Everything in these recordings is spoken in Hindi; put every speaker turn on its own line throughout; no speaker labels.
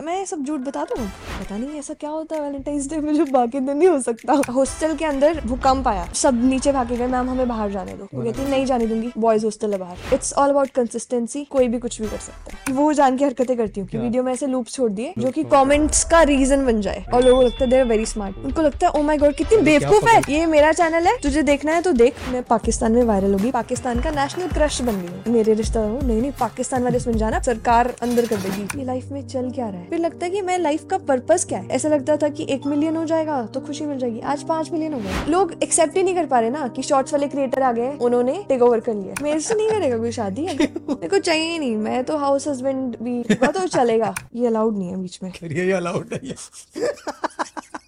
मैं सब झूठ बता दूँ? पता नहीं ऐसा क्या होता है वैलेंटाइंस डे में जो बाकी दिन नहीं हो सकता। हॉस्टल के अंदर भूकंप आया सब नीचे भागे गए मैम हमें बाहर जाने दो। वो कहती नहीं जाने दूँगी। बॉयज़ हॉस्टल है बाहर। इट्स ऑल अबाउट कंसिस्टेंसी कोई भी कुछ भी कर सकता है। वो जान के हरकतें करती हूँ कि वीडियो में ऐसे लूप छोड़ दिए जो की कॉमेंट्स का रीजन बन जाए। और लोगों को लगता है देर वेरी स्मार्ट उनको लगता है ओ माई गॉड कितनी बेवकूफ़ है। ये मेरा चैनल है। तुझे देखना है तो देख। मैं पाकिस्तान में वायरल होगी। पाकिस्तान का नेशनल क्रश बन गई मेरे रिश्तेदारों नहीं नहीं पाकिस्तान वाले इसमें जाना। सरकार अंदर कर देगी। ये लाइफ में चल क्या रहा है? फिर लगता है कि मैं लाइफ का पर्पस क्या है? ऐसा लगता था कि एक मिलियन हो जाएगा तो खुशी मिल जाएगी। आज पाँच मिलियन हो गए। लोग एक्सेप्ट ही नहीं कर पा रहे ना कि शॉर्ट्स वाले क्रिएटर आ गए उन्होंने टेक ओवर कर लिया। मेरे से नहीं करेगा कोई शादी? मेरे को चाहिए नहीं। मैं तो हाउस हस्बैंड भी तो चलेगा। ये अलाउड नहीं है बीच में।
अलाउड नहीं है।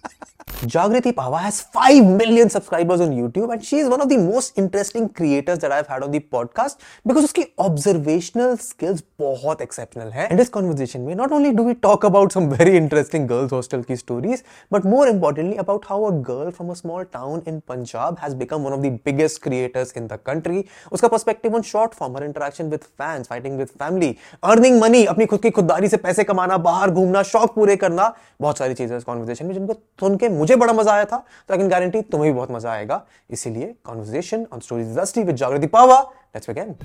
Jagriti Pava has 5 million subscribers on YouTube and she is one of the most interesting creators that I've had on the podcast because उसकी observational skills बहुत exceptional है. In this conversation में not only do we talk about some very interesting girls hostel की stories but more importantly about how a girl from a small town in Punjab has become one of the biggest creators in the country. उसका perspective on short form, her interaction with fans, fighting with family, earning money, अपनी खुद की खुददारी से पैसे कमाना, बाहर घूमना, शौक पूरे करना, बहुत सारी चीज़ें इस कॉन्वर्जेशन में जिनको सुन के मुझे बड़ा मज़ा आया था तो आई कैन गारंटी तुम्हें भी बहुत मज़ा आएगा। इसीलिए कॉन्वर्सेशन ऑन स्टोरीज दस्टी with Jagriti Pawa let's begin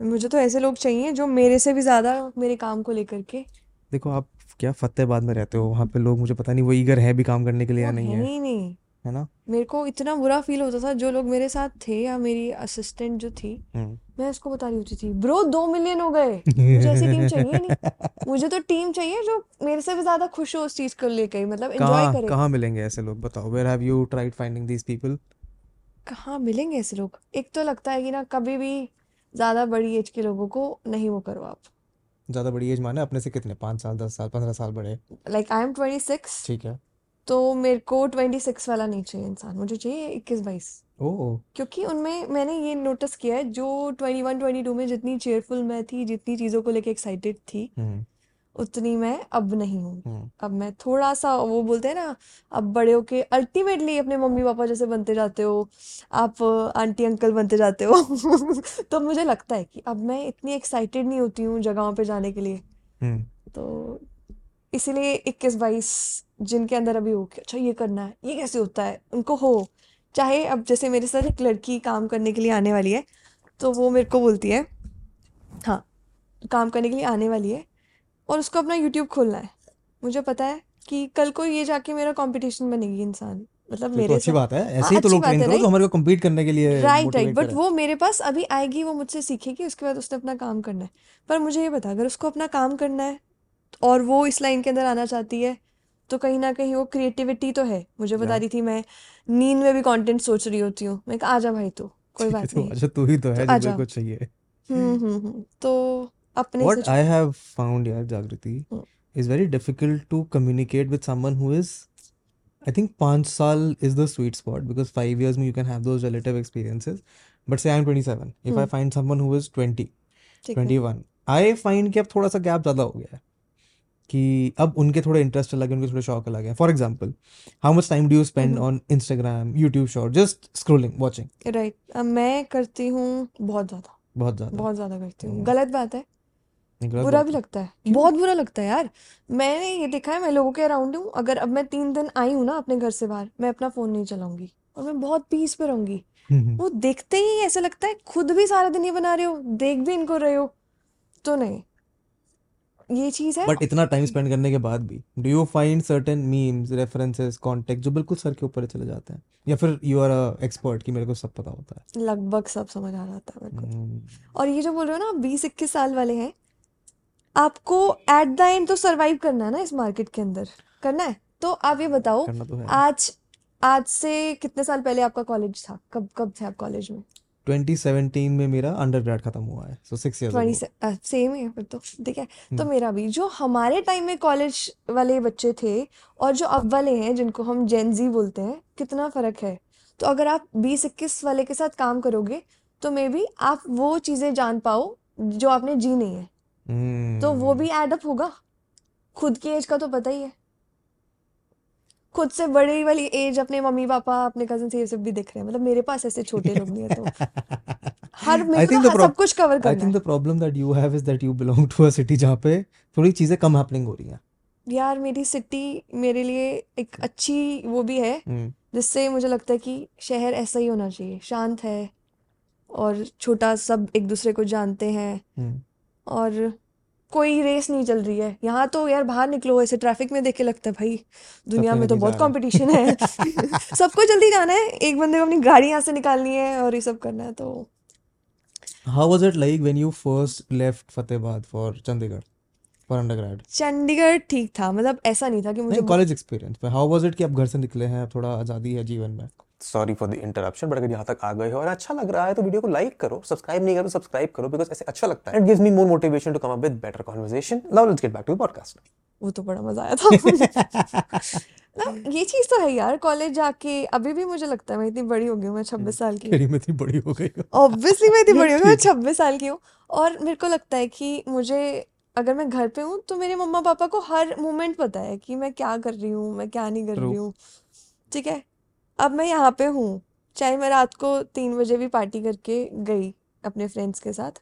मुझे तो ऐसे लोग चाहिए जो मेरे से भी ज़्यादा मेरे काम को लेकर के।
देखो आप क्या फतेहाबाद में रहते हो? वहाँ पे लोग मुझे पता नहीं वो ईगर है भी काम करने के लिए या नहीं है।
नहीं नहीं।
है ना?
मेरे को इतना बुरा फील होता था जो लोग मेरे साथ थे या मेरी असिस्टेंट जो थी हम्म। मैं उसको बता रही होती थी ब्रो दो मिलियन हो गए। मुझे ऐसी टीम चाहिए नहीं। मुझे तो टीम चाहिए जो मेरे से भी ज़्यादा खुश हो उस चीज़ को लेकर मतलब एंजॉय करे।
कहाँ मिलेंगे ऐसे लोग? बताओ where have you tried finding these people
कहाँ मिलेंगे ऐसे लोग? एक तो लगता है कि ना कभी भी ज़्यादा बड़ी एज के लोगों को नहीं वो करो आप।
ज़्यादा बड़ी एज माने अपने से कितने? पाँच साल दस साल पंद्रह साल बड़े?
Like I am twenty six
ठीक है।
तो मेरे को ट्वेंटी सिक्स वाला नहीं चाहिए इंसान मुझे चाहिए इक्कीस बाईस। क्योंकि उनमें मैंने ये नोटिस किया है जो ट्वेंटी वन ट्वेंटी टू में जितनी चेयरफुल मैं थी जितनी चीज़ों को लेके एक्साइटेड थी हम्म। उतनी मैं अब नहीं हूँ हम्म। अब मैं थोड़ा सा वो बोलते हैं ना अब बड़े होके अल्टीमेटली अपने मम्मी पापा जैसे बनते जाते हो आप आंटी अंकल बनते जाते हो तो मुझे लगता है कि अब मैं इतनी एक्साइटेड नहीं होती हूँ जगहों पे जाने के लिए हम्म। तो इसीलिए इक्कीस बाईस जिनके अंदर अभी हो कि अच्छा ये करना है ये कैसे होता है उनको हो चाहे अब जैसे मेरे साथ एक लड़की काम करने के लिए आने वाली है तो वो मेरे को बोलती है हाँ काम करने के लिए आने वाली है और उसको अपना यूट्यूब खोलना है। मुझे पता है कि कल को ये जाके मेरा कंपटीशन बनेगी इंसान मतलब
मेरे तो अच्छी बात है। ऐसे ही तो लोग ट्रेन करो तो हमारे को कम्पीट करने के लिए
राइट राइट बट वो मेरे पास अभी आएगी वो मुझसे सीखेगी उसके बाद उसने अपना काम करना है। पर मुझे ये बता अगर उसको अपना काम करना है और वो इस लाइन के अंदर आना चाहती है तो कहीं ना कहीं वो क्रिएटिविटी तो है। मुझे बता रही थी मैं नींद में भी कंटेंट सोच रही होती हूँ। मैं कहा आजा भाई तू कोई बात
नहीं। अच्छा तू ही तो है तो जो को चाहिए।
हम्म हम्म हम्म। तो अपने
व्हाट आई हैव फाउंड यार Jagriti is very difficult to communicate with someone who is I think पाँच साल is the sweet spot because five years में you can have those relative experiences but say I am twenty seven if I find someone who is twenty twenty one I find कि अब थोड़ा सा गैप ज़्यादा हो गया है। कि अब उनके थोड़े इंटरेस्ट अलग है उनके थोड़े शौक अलग है। For example how much time do you spend on Instagram YouTube short just scrolling watching
right मैं करती हूँ बहुत ज़्यादा।
बहुत ज़्यादा।
बहुत ज़्यादा करती हूँ। hmm. गलत बात है। बुरा भी लगता है। क्यों? बहुत बुरा लगता है यार। मैंने ये देखा है मैं लोगों के अराउंड हूँ। अगर अब मैं तीन दिन आई हूँ ना अपने घर से बाहर मैं अपना फ़ोन नहीं चलाऊँगी और मैं बहुत पीस पे रहूँगी। वो देखते ही ऐसा लगता है खुद भी सारा दिन ही बना रहे हो देख भी इनको रहे हो तो नहीं। ये चीज़ है।
बट इतना टाइम स्पेंड करने के बाद भी do you find certain memes references context जो बिल्कुल सर के ऊपर चले जाते हैं? या फिर यू आर अ एक्सपर्ट कि मेरे को सब पता होता है?
लगभग सब समझ आ जाता है मेरे को। Hmm. और ये जो बोल रहे हो ना बीस इक्कीस साल वाले हैं आपको एट द एंड तो सरवाइव करना है ना इस मार्केट के अंदर? करना है? तो आप ये बताओ तो आज आज से कितने साल पहले आपका कॉलेज था? कब कब थे आप कॉलेज में?
2017 में मेरा अंडर खत्म हुआ है। सो सिक्स
इयर्स सेम है फिर तो। ठीक है? तो हम्म। मेरा भी जो हमारे टाइम में कॉलेज वाले बच्चे थे और जो अब वाले हैं जिनको हम जेनजी बोलते हैं कितना फ़र्क है? तो अगर आप बीस इक्कीस वाले के साथ काम करोगे तो मे बी आप वो चीज़ें जान पाओ जो आपने जी नहीं है। hmm. तो वो भी एडअप होगा। खुद की एज का तो पता ही है। खुद से बड़ी वाली एज अपने मम्मी पापा अपने कज़न से ये सब भी दिख रहे हैं। मतलब मेरे पास ऐसे छोटे लोग नहीं है तो हर मेरे को तो सब कुछ कवर करना
think
है।
the problem that you have is that you belong to a city जहाँ पे थोड़ी चीज़ें कम हैपनिंग हो रही हैं।
यार मेरी सिटी मेरे लिए एक अच्छी वो भी है
हम्म
जिससे मुझे लगता है कि शहर ऐसा ही होना चाहिए। शांत है और छोटा सब एक दूसरे को जानते हैं।
हम्म
और कोई रेस नहीं चल रही है। यहाँ तो यार बाहर निकलो ऐसे ट्रैफ़िक में देख के लगता है भाई दुनिया में तो बहुत कंपटीशन है। सबको जल्दी जाना है एक बंदे को अपनी गाड़ी यहाँ से निकालनी है और ये सब करना है तो
How was it like when you first left Fatehbad for Chandigarh for undergrad?
Chandigarh ठीक था मतलब ऐसा नहीं था कि मुझे
कॉलेज एक्सपीरियंस पे हाउ वाज इट कि आप घर से निकले हैं थोड़ा आज़ादी है जीवन में?
Sorry for the interruption but अगर यहाँ तक आ गए हो और अच्छा लग रहा है तो वीडियो को लाइक करो सब्सक्राइब नहीं करो तो सब्सक्राइब करो बिकॉज़ ऐसे अच्छा लगता है। It gives me more motivation to come up with better conversation now let's get back to the podcast
वो तो बड़ा मज़ा आया था। ना ये चीज़ तो है यार कॉलेज जाके अभी भी मुझे लगता है मैं इतनी बड़ी हो गई हूँ मैं छब्बीस साल की हूँ।
तेरी में इतनी बड़ी हो गई हो।
ऑब्वियसली मैं इतनी बड़ी हो गई मैं छब्बीस साल की हूँ। और मेरे को लगता है कि मुझे अगर मैं घर पे हूँ तो मेरे मम्मा पापा को हर मोमेंट पता है कि मैं क्या कर रही हूँ मैं क्या नहीं कर रही हूँ। ठीक है? अब मैं यहाँ पे हूँ। चाहे मैं रात को तीन बजे भी पार्टी करके गई अपने फ्रेंड्स के साथ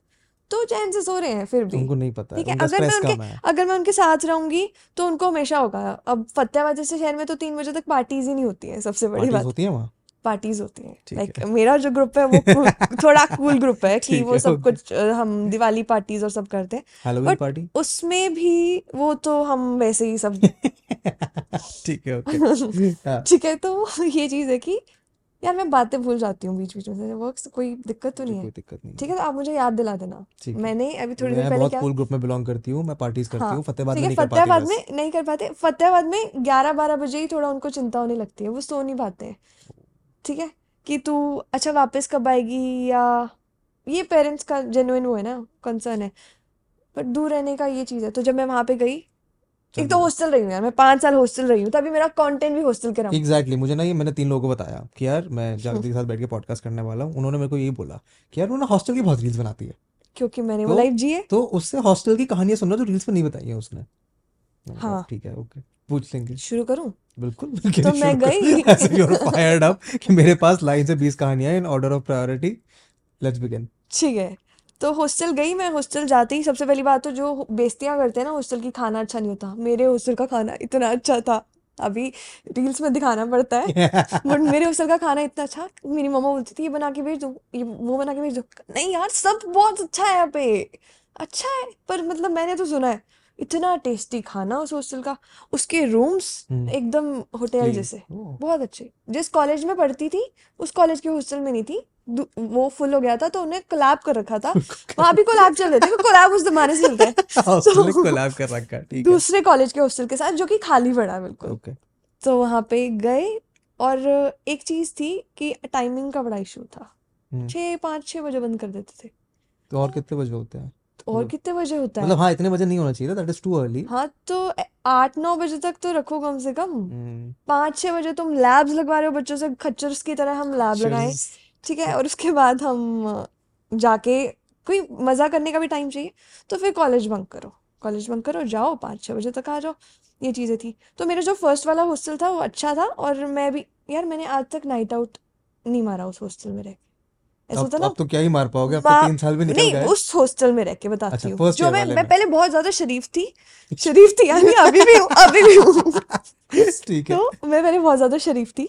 तो चैन हो सो रहे हैं फिर भी।
उनको नहीं पता
ठीक है अगर मैं उनके अगर मैं उनके साथ रहूँगी तो उनको हमेशा होगा। अब फतेहाबाद जैसे शहर में तो तीन बजे तक पार्टीज़ ही नहीं होती है सबसे बड़ी बात।
होती है वहाँ?
पार्टीज़ होती हैं। लाइक
है।
मेरा जो ग्रुप है वो थोड़ा कूल ग्रुप है कि वो सब। कुछ हम दिवाली पार्टीज़ और सब करते हैं। बट
पार्टी
उसमें भी वो तो हम वैसे ही सब
ठीक है ओके हाँ।
ठीक है तो ये चीज़ है कि यार मैं बातें भूल जाती हूँ बीच बीच में से वर्क कोई दिक्कत तो नहीं है।
दिक्कत नहीं
ठीक है तो आप मुझे याद दिला देना। मैंने अभी थोड़ी देर पहले क्या
कूल ग्रुप में बिलोंग करती हूँ मैं पार्टीज़ करती
हाँ।
हूँ फतेहाबाद में नहीं कर
फतेहाबाद में नहीं कर पाते फतेहाबाद में ग्यारह बारह बजे ही थोड़ा उनको चिंता होने लगती है वो सो नहीं पाते। हैं ठीक है? कि तू अच्छा वापस कब आएगी या ये पेरेंट्स का जेन्युइन वो है ना कंसर्न है। बट दूर रहने का ये चीज़ है। तो जब मैं वहाँ पे गई एक तो हॉस्टल रही हूँ यार मैं पाँच साल हॉस्टल रही हूँ तभी मेरा कंटेंट भी हॉस्टल के रहा
एग्जैक्टली exactly. मुझे ना ये मैंने तीन लोगों को बताया कि यार मैं जागृति के साथ बैठ के पॉडकास्ट करने वाला हूँ। उन्होंने मेरे को यही बोला कि यार वो ना हॉस्टल की बहुत रील्स बनाती है।
क्योंकि मैंने वो
तो
लाइफ जी है।
तो उससे हॉस्टल की कहानियाँ सुनना जो रील्स में नहीं बताई है उसने।
हाँ।
ठीक है ओके पूछ लेंगे।
शुरू करूँ?
बिल्कुल
तो मैं गई।
भी और फायर्ड अप कि मेरे पास लाइन से बीस कहानियाँ in order of priority let's begin
ठीक है। तो हॉस्टल गई मैं हॉस्टल जाते ही सबसे पहली बात तो जो बेइज्जतियाँ करते हैं ना हॉस्टल की खाना अच्छा नहीं होता। मेरे हॉस्टल का खाना इतना अच्छा था। अभी रील्स में दिखाना पड़ता है। बट मेरे हॉस्टल का खाना इतना अच्छा मेरी मम्मा बोलती थी ये बना के भेज दो ये वो बना के भेज दो। नहीं यार सब बहुत अच्छा है यहाँ पे। अच्छा है पर मतलब मैंने तो सुना है इतना टेस्टी खाना उस हॉस्टल का उसके रूम्स
हम्म।
एकदम होटल जैसे। बहुत अच्छे। जिस कॉलेज में पढ़ती थी उस कॉलेज के हॉस्टल में नहीं थी। वो फुल हो गया था तो उन्हें कोलैब कर रखा था। वहाँ भी कोलैब चल रहे थे कोलैब उस जमाने से चलता है।
कोलैब कर रखा ठीक है।
दूसरे कॉलेज के हॉस्टल के साथ जो कि खाली पड़ा है बिल्कुल।
ओके।
तो वहाँ पे गए और एक चीज़ थी कि टाइमिंग का बड़ा इशू था।
हम्म।
छः पाँच छः बजे बंद कर देते थे।
तो और कितने बजे होते हैं?
और
मतलब
कितने बजे होता है?
मतलब
हाँ
इतने बजे नहीं होना चाहिए दैट इज़ टू अर्ली
हाँ तो आठ नौ बजे तक तो रखो कम से कम।
हम्म।
पाँच छः बजे तुम लैब्स लगवा रहे हो बच्चों से खच्चर्स की तरह हम लैब लगाएँ ठीक है? और उसके बाद हम जाके कोई मज़ा करने का भी टाइम चाहिए तो फिर कॉलेज बंक करो। कॉलेज बंक करो जाओ पाँच छः बजे तक आ जाओ ये चीज़ें थी। तो मेरा जो फ़र्स्ट वाला हॉस्टल था वो अच्छा था और मैं भी यार मैंने आज तक नाइट आउट नहीं मारा उस हॉस्टल में रह ऐसा होता ना
अब तो क्या ही मार पाओगे? अब तो तीन साल भी निकल गए।
उस हॉस्टल में रह के बताती
अच्छा
हूँ। जो मैं मैं पहले बहुत ज़्यादा शरीफ थी। शरीफ थी यानी अभी भी हूँ अभी भी हूँ।
ठीक है।
तो मैं पहले बहुत ज़्यादा शरीफ थी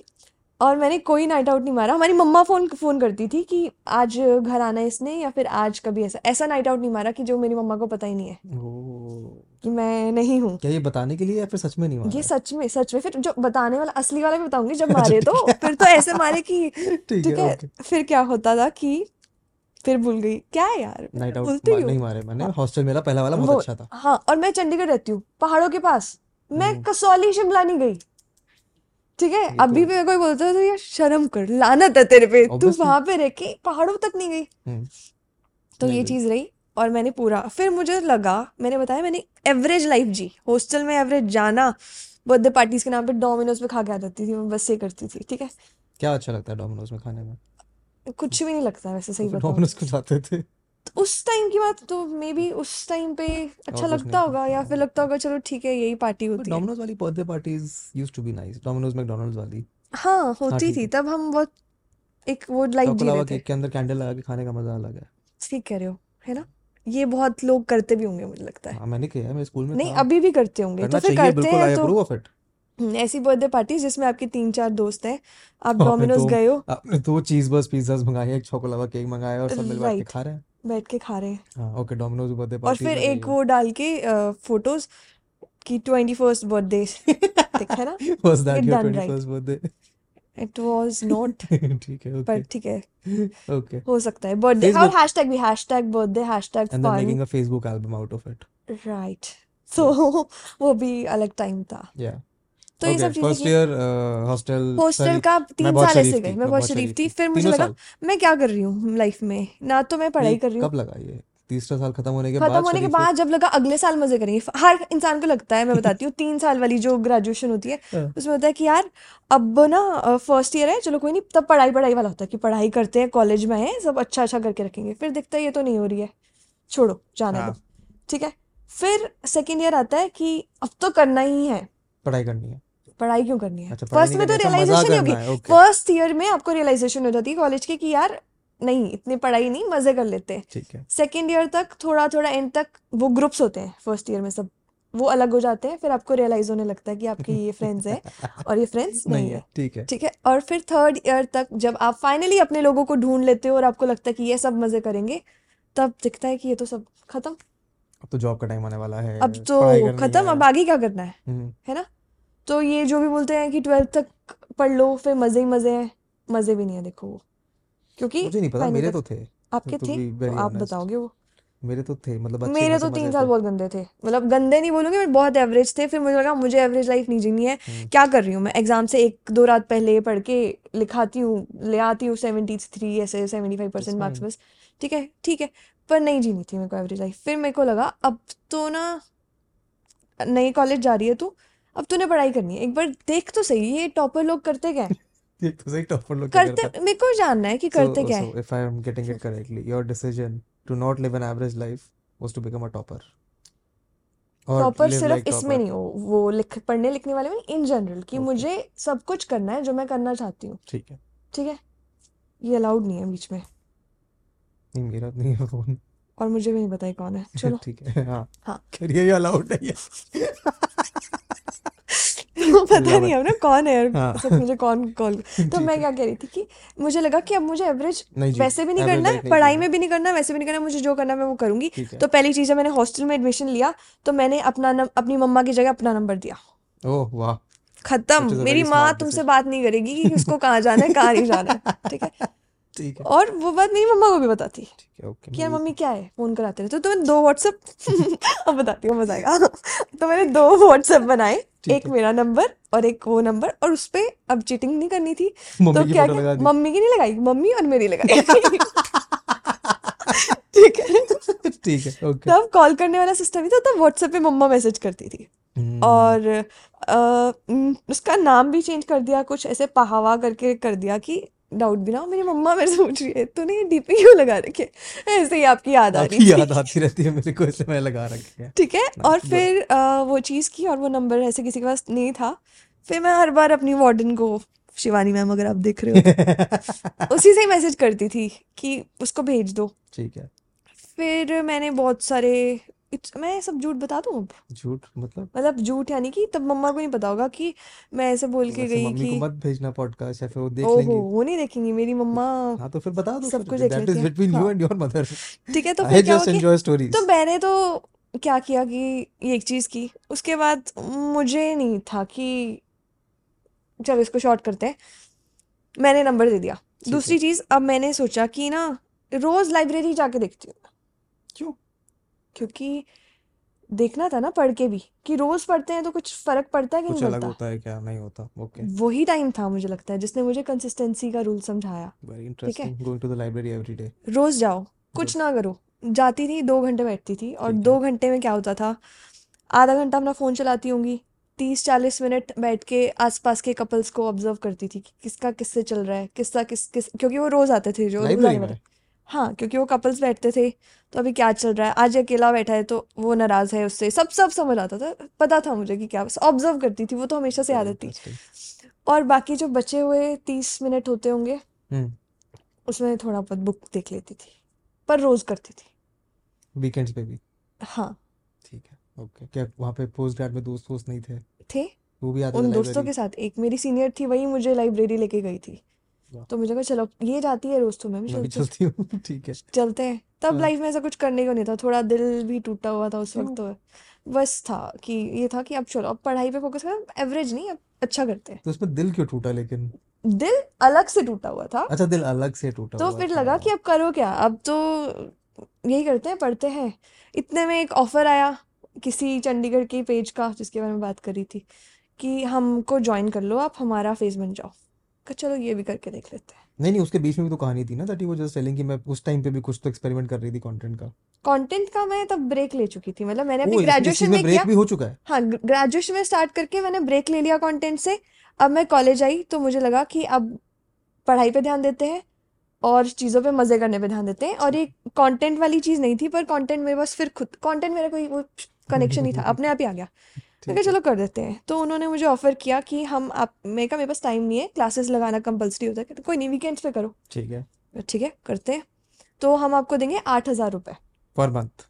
और मैंने कोई नाइट आउट नहीं मारा। हमारी मम्मा फ़ोन फ़ोन करती थी कि आज घर आना है इसने या फिर आज कभी ऐसा। ऐसा नाइट आउट नहीं मारा कि जो मेरी मम्मा को पता ही नहीं है। कि मैं नहीं हूँ।
क्या ये बताने के लिए या फिर सच में नहीं
ये सच में सच में। फिर जो बताने वाला असली वाला भी बताऊँगी जब
अच्छा
मारे तो। फिर तो ऐसे मारे कि
ठीक है
है फिर क्या होता था कि फिर भूल गई। क्या है यार?
नाइट आउट
हूँ।
नहीं मारे मैंने।
हाँ,
हॉस्टल मेरा पहला वाला बहुत अच्छा था।
हाँ और मैं चंडीगढ़ रहती हूँ पहाड़ों के पास। मैं
हम्म।
कसौली शिमला नहीं गई। ठीक है? अभी भी कोई बोलता है तो यार शर्म कर लानत है तेरे पे। तू वहाँ पे रह के पहाड़ों तक नहीं गई।
हम्म।
तो ये चीज़ रही और मैंने पूरा। फिर मुझे लगा मैंने बताया मैंने एवरेज लाइफ जी। हॉस्टल में एवरेज जाना बर्थडे पार्टीज़ के नाम पे डोमिनोज पे खा के आ जाती थी मैं बस ये करती थी ठीक है?
क्या अच्छा लगता है डोमिनोज में खाने में?
कुछ भी नहीं लगता वैसे
तो
सही
फिर
बताऊँ।
डोमिनोज
तो
क्यों जाते थे।
तो उस टाइम की बात तो मे बी उस टाइम पे अच्छा लगता होगा या फिर लगता होगा चलो ठीक है यही पार्टी होती है।
डोमिनोज वाली birthday parties used to be nice Domino's McDonald's वाली।
हाँ
हाँ
होती थी तब हम बहुत एक वो लाइफ जी
चोकोलावा
रहे थे
के अंदर कैंडल लगा के खाने का मज़ा अलग है।
ठीक कह रहे हो है ना? ये बहुत लोग करते भी होंगे मुझे लगता है।
हाँ मैंने किया है मेरे स्कूल में
नहीं
था।
अभी भी करते होंगे तो फिर करते हैं तो हम्म, ऐसी बर्थडे पार्टी जिसमें आपके तीन चार दोस्त हैं आप डोमिनोज गए हो।
आपने दो चीज़ बस पिज्जाज मंगाए एक चोकोलावा केक मंगाया और सब मिल बैठ के खा रहे हैं।
बैठ के खा रहे हैं।
हाँ ओके डोमिनोज बर्थडे पार्टी
और
फिर
एक वो डाल के फ़ोटोज़ की ट्वेंटी फ़र्स्ट बर्थडे है ना?
Was that your
right
21st birthday
it was not
ठीक है
पर ठीक है।
ओके
हो सकता है। बर्थडे और हैशटैग भी hashtag birthday hashtag fun
making a Facebook album out of it.
Right so वो भी अलग टाइम था।
Yeah.
तो ये सब चीज़ें
first
की
year uh,
हॉस्टल का तीन साल ऐसे गए। मैं बहुत शरीफ थी। फिर मुझे लगा मैं क्या कर रही हूँ लाइफ में? ना तो मैं पढ़ाई कर रही हूँ।
कब लगा ये? तीसरा साल खत्म होने के
खत्म
बाद
होने के बाद जब लगा अगले साल मज़े करेंगे। हर इंसान को लगता है मैं बताती हूँ तीन साल वाली जो ग्रेजुएशन होती है
हाँ,
उसमें होता है कि यार अब ना फ़र्स्ट ईयर है चलो कोई नहीं तब पढ़ाई पढ़ाई वाला होता है कि पढ़ाई करते हैं कॉलेज में है सब अच्छा अच्छा करके रखेंगे। फिर दिखता है ये तो नहीं हो रही है। छोड़ो जाने दो।
हाँ।
ठीक है? फिर सेकेंड ईयर आता है कि अब तो करना ही है।
पढ़ाई करनी है।
पढ़ाई क्यों करनी है?
अच्छा
फ़र्स्ट में तो
अच्छा
रियलाइजेशन होगी। फ़र्स्ट ईयर में आपको रियलाइजेशन हो जाती है कॉलेज के कि यार नहीं इतनी पढ़ाई नहीं मज़े कर लेते हैं।
ठीक है।
सेकेंड ईयर तक थोड़ा थोड़ा एंड तक वो ग्रुप्स होते हैं फ़र्स्ट ईयर में सब। वो अलग हो जाते हैं फिर आपको रियलाइज़ होने लगता है कि आपके ये फ्रेंड्स हैं और ये फ्रेंड्स
नहीं
नहीं
है
है।
ठीक है।
ठीक है और फिर थर्ड ईयर तक जब आप फाइनली अपने लोगों को ढूंढ लेते हो और आपको लगता है कि ये सब मज़े करेंगे तब दिखता है कि ये तो सब खत्म।
अब तो जॉब का टाइम आने वाला है
अब तो खत्म अब आगे क्या करना है
हम्म।
है ना? तो ये जो भी बोलते हैं कि ट्वेल्थ तक पढ़ लो फिर मज़े ही मज़े हैं मज़े भी नहीं है देखो वो। क्योंकि
मुझे नहीं पता मेरे तो थे।
आपके थे? तो आप बताओगे वो?
मेरे तो थे मतलब अच्छे
मेरे तो तीन साल बहुत गंदे थे। मतलब गंदे नहीं बोलूँगी बट बहुत एवरेज थे। फिर मुझे लगा मुझे एवरेज लाइफ नहीं जीनी है।
हम्म।
क्या कर रही हूँ मैं? एग्ज़ाम से एक दो रात पहले पढ़ के लिखाती हूँ ले आती हूँ सेवेंटी थ्री ऐसे सेवेंटी फाइव परसेंट मार्क्स बस। ठीक है? ठीक है। पर नहीं जीनी थी मेरे को एवरेज लाइफ फिर मेरे को लगा अब तो ना नई कॉलेज जा रही है तू अब तूने पढ़ाई करनी है। एक बार देख तो सही ये टॉपर लोग करते क्या
ये तो सही टॉपर लोग
करते मेरे को जानना है कि करते क्या है।
I am getting it correctly your decision to not live an average life was to become a topper. Or
topper सिर्फ़ इसमें नहीं हो वो लिख पढ़ने लिखने वाले में इन जनरल कि मुझे सब कुछ करना है जो मैं करना चाहती हूँ।
ठीक है।
ठीक है? ये अलाउड नहीं है बीच में।
नहीं मेरा नहीं है फ़ोन
और मुझे भी नहीं पता ये कौन है। चलो।
ठीक है हाँ।
हाँ।
करिए ये अलाउड नहीं है।
तो पता नहीं अब ना कौन है
हाँ।
मुझे कौन कॉल तो मैं क्या कह रही थी कि मुझे लगा कि अब मुझे एवरेज वैसे भी नहीं करना है पढ़ाई में भी नहीं करना वैसे भी नहीं करना मुझे जो करना मैं वो करूँगी। तो पहली चीज़ है मैंने हॉस्टल में एडमिशन लिया तो मैंने अपना अपनी मम्मा की जगह अपना नंबर दिया।
ओह वाह।
खत्म। मेरी माँ तुमसे बात नहीं करेगी कि उसको कहाँ जाना है कहाँ नहीं जाना है। ठीक है?
ठीक है।
और वो बात मेरी मम्मा को भी बताती।
है ओके
कि यार मम्मी क्या है? फ़ोन कराते रहते हो। तो मैं दो व्हाट्सएप अब बताती हूँ मज़ा आएगा तो मैंने दो व्हाट्सएप बनाए। एक मेरा नंबर और एक वो नंबर और उस पे अब चीटिंग नहीं करनी थी। तो क्या मम्मी की नहीं लगाई? मम्मी और मेरी लगाई। ठीक है।
ठीक है ओके
तब कॉल करने वाला सिस्टम ही था तब व्हाट्सएप पे मम्मा मैसेज करती थी।
हम्म।
और आ, उसका नाम भी चेंज कर दिया कुछ ऐसे पहावा करके कर दिया कि डाउट भी ना मेरी मम्मा मेरे से पूछ रही है तूने ये डीपी क्यों लगा रखे ऐसे ही आपकी याद आ रही
याद आती रहती है मेरे को इसलिए मैं लगा रखी है।
ठीक है और फिर वो चीज़ की और वो नंबर ऐसे किसी के पास नहीं था। फिर मैं हर बार अपनी वार्डन को शिवानी मैम अगर आप देख रहे हो उसी से ही मैसेज करती थी कि उसको भेज दो।
ठीक है।
फिर मैंने बहुत सारे मैं सब झूठ बता दूँ अब?
झूठ मतलब?
मतलब झूठ यानी कि तब मम्मा को नहीं पता होगा कि मैं ऐसे बोल के
वैसे
गई
मम्मी को मत भेजना पॉडकास्ट या फिर वो देख लेंगी।
ओहो वो नहीं देखेंगी मेरी मम्मा
हाँ तो फिर बता दो
सब कुछ देख
दैट इज़ बिटवीन यू
हाँ।
एंड योर मदर
ठीक है तो
आई
फिर क्या हुआ
जस्ट
कि
एंजॉय
तो मैंने तो क्या किया कि ये एक चीज़ की उसके बाद मुझे नहीं था कि चलो इसको शॉर्ट करते हैं। मैंने नंबर दे दिया।
है।
दूसरी चीज़ अब मैंने सोचा कि ना रोज़ लाइब्रेरी जाके देखती हूँ। क्योंकि देखना था ना पढ़ के भी कि रोज़ पढ़ते हैं तो कुछ फ़र्क पड़ता है कि
कुछ
नहीं
अलग
पड़ता?
होता है क्या? नहीं होता। ओके
वही टाइम था मुझे लगता है जिसने मुझे कंसिस्टेंसी का रूल समझाया।
वेरी
ठीक
interesting going to the library every day
रोज़ जाओ कुछ ना करो। जाती थी दो घंटे बैठती थी और दो घंटे में क्या होता था? आधा घंटा अपना फ़ोन चलाती होंगी तीस चालीस मिनट बैठ के आसपास के कपल्स को ऑब्ज़र्व करती थी कि किसका किससे चल रहा है किसका किस किस क्योंकि वो रोज़ आते थे जो हाँ क्योंकि वो कपल्स बैठते थे तो अभी क्या चल रहा है? आज अकेला बैठा है तो वो नाराज़ है उससे। सब सब समझ आता था। पता था मुझे कि क्या ऑब्ज़र्व करती थी वो तो हमेशा से आदत थी और बाकी जो बचे हुए तीस मिनट होते होंगे
हम्म।
उसमें थोड़ा बहुत बुक देख लेती थी। पर रोज करती थी।
वीकेंड्स पे भी?
हाँ।
ठीक है ओके क्या वहाँ पे पोस्ट ग्रेड में दोस्त वोस्त नहीं थे?
थे?
वो भी आते
उन दोस्तों के साथ। एक मेरी सीनियर थी वही मुझे लाइब्रेरी लेके गई थी। तो मुझे कहा चलो ये जाती है रोज तो मैं भी
मैं भी
चलती हूँ।
हूँ ठीक है।
चलते हैं। तब
हाँ।
लाइफ में ऐसा कुछ करने को नहीं था थोड़ा दिल भी टूटा हुआ था उस? वक्त तो। बस था कि ये था कि अब चलो अब पढ़ाई पे फोकस कर एवरेज नहीं अब अच्छा करते हैं।
तो उसमें दिल क्यों टूटा लेकिन?
दिल अलग से टूटा हुआ था।
अच्छा दिल अलग से टूटा
तो
हुआ
फिर लगा कि अब करो क्या? अब तो यही करते हैं पढ़ते हैं। इतने में एक ऑफ़र आया किसी चंडीगढ़ के पेज का जिसके बारे में बात करी थी कि हमको ज्वाइन कर लो आप हमारा फेस बन जाओ। कहा चलो ये भी करके देख लेते हैं।
नहीं नहीं उसके बीच में भी तो कहानी थी ना that he was just telling कि मैं उस टाइम पे भी कुछ तो एक्सपेरिमेंट कर रही थी कंटेंट का।
कंटेंट का मैं तब ब्रेक ले चुकी थी मतलब मैंने अपनी ग्रेजुएशन
में
में
ब्रेक भी हो चुका है?
हाँ ग्रेजुएशन में स्टार्ट करके मैंने ब्रेक ले लिया कंटेंट से। अब मैं कॉलेज आई तो मुझे लगा कि अब पढ़ाई पे ध्यान देते हैं और चीज़ों पे मज़े करने पे ध्यान देते हैं। और ये कंटेंट वाली चीज़ नहीं थी पर कंटेंट मेरे पास फिर खुद कंटेंट मेरा कोई वो कनेक्शन नहीं था अपने आप ही आ गया। मैं कहा
ठीक है।
चलो कर देते हैं। तो उन्होंने मुझे ऑफ़र किया कि हम आप मैं कहा मेरे पास टाइम नहीं है क्लासेस लगाना कंपलसरी होता है। कहते कोई नहीं वीकेंड्स पे करो।
ठीक है।
ठीक है करते हैं। तो हम आपको देंगे आठ हज़ार रुपये
पर मंथ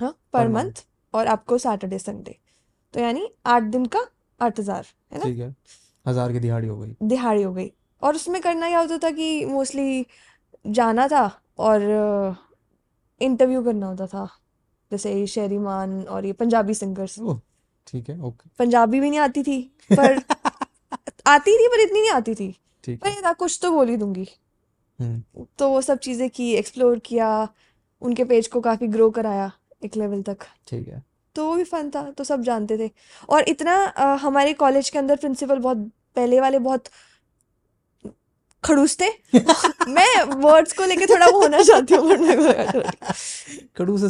हाँ
पर मंथ
और आपको सैटरडे संडे तो यानी आठ दिन का आठ हज़ार है ना?
ठीक है। हज़ार की दिहाड़ी हो गई।
दिहाड़ी हो गई। और उसमें करना क्या होता था कि मोस्टली जाना था और इंटरव्यू करना होता था। जैसे शेरीमान और ये पंजाबी सिंगर्स
ठीक है ओके।
पंजाबी भी नहीं आती थी पर आती थी पर इतनी नहीं आती थी।
ठीक
पर
है।
ये था कुछ तो बोल ही दूँगी।
हम्म।
तो वो सब चीज़ें की एक्सप्लोर किया उनके पेज को काफ़ी ग्रो कराया एक लेवल तक।
ठीक है।
तो वो भी फन था तो सब जानते थे। और इतना अ, हमारे कॉलेज के अंदर प्रिंसिपल बहुत पहले वाले बहुत खड़ूस थे। मैं वर्ड्स को लेके थोड़ा वो होना चाहती हूँ but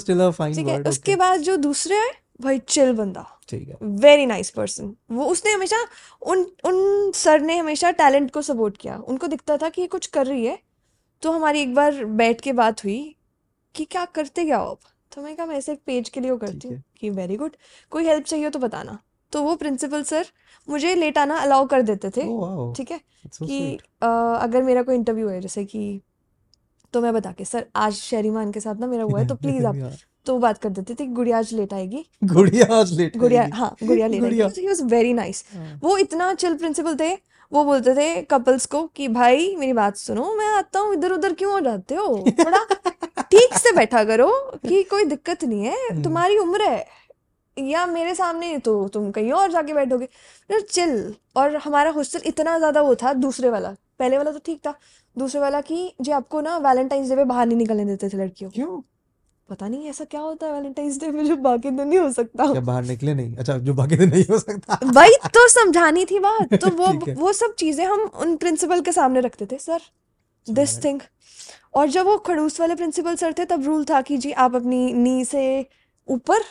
स्टिल अ फाइन
ठीक है
वर्ड
उसके बाद जो दूसरे है भाई चिल बंदा।
ठीक है।
वेरी नाइस पर्सन वो उसने हमेशा उन उन सर ने हमेशा टैलेंट को सपोर्ट किया। उनको दिखता था कि ये कुछ कर रही है। तो हमारी एक बार बैठ के बात हुई कि क्या करते क्या हो आप? तो मैं कहा मैं ऐसे एक पेज के लिए वो करती हूँ कि वेरी गुड कोई हेल्प चाहिए हो तो बताना। तो वो प्रिंसिपल सर मुझे लेट आना अलाउ कर देते थे।
वाओ
ठीक है? कि अगर मेरा कोई इंटरव्यू है जैसे कि तो मैं बता के सर आज शेरीमान के साथ ना मेरा हुआ है तो प्लीज़ आप तो बात कर देते थे कि गुड़िया आज लेट आएगी।
गुड़िया आज लेट
गुड़िया हाँ गुड़िया लेट
गुड़िया।
ही वॉज़ वेरी नाइस
हाँ।
वो इतना चिल प्रिंसिपल थे वो बोलते थे कपल्स को कि भाई मेरी बात सुनो मैं आता हूँ इधर उधर क्यों जाते हो? थोड़ा ठीक से बैठा करो कि कोई दिक्कत नहीं है
हम्म।
तुम्हारी उम्र है। या मेरे सामने तो तुम कहीं और जाके बैठोगे। चिल और हमारा हॉस्टल इतना ज़्यादा वो था दूसरे वाला। पहले वाला तो ठीक था। दूसरे वाला कि जो आपको ना वैलेंटाइंस डे पे बाहर नहीं निकलने देते थे लड़कियों
क्यों?
पता नहीं ऐसा क्या होता है वैलेंटाइंस डे पे जो बाकी दिन नहीं हो सकता
क्या बाहर निकले नहीं। अच्छा जो बाकी दिन नहीं हो सकता।
वही तो समझानी थी बात। तो वो वो सब चीज़ें हम उन प्रिंसिपल के सामने रखते थे सर। दिस थिंग और जब वो खड़ूस वाले प्रिंसिपल सर थे तब रूल था कि जी आप अपनी नी से ऊपर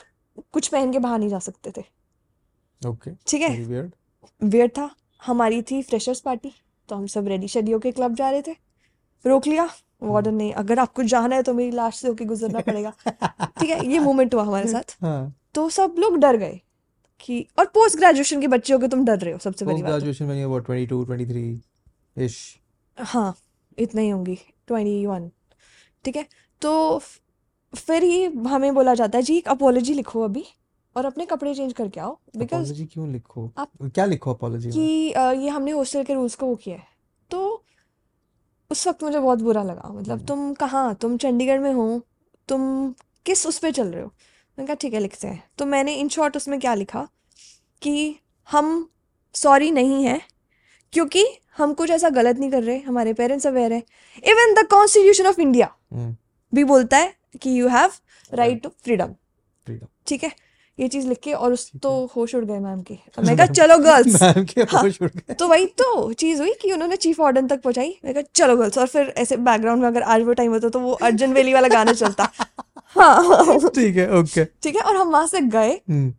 कुछ पहन के बाहर नहीं जा सकते थे।
ओके
ठीक है?
वियर्ड
था। हमारी थी फ्रेशर्स पार्टी तो हम सब रेडी शेडी होके क्लब जा रहे थे। रोक लिया। वार्डन ने अगर आपको जाना है तो मेरी लाश से होके गुजरना पड़ेगा। ठीक है? ये मोमेंट हुआ हमारे साथ।
हाँ।
तो सब लोग डर गए कि और पोस्ट ग्रेजुएशन के बच्चे हो के तुम डर रहे हो सबसे पहली बात तो।
ग्रेजुएशन में वो 22 23 इश
हाँ इतना ही होंगी ट्वेंटी वन ठीक है? तो फिर ही हमें बोला जाता है जी एक अपोलॉजी लिखो अभी और अपने कपड़े चेंज करके आओ बिकॉज़
अपोलॉजी क्यों लिखो?
आप
क्या लिखो अपोलॉजी
कि ये हमने हॉस्टल के रूल्स को वो किया है। उस वक्त मुझे बहुत बुरा लगा। मतलब
हम्म,
तुम कहाँ? तुम चंडीगढ़ में हो। तुम किस उस पर चल रहे हो? मैंने कहा ठीक है लिखते हैं। तो मैंने इन शॉर्ट उसमें क्या लिखा कि हम सॉरी नहीं हैं क्योंकि हम कुछ ऐसा गलत नहीं कर रहे। हमारे पेरेंट्स अवेयर है। Even the constitution of India
hmm.
भी बोलता है कि you have right to freedom. ठीक है? ये चीज़ लिख के और उस तो होश उड़ गए मैम के। मैं कहा चलो गर्ल्स।
मैम के
हाँ
होश उड़ गए।
तो वही तो चीज़ हुई कि उन्होंने चीफ वार्डन तक पहुंचाई। मैं कहा चलो गर्ल्स। और फिर ऐसे बैकग्राउंड में अगर आज वो टाइम होता तो वो अर्जुन वेली वाला गाना चलता। हाँ।
ठीक है ओके
ठीक है और हम वहाँ से गए।
हम्म।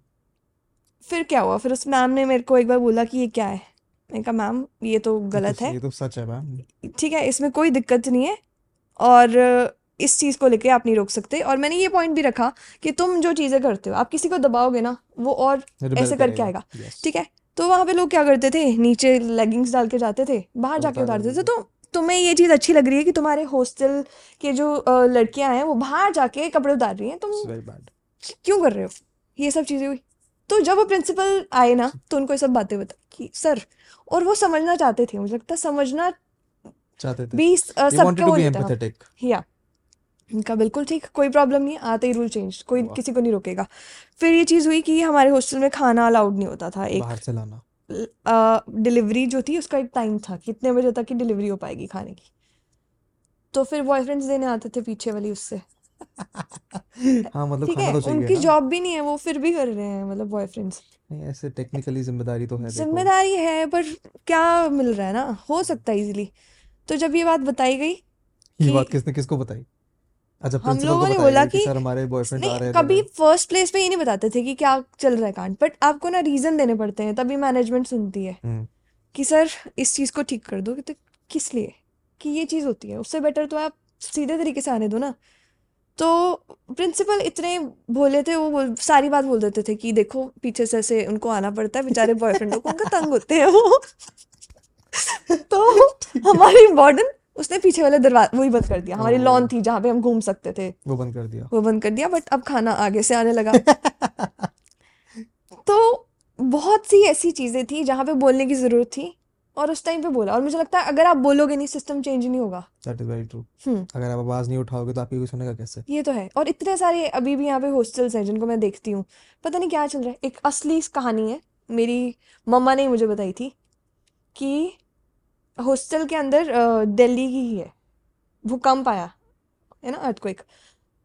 फिर क्या हुआ? फिर उस मैम ने मेरे को एक बार बोला कि ये क्या है? मैंने कहा मैम ये तो गलत
तो
है।
ये तो सच है मैम।
ठीक है इसमें कोई दिक्कत नहीं है। और इस चीज़ को लेके आप नहीं रोक सकते। और मैंने ये पॉइंट भी रखा कि तुम जो चीज़ें करते हो आप किसी को दबाओगे ना वो और ऐसे करके आएगा। ठीक है? तो वहाँ पे लोग क्या करते थे? नीचे लेगिंग्स डाल के जाते थे बाहर जाके
उतार
उतारते थे। तो तुम्हें ये चीज़ अच्छी लग रही है कि तुम्हारे हॉस्टल के जो लड़कियाँ हैं वो बाहर जाके कपड़े उतार रही हैं। तुम क्यों कर रहे हो? ये सब चीज़ें हुई। तो जब वो प्रिंसिपल आए ना तो उनको ये सब बातें बता कि सर और वो समझना चाहते थे मुझे लगता समझना
चाहते थे। दे
सबका वो या उनका बिल्कुल ठीक कोई प्रॉब्लम नहीं आते ही रूल चेंज कोई किसी को नहीं रोकेगा। फिर ये चीज़ हुई कि हमारे हॉस्टल में खाना अलाउड नहीं होता था एक
बाहर से लाना।
डिलीवरी जो थी उसका एक टाइम था कितने बजे तक की डिलीवरी हो पाएगी खाने की। तो फिर बॉयफ्रेंड्स देने आते थे पीछे वाली उससे।
हाँ मतलब
ठीक है
तो
उनकी जॉब भी नहीं है वो फिर भी कर रहे हैं मतलब बॉयफ्रेंड्स
नहीं ऐसे टेक्निकली ज़िम्मेदारी तो है
ज़िम्मेदारी है पर क्या मिल रहा है ना? हो सकता है इजीली तो जब ये बात बताई गई
ये बात किसने किसको बताई? अच्छा
हम लोगों ने बोला
कि
कि
सर हमारे बॉयफ्रेंड आ रहे हैं
कभी फ़र्स्ट प्लेस पे ये नहीं बताते थे कि क्या चल रहा है कांड बट आपको ना रीजन देने पड़ते हैं तभी मैनेजमेंट सुनती है
हम्म।
कि सर इस चीज़ को ठीक कर दो कि तो किस लिए? कि ये चीज़ होती है उससे बेटर तो आप सीधे तरीके से आने दो ना। तो प्रिंसिपल इतने भोले थे वो बोल, सारी बात बोल देते थे कि देखो पीछे से ऐसे उनको आना पड़ता है बेचारे बॉयफ्रेंड को उनका तंग होते हैं वो। तो हमारी वार्डन उसने पीछे वाले दरवाज़ा वही बंद कर दिया। हमारी लॉन थी जहाँ पे हम घूम सकते थे।
वो बंद कर दिया।
वो बंद कर दिया बट अब खाना आगे से आने लगा। तो बहुत सी ऐसी चीज़ें थी जहाँ पे बोलने की ज़रूरत थी और उस टाइम पे बोला। और मुझे लगता है अगर आप बोलोगे नहीं सिस्टम चेंज नहीं होगा।
दैट इज़ वेरी ट्रू अगर आप आवाज़ नहीं उठाओगे तो आपकी कोई सुनेगा कैसे?
ये तो है। और इतने सारे अभी भी यहाँ पे हॉस्टल्स हैं जिनको मैं देखती हूँ। पता नहीं क्या चल रहा है। एक असली कहानी है। मेरी मम्मा ने मुझे बताई थी कि हॉस्टल के अंदर दिल्ली की ही। है भूकंप आया है ना अर्थक्वेक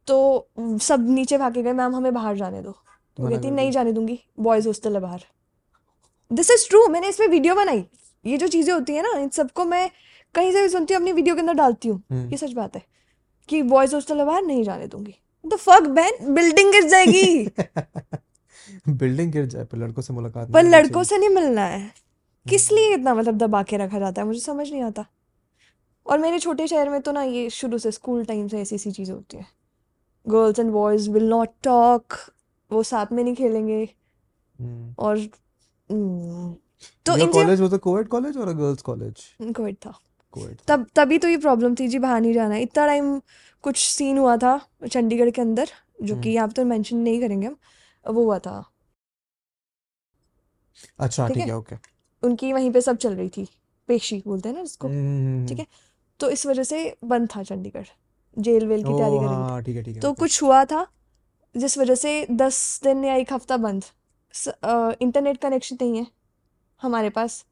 तो सब नीचे भागे गए मैम हमें बाहर जाने दो। तो कहती नहीं जाने दूँगी बॉयज़ हॉस्टल है बाहर। दिस इज़ ट्रू मैंने इस पे वीडियो बनाई। ये जो चीज़ें होती है ना इन सबको मैं कहीं से भी सुनती हूँ अपनी वीडियो के अंदर डालती हूँ।
हम्म।
ये सच बात है कि बॉयज़ हॉस्टल है बाहर नहीं जाने दूँगी। द फक बैन बिल्डिंग गिर जाएगी।
बिल्डिंग गिर जाए पर लड़कों से मुलाकात
पर लड़कों से नहीं मिलना है। किस लिए इतना मतलब दबा के रखा जाता है? मुझे समझ नहीं आता। और मेरे छोटे शहर में तो ना ये शुरू से स्कूल टाइम से ऐसी ऐसी चीज़ें होती हैं। Girls and boys will not talk वो साथ में नहीं खेलेंगे।
हम्म।
और हम्म, तो
college was a coed college और गर्ल्स कॉलेज
कोविड था।
कोएड
तब तभी तो ये प्रॉब्लम थी जी बाहर नहीं जाना। इतना टाइम कुछ सीन हुआ था चंडीगढ़ के अंदर जो कि
हम्म।
यहाँ पे तो मेंशन नहीं करेंगे हम। वो हुआ था।
अच्छा
ठीक है?
ओके
उनकी वहीं पे सब चल रही थी। पेशी बोलते हैं ना ठीक
हम्म।
है? तो इस वजह से बंद था चंडीगढ़। जेल वेल की तैयारी कर।
हाँ ठीक है ठीक है
तो कुछ हुआ था जिस वजह से दस दिन या एक हफ़्ता बंद। इंटरनेट कनेक्शन नहीं है हमारे पास।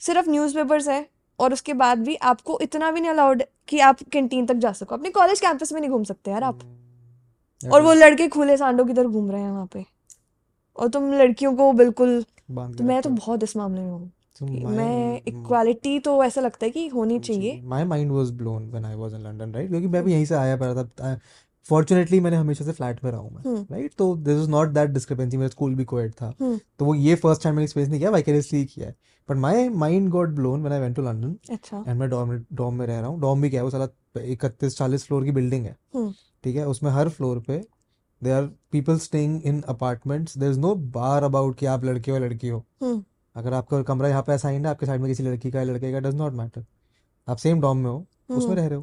सिर्फ़ न्यूज़पेपर्स है और उसके बाद भी आपको इतना भी नहीं अलाउड कि आप कैंटीन तक जा सको। अपने कॉलेज कैंपस में नहीं घूम सकते यार आप। और वो लड़के खुले सांडों की तरह घूम रहे हैं वहाँ पे। और तुम लड़कियों को बिल्कुल
बाँध
तो मैं तो बहुत इस मामले में हूँ।
so my
मैं इक्वालिटी तो ऐसा लगता है कि होनी चाहिए।
my mind was blown when I was in London right? क्योंकि मैं भी यहीं से आया पड़ा था। फॉर्चुनेटली मैंने हमेशा से फ्लैट में रहा हूँ मैं
हम्म।
राइट तो this is not that discrepancy मेरा स्कूल भी कोएड था।
हम्म।
तो वो ये फ़र्स्ट टाइम मैंने एक्सपीरियंस नहीं किया वाइकेरियसली किया है। But my mind got blown when I went to London
अच्छा।
एंड मैं डॉम डॉम में रह रहा हूँ। डॉम भी क्या है वो साला इकतीस चालीस फ्लोर की बिल्डिंग है।
हम्म।
ठीक है उसमें हर फ्लोर पे they are people staying in apartments there is no bar about कि आप लड़के हो लड़की हो।
हम्म।
अगर आपका कमरा यहाँ पे असाइन है आपके साइड में किसी लड़की का लड़के का डज नॉट मैटर आप सेम डॉम में हो उसमें
हम्म
रह रहे हो।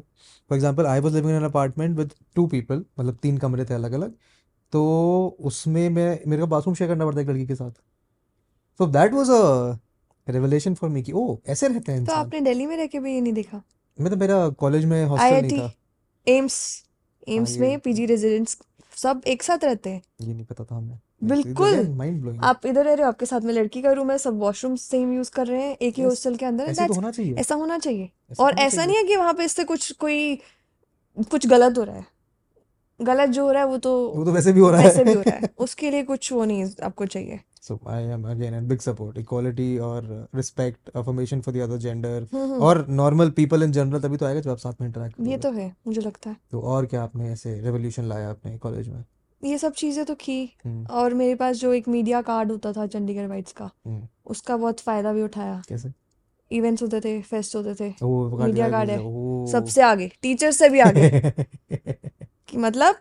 For example I was living in apartment with two people मतलब तीन कमरे थे अलग अलग तो उसमें मैं मेरे को बाथरूम शेयर करना पड़ता है लड़की के साथ। So that was a revelation for me कि ओ ऐसे रहते हैं
तो आपने दिल्ली में रह के भी ये नहीं देखा?
मैं तो मेरा कॉलेज में हॉस्टल नहीं था।
एम्स एम्स में पीजी रेजिडेंट्स सब एक साथ रहते हैं।
ये नहीं पता था हमें।
बिल्कुल। आप इधर रह रहे हो आपके साथ में लड़की का रूम है सब वॉशरूम सेम यूज़ कर रहे हैं एक ही हॉस्टल के अंदर
ऐसे तो होना चाहिए।
ऐसा होना चाहिए। और ऐसा नहीं है कि वहाँ पे इससे कुछ कोई कुछ गलत हो रहा है। गलत जो हो रहा है वो तो
वो तो वैसे भी हो रहा है।
वैसे भी हो रहा
है
है। उसके लिए कुछ वो नहीं आपको चाहिए।
So I am again in big support. Equality और respect affirmation for the other gender
हम्म हम्म।
और normal people in general तभी तो आएगा जब आप साथ में interact
ये तो है मुझे लगता है।
तो और क्या आपने ऐसे revolution लाया अपने कॉलेज में?
ये सब चीज़ें तो की।
हम्म।
और मेरे पास जो एक मीडिया कार्ड होता था चंडीगढ़ वाइट्स का
हम्म।
उसका बहुत फ़ायदा भी उठाया।
कैसे?
इवेंट्स होते थे फेस्ट होते थे। मीडिया कार्ड है। सबसे आगे टीचर से भी आगे। कि मतलब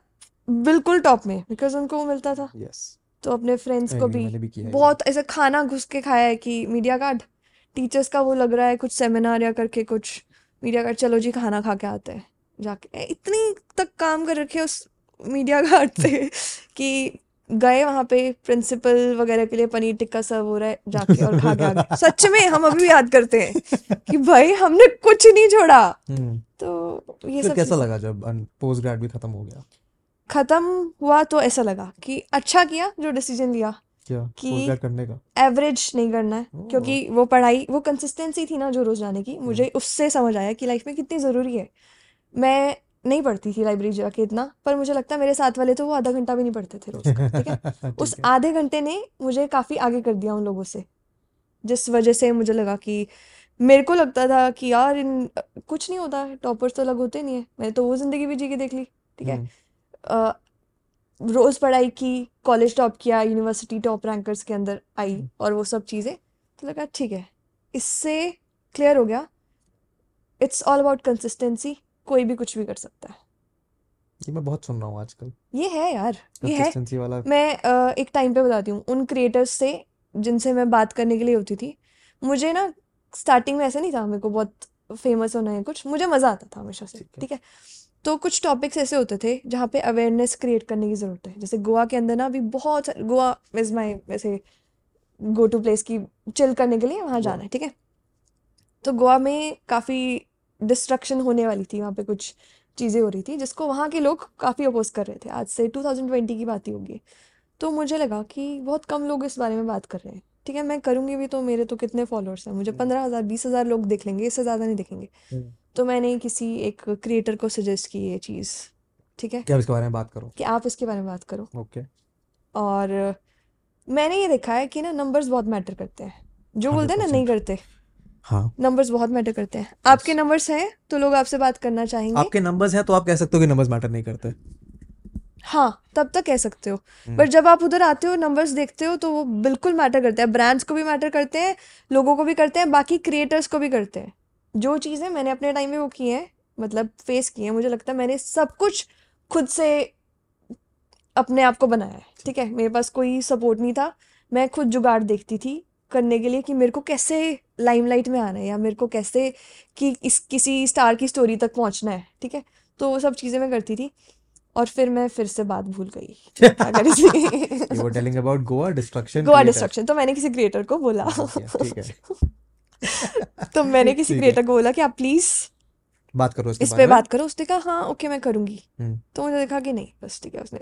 बिल्कुल टॉप में बिकॉज़ उनको मिलता था।
यस
तो अपने फ्रेंड्स को भी
भी
बहुत ऐसा खाना घुस के खाया है कि मीडिया कार्ड टीचर्स का वो लग रहा है कुछ सेमिनार या करके कुछ। मीडिया गार्ड चलो जी खाना खा के आते हैं। जाके। इतनी तक काम कर रखे उस मीडिया गार्ड से कि गए वहाँ पे प्रिंसिपल वगैरह के लिए पनीर टिक्का सर्व हो रहा है जाके और खा के सच में हम अभी भी याद करते हैं कि भाई हमने कुछ नहीं छोड़ा।
हम्म।
तो ये सब
कैसा लगा जब पोस्ट ग्रेड भी खत्म हो गया?
खत्म हुआ तो ऐसा लगा कि अच्छा किया जो डिसीज़न लिया
क्या?
कि
करने का?
एवरेज नहीं करना है
ओह
क्योंकि वो पढ़ाई वो कंसिस्टेंसी थी ना जो रोज जाने की मुझे उससे समझ आया कि लाइफ में कितनी ज़रूरी है। मैं नहीं पढ़ती थी लाइब्रेरी जाके इतना पर मुझे लगता है मेरे साथ वाले तो वो आधा घंटा भी नहीं पढ़ते थे रोज ठीक है? उस आधे घंटे ने मुझे काफ़ी आगे कर दिया उन लोगों से जिस वजह से मुझे लगा कि मेरे को लगता था कि यार इन कुछ नहीं होता टॉपर्स तो अलग होते नहीं है मैंने तो वो ज़िंदगी भी जी के देख ली ठीक है? अ, रोज़ पढ़ाई की कॉलेज टॉप किया यूनिवर्सिटी टॉप रैंकर्स के अंदर आई
हम्म।
और वो सब चीज़ें तो लगा ठीक है। इससे क्लियर हो गया। इट्स ऑल अबाउट कंसिस्टेंसी कोई भी कुछ भी कर सकता है।
ये मैं बहुत सुन रहा हूँ आजकल।
ये है यार। ये है।
वाला।
मैं एक टाइम पे बताती हूँ। उन क्रिएटर्स से जिनसे मैं बात करने के लिए होती थी मुझे ना स्टार्टिंग में ऐसा नहीं था मेरे को बहुत फ़ेमस होना है कुछ मुझे मज़ा आता था हमेशा से
ठीक है?
तो कुछ टॉपिक्स ऐसे होते थे जहाँ पे अवेयरनेस क्रिएट करने की ज़रूरत है। जैसे गोवा के अंदर ना अभी बहुत गोवा इज़ माई वैसे गो टू प्लेस की चिल करने के लिए वहाँ जाना है ठीक है? तो गोवा में काफ़ी डिस्ट्रक्शन होने वाली थी वहाँ पे कुछ चीज़ें हो रही थी जिसको वहाँ के लोग काफ़ी अपोज कर रहे थे। आज से 2020 की बात ही होगी। तो मुझे लगा कि बहुत कम लोग इस बारे में बात कर रहे हैं। ठीक है मैं करूँगी भी तो मेरे तो कितने फॉलोअर्स हैं? मुझे
हम्म।
पंद्रह हज़ार बीस हज़ार लोग देख लेंगे इससे ज़्यादा नहीं देखेंगे।
हम्म।
तो मैंने किसी एक क्रिएटर को सजेस्ट की ये चीज़ ठीक है?
क्या इसके बारे में बात करो?
कि आप इसके बारे में बात करो।
ओके।
और मैंने ये देखा है कि ना नंबर्स बहुत मैटर करते हैं। जो बोलते हैं ना नहीं करते।
हाँ।
नंबर्स बहुत मैटर करते हैं। आपके नंबर्स हैं तो लोग आपसे बात करना चाहेंगे।
आपके नंबर्स हैं तो आप कह सकते हो कि नंबर्स मैटर नहीं करते।
हाँ तब तक कह सकते हो।
हम्म।
पर जब आप उधर आते हो नंबर्स देखते हो तो वो बिल्कुल मैटर करते हैं। ब्रांड्स को भी मैटर करते हैं लोगों को भी करते हैं बाकी क्रिएटर्स को भी करते हैं। जो चीज़ें मैंने अपने टाइम में वो की हैं मतलब फेस की हैं मुझे लगता है मैंने सब कुछ खुद से अपने आप को बनाया है ठीक है? मेरे पास कोई सपोर्ट नहीं था। मैं खुद जुगाड़ देखती थी करने के लिए कि मेरे को कैसे लाइमलाइट में आना है या मेरे को कैसे कि इस किसी स्टार की स्टोरी तक पहुँचना है ठीक है? तो वो सब चीज़ें मैं करती थी। और फिर मैं फिर से बात भूल गई। अगर
you were telling about Goa destruction
Goa destruction तो मैंने किसी क्रिएटर को बोला।
ठीक है।
तो मैंने किसी क्रिएटर को बोला कि आप प्लीज़
बात करो
इस पे बात करो उसने कहा हाँ ओके मैं करूँगी।
हम्म।
तो मुझे देखा कि नहीं बस ठीक है उसने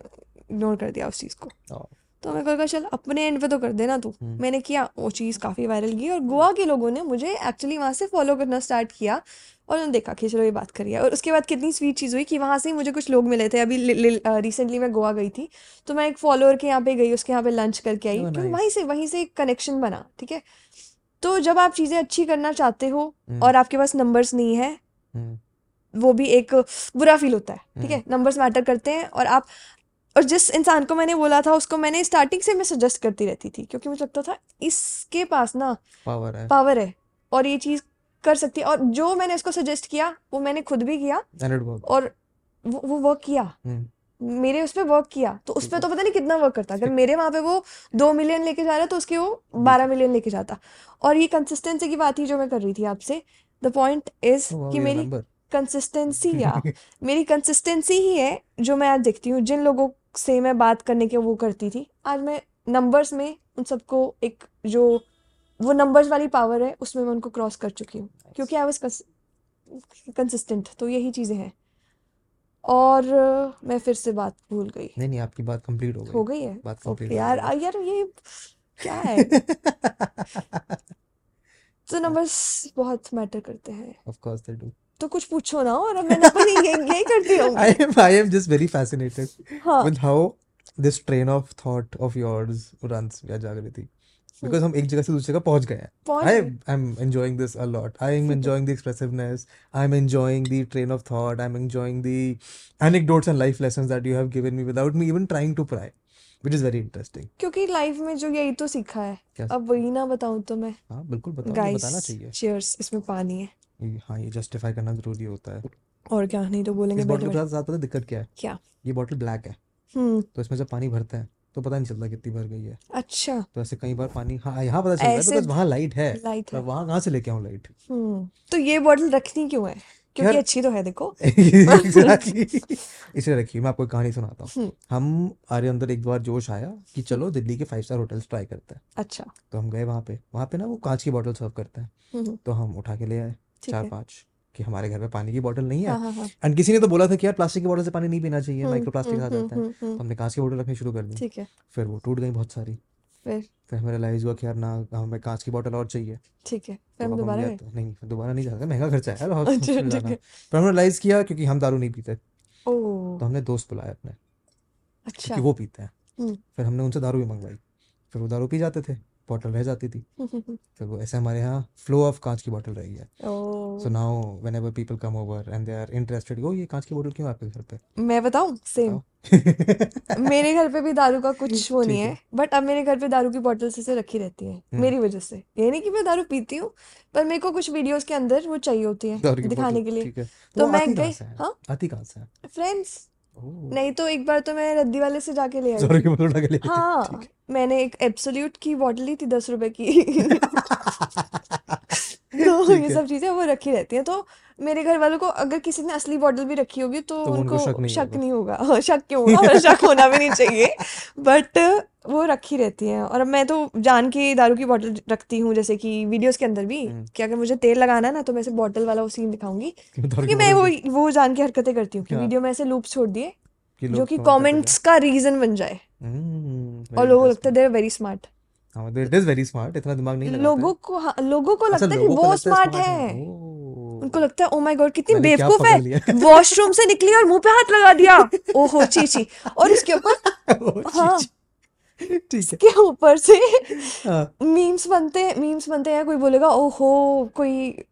इग्नोर कर दिया उस चीज़ को। तो मैं कहा चल अपने एंड पे तो कर देना तू।
हम्म।
मैंने किया वो चीज़ काफ़ी वायरल की और गोवा के लोगों ने मुझे एक्चुअली वहाँ से फॉलो करना स्टार्ट किया और उन्होंने देखा कि चलो ये बात करिए और उसके बाद कितनी स्वीट चीज़ हुई कि वहाँ से ही मुझे कुछ लोग मिले थे। अभी रिसेंटली मैं गोवा गई थी तो मैं एक फॉलोअर के यहाँ पे गई उसके यहाँ पे लंच करके आई क्योंकि वहीं से वहीं से एक कनेक्शन बना ठीक है? तो जब आप चीज़ें अच्छी करना चाहते हो
हम्म।
और आपके पास नंबर्स नहीं है
हम्म।
वो भी एक बुरा फील होता है ठीक है? नंबर्स मैटर करते हैं और आप और जिस इंसान को मैंने बोला था उसको मैंने स्टार्टिंग से मैं सजेस्ट करती रहती थी क्योंकि मुझे लगता था इसके पास ना
पावर है।
पावर है और ये चीज़ कर सकती है। और जो मैंने इसको सजेस्ट किया वो मैंने खुद भी किया और वो वो वर्क किया।
हम्म।
मेरे उस पर वर्क किया तो उस पर तो पता नहीं कितना वर्क करता। अगर मेरे वहाँ पे वो दो मिलियन लेके जा रहा तो उसके वो बारह मिलियन लेके जाता। और ये कंसिस्टेंसी की बात ही जो मैं कर रही थी आपसे द पॉइंट इज़ कि मेरी कंसिस्टेंसी या मेरी कंसिस्टेंसी ही है जो मैं आज देखती हूँ। जिन लोगों से मैं बात करने के वो करती थी। आज मैं नंबर्स में उन सबको एक जो वो नंबर्स वाली पावर है उसमें मैं उनको क्रॉस कर चुकी हूँ। क्योंकि आई वॉज़ कंसिस्टेंट तो यही चीज़ें हैं। और मैं फिर से बात भूल गई।
नहीं नहीं आपकी बात कंप्लीट हो गई।
हो
गई
है?
बात कंप्लीट
यार आ, यार ये क्या है? तो नंबर्स बहुत मैटर करते हैं।
ऑफ़ कोर्स दे डू
तो कुछ पूछो ना और मैं अपनी तो यही यही करती हूँ
I am I am just very
fascinated
with how this train of thought of yours runs या जागृति बिकॉज़ हम्म। हम एक जगह से दूसरी जगह पहुँच गए हैं। I
am
enjoying this a lot I am enjoying the expressiveness I am enjoying the train of thought I am enjoying the anecdotes and life lesson that you have given me without me even trying to pry which is very interesting
क्योंकि लाइफ में जो यही तो सीखा है। अब वही ना बताऊँ तो मैं।
हाँ बिल्कुल बताओ बताना चाहिए।
चीयर्स इसमें पानी है।
ये- हाँ ये जस्टिफाई करना ज़रूरी होता है।
और क्या? नहीं तो बोलेंगे
इस बॉटल के
बैठे
साथ साथ पता है दिक्कत क्या है?
क्या?
ये बॉटल ब्लैक है।
हम्म।
तो इसमें जब पानी भरते हैं तो पता नहीं चलता कितनी भर गई है।
अच्छा।
तो ऐसे कई बार पानी हाँ यहाँ पता चलता है
ऐसे
बिकॉज़ वहाँ लाइट है।
लाइट है।
मैं वहाँ कहाँ से लेके आऊँ लाइट
हम्म। तो ये बॉटल रखनी क्यों है? क्योंकि
यार-
अच्छी तो है देखो।
एग्जैक्टली इसलिए रखिए मैं आपको एक कहानी सुनाता हूँ।
हम्म।
हम हमारे अंदर एक बार जोश आया कि चलो दिल्ली के फाइव स्टार होटल्स ट्राई करते हैं।
अच्छा।
तो हम गए वहाँ पे। वहाँ पे ना वो कांच की बॉटल सर्व करते हैं।
हम्म।
तो हम उठा के ले आए। चार
है।
पाँच कि हमारे घर में पानी की बोतल नहीं है।
हाँ हाँ हाँ।
एंड किसी ने तो बोला था कि यार प्लास्टिक की बोतल से पानी नहीं पीना चाहिए
हम्म
माइक्रो प्लास्टिक
हम्म
आ जाता है।
हम्म
तो
हम्म
हमने कांच की बोतल रखनी शुरू कर दी।
ठीक है।
फिर वो टूट गई बहुत सारी।
फिर?
फिर हमें रियलाइज़ हुआ कि यार ना हमें कांच की बोतल और चाहिए।
ठीक है।
तो
फिर हम दोबारा
तो नहीं दोबारा नहीं जाते महँगा खर्चा है यार
अच्छा ठीक है।
फिर हमने रियलाइज़ किया क्योंकि हम दारू नहीं पीते। तो हमने दोस्त बुलाए अपने
अच्छा।
वो पीते हैं।
हम्म।
फिर हमने उनसे दारू भी मंगवाई। फिर वो दारू पी जाते थे। बॉटल रह जाती थी। फिर वो ऐसे हमारे यहाँ फ्लो ऑफ़ कांच की बॉटल रही है। So now whenever people come over and they are interested ये कांच की बोतल क्यों आपके घर पे?
मैं बताऊँ? सेम मेरे घर पे भी दारू का कुछ वो नहीं है बट अब मेरे घर पे दारू की बॉटल्स ऐसे रखी रहती हैं
हम्म।
मेरी वजह से। ये नहीं कि मैं दारू पीती हूँ पर मेरे को कुछ वीडियोस के अंदर वो चाहिए होती है दिखाने के लिए।
तो
तो मैं गई
हाँ? से
फ्रेंड्स नहीं तो एक बार तो मैं रद्दी वाले से जाके ले आई सॉरी
की बोतल उठा ले
हाँ मैंने एक एब्सोल्यूट की बॉटल ली थी दस रुपए की। तो ये सब चीज़ें वो रखी रहती हैं तो मेरे घर वालों को अगर किसी ने असली बॉटल भी रखी होगी तो
तो उनको शक नहीं
शक
होगा।
नहीं होगा। हाँ, शक क्यों होगा? शक होना भी नहीं चाहिए। बट वो रखी रहती हैं। और मैं तो जान के दारू की बॉटल रखती हूँ जैसे कि वीडियोस के अंदर भी।
हम्म।
कि अगर मुझे तेल लगाना है ना तो मैं ऐसे बॉटल वाला वो सीन दिखाऊँगी। क्योंकि मैं वो वो जान के हरकतें करती हूँ कि वीडियो में ऐसे लूप छोड़ दिए जो कि कमेंट्स का रीजन बन जाए।
हम्म
और लोगों को लगता है
इंटरेस्टिंग
वेरी स्मार्ट
हाँ इट इज़ वेरी स्मार्ट इतना दिमाग नहीं लगाते।
लोगों को हाँ, लोगों को
अच्छा
लगता है कि वो स्मार्ट
है
उनको लगता है ओ माय गॉड कितनी बेवकूफ़ है। वॉशरूम से निकली और मुँह पे हाथ लगा दिया। ओहो ची ची। और इसके ऊपर हाँ।
ठीक है।
इसके ऊपर से मीम्स बनते हैं मीम्स बनते हैं कोई बोलेगा ओहो कोई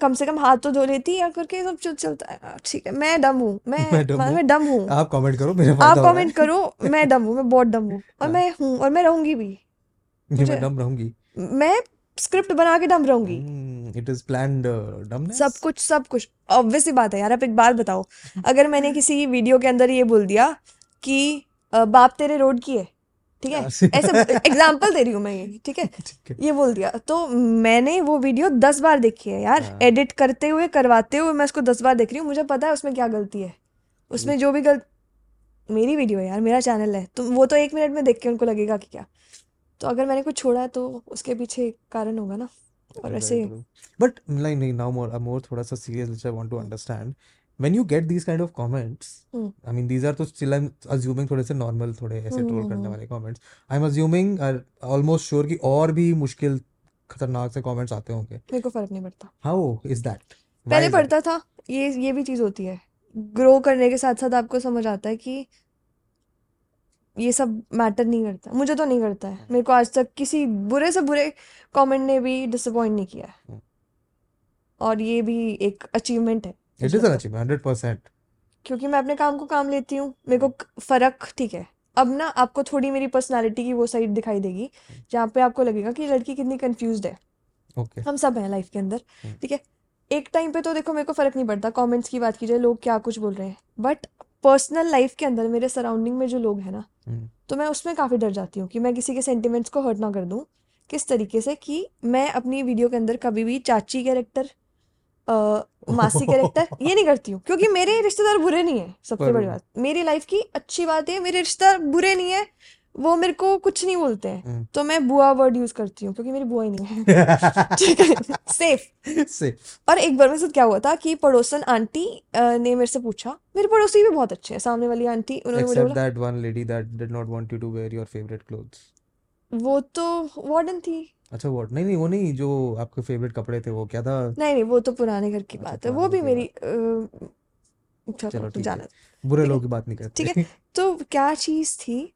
कम से कम हाथ तो धो लेती या करके सब चल चलता है। हाँ, ठीक है मैं डम हूँ मैं
मैं डम हूँ। आप कमेंट करो मेरा
आप कमेंट करो मैं डम हूँ मैं बहुत डम हूँ। और
हाँ।
मैं हूँ और मैं रहूँगी भी।
मैं डम रहूँगी।
मैं स्क्रिप्ट बना के डम रहूँगी।
इट इज़ प्लान्ड
सब कुछ सब कुछ। ऑब्वियस बात है यार आप एक बात बताओ। अगर मैंने किसी वीडियो के अंदर ये बोल दिया कि बाप तेरे रोड की है ठीक है? ऐसे एग्ज़ाम्पल दे रही हूँ मैं ये ठीक है? ये बोल दिया। तो मैंने वो वीडियो दस बार देखी है यार।
हाँ।
एडिट करते हुए करवाते हुए मैं उसको दस बार देख रही हूँ। मुझे पता है उसमें क्या गलती है। उसमें जो भी गल मेरी वीडियो है यार मेरा चैनल है। तो वो तो एक मिनट में देख के उनको लगेगा कि क्या। तो अगर मैंने कुछ छोड़ा तो उसके पीछे कारण होगा ना। और
ऐसे बट लाइक नहीं नाउ मोर मोर थोड़ा सा serious I want to understand when you get these kind of
comments
I mean these are तो स्टिल आई एम अज्यूमिंग थोड़े से नॉर्मल थोड़े ऐसे
hmm,
ट्रोल
hmm,
करने
hmm.
वाले comments I am assuming almost sure कि और भी मुश्किल खतरनाक से कमेंट्स आते होंगे।
मेरे को फ़र्क नहीं पड़ता।
हाउ इज़ दैट
पहले पड़ता था ये ये भी चीज़ होती है। ग्रो करने के साथ साथ आपको समझ आता है कि ये सब मैटर नहीं करता। मुझे तो नहीं करता है। मेरे को आज तक किसी बुरे से बुरे कमेंट ने भी डिसअपॉइंट नहीं किया है।
हम्म।
और ये भी एक अचीवमेंट है।
An
लगता है
achievement, 100%.
क्योंकि मैं अपने काम को काम लेती हूँ। मेरे को फ़र्क ठीक है। अब ना आपको थोड़ी मेरी पर्सनालिटी की वो साइड दिखाई देगी जहाँ पे आपको लगेगा कि लड़की कितनी कंफ्यूज है।
Okay.
हम सब हैं लाइफ के अंदर।
हम्म।
ठीक है? एक टाइम पे तो देखो मेरे को फ़र्क नहीं पड़ता। कमेंट्स की बात की जाए लोग क्या कुछ बोल रहे हैं। बट पर्सनल लाइफ के अंदर मेरे सराउंडिंग में जो लोग हैं ना
हम्म,
तो मैं उसमें काफ़ी डर जाती हूँ कि मैं किसी के सेंटिमेंट्स को हर्ट ना कर दूँ किस तरीके से कि मैं अपनी वीडियो के अंदर कभी भी चाची कैरेक्टर मासी कैरेक्टर ये नहीं करती हूँ क्योंकि मेरे रिश्तेदार बुरे नहीं है सबसे बड़ी बात। मेरी लाइफ की अच्छी बात है मेरे रिश्तेदार बुरे नहीं है वो मेरे को कुछ नहीं बोलते। हैं
हम्म।
तो मैं बुआ वर्ड यूज़ करती हूँ क्योंकि मेरी बुआ ही नहीं है। ठीक है? सेफ़
Say,
और एक बार मेरे साथ क्या हुआ था कि पड़ोसन आंटी ने मेरे से पूछा। मेरे पड़ोसी भी बहुत अच्छे हैं। सामने वाली आंटी उन्होंने मुझे बोला
that one lady that did not want you to wear your favorite clothes.
वो तो वार्डन थी।
अच्छा what? नहीं नहीं वो नहीं जो आपके फेवरेट कपड़े थे वो क्या था?
नहीं नहीं वो तो पुराने घर की
अच्छा
बात है। वो भी मेरी चलो जाना।
बुरे लोगों की बात नहीं करते ठीक
है। तो क्या चीज़ थी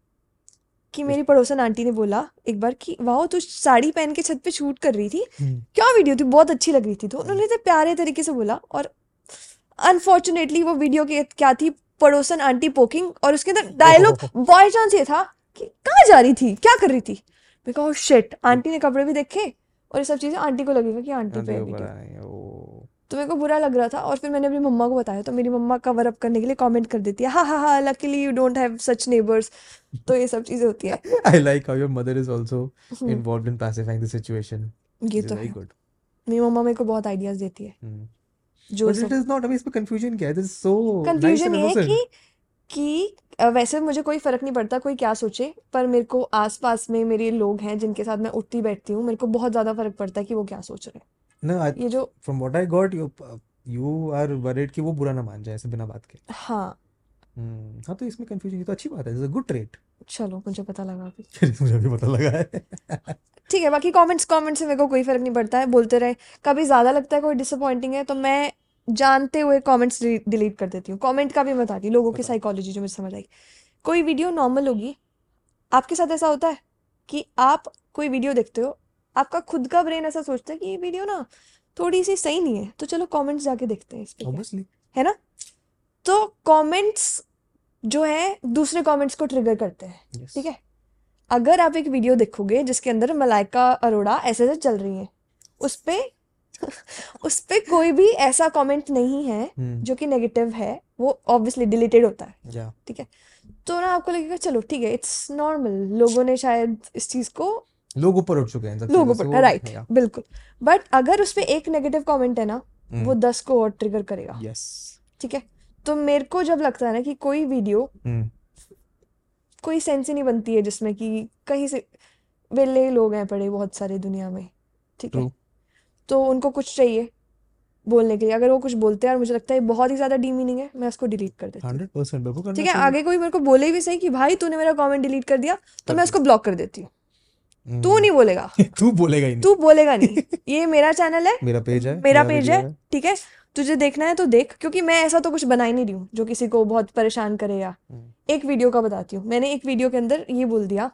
कि मेरी पड़ोसन आंटी ने बोला एक बार कि वाह तू साड़ी पहन के छत पे शूट कर रही थी?
हम्म,
क्या वीडियो थी? बहुत अच्छी लग रही थी। तो उन्होंने इतने प्यारे तरीके से बोला और अनफॉर्चुनेटली वो वीडियो के क्या थी? पड़ोसन आंटी पोकिंग और उसके अंदर डायलॉग बाय चांस ये था कि कहाँ जा रही थी? क्या कर रही थी? बिकॉज़ शेट आंटी ने कपड़े भी देखे और ये सब चीज़ें आंटी को लगेगा कि आंटी पे तो मेरे को बुरा लग रहा था और फिर मैंने अपनी मम्मा को बताया तो मेरी मम्मा कवर अप करने के लिए कमेंट कर देती है हाँ हाँ हाँ luckily you don't have such neighbours तो ये सब चीज़ें होती है
I like how your mother is also
hmm,
involved in pacifying the situation.
ये तो
very
है मेरी मम्मा मेरे को बहुत आइडियाज़ देती है
Hmm.
जो सब
is not. अभी इसमें confusion क्या है? So nice
कंफ्यूजन ये है कि कि वैसे मुझे कोई फ़र्क नहीं पड़ता कोई क्या सोचे पर मेरे को आसपास में मेरे लोग हैं जिनके साथ मैं उठती बैठती हूँ मेरे को बहुत ज़्यादा फ़र्क पड़ता है कि वो क्या सोच रहे हैं
I,
ये जो
from what I got, you you are worried कि वो बुरा ना मान जाए ऐसे बिना बात के.
हाँ
Hmm. हाँ तो इसमें confusion ये तो अच्छी बात है. A good
चलो मुझे पता लगा अभी
मुझे भी पता लगा है.
ठीक है बाकी कमेंट्स कमेंट्स से मेरे को कोई फ़र्क नहीं पड़ता है बोलते रहे कभी ज़्यादा लगता है कोई डिसअपॉइंटिंग है तो मैं जानते हुए कमेंट्स डिलीट कर देती हूँ कमेंट का भी मैं बताती हूँ लोगों की साइकोलॉजी जो मुझे समझ आई कोई वीडियो नॉर्मल होगी आपके साथ ऐसा होता है कि आप कोई वीडियो देखते हो आपका खुद का ब्रेन ऐसा सोचता है कि ये वीडियो ना थोड़ी सी सही नहीं है। तो चलो कमेंट्स जाके देखते हैं इस पे है। ना? तो कमेंट्स जो है दूसरे कमेंट्स को ट्रिगर करते हैं।
Yes.
ठीक है? अगर आप एक वीडियो देखोगे जिसके अंदर मलाइका अरोड़ा ऐसे ऐसे चल रही हैं उस पे उस पे कोई भी ऐसा कमेंट नहीं है
Hmm.
जो कि नेगेटिव है वो ऑब्वियसली डिलीटेड होता है।
Yeah.
ठीक है? तो ना आपको लगेगा चलो ठीक है इट्स नॉर्मल लोगों ने शायद इस चीज़ को
लोग ऊपर उठ चुके हैं
लोगों पर राइट बिल्कुल। बट अगर उस पे एक नेगेटिव कमेंट है ना
Hmm.
वो दस को और ट्रिगर करेगा।
Yes.
ठीक है? तो मेरे को जब लगता है ना कि कोई वीडियो
Hmm.
कोई सेंस ही नहीं बनती है जिसमें कि कहीं से वेले लोग हैं पड़े बहुत सारे दुनिया में ठीक है? तो उनको कुछ चाहिए बोलने के लिए। अगर वो कुछ बोलते हैं और मुझे लगता है बहुत ही ज़्यादा डीमीनिंग है मैं उसको डिलीट कर देती हूँ।
100% बिल्कुल करना
ठीक है? आगे कोई मेरे को बोले भी सही कि भाई तूने मेरा कमेंट डिलीट कर दिया तो मैं उसको ब्लॉक कर देती हूँ। तू
Hmm.
नहीं बोलेगा।
तू बोलेगा ही नहीं.
तू बोलेगा नहीं। ये मेरा चैनल है।
मेरा पेज है।
मेरा पेज है। ठीक है? तुझे देखना है तो देख क्योंकि मैं ऐसा तो कुछ बना ही नहीं रही हूँ जो किसी को बहुत परेशान करे या।
Hmm.
एक वीडियो का बताती हूँ। मैंने एक वीडियो के अंदर ये बोल दिया।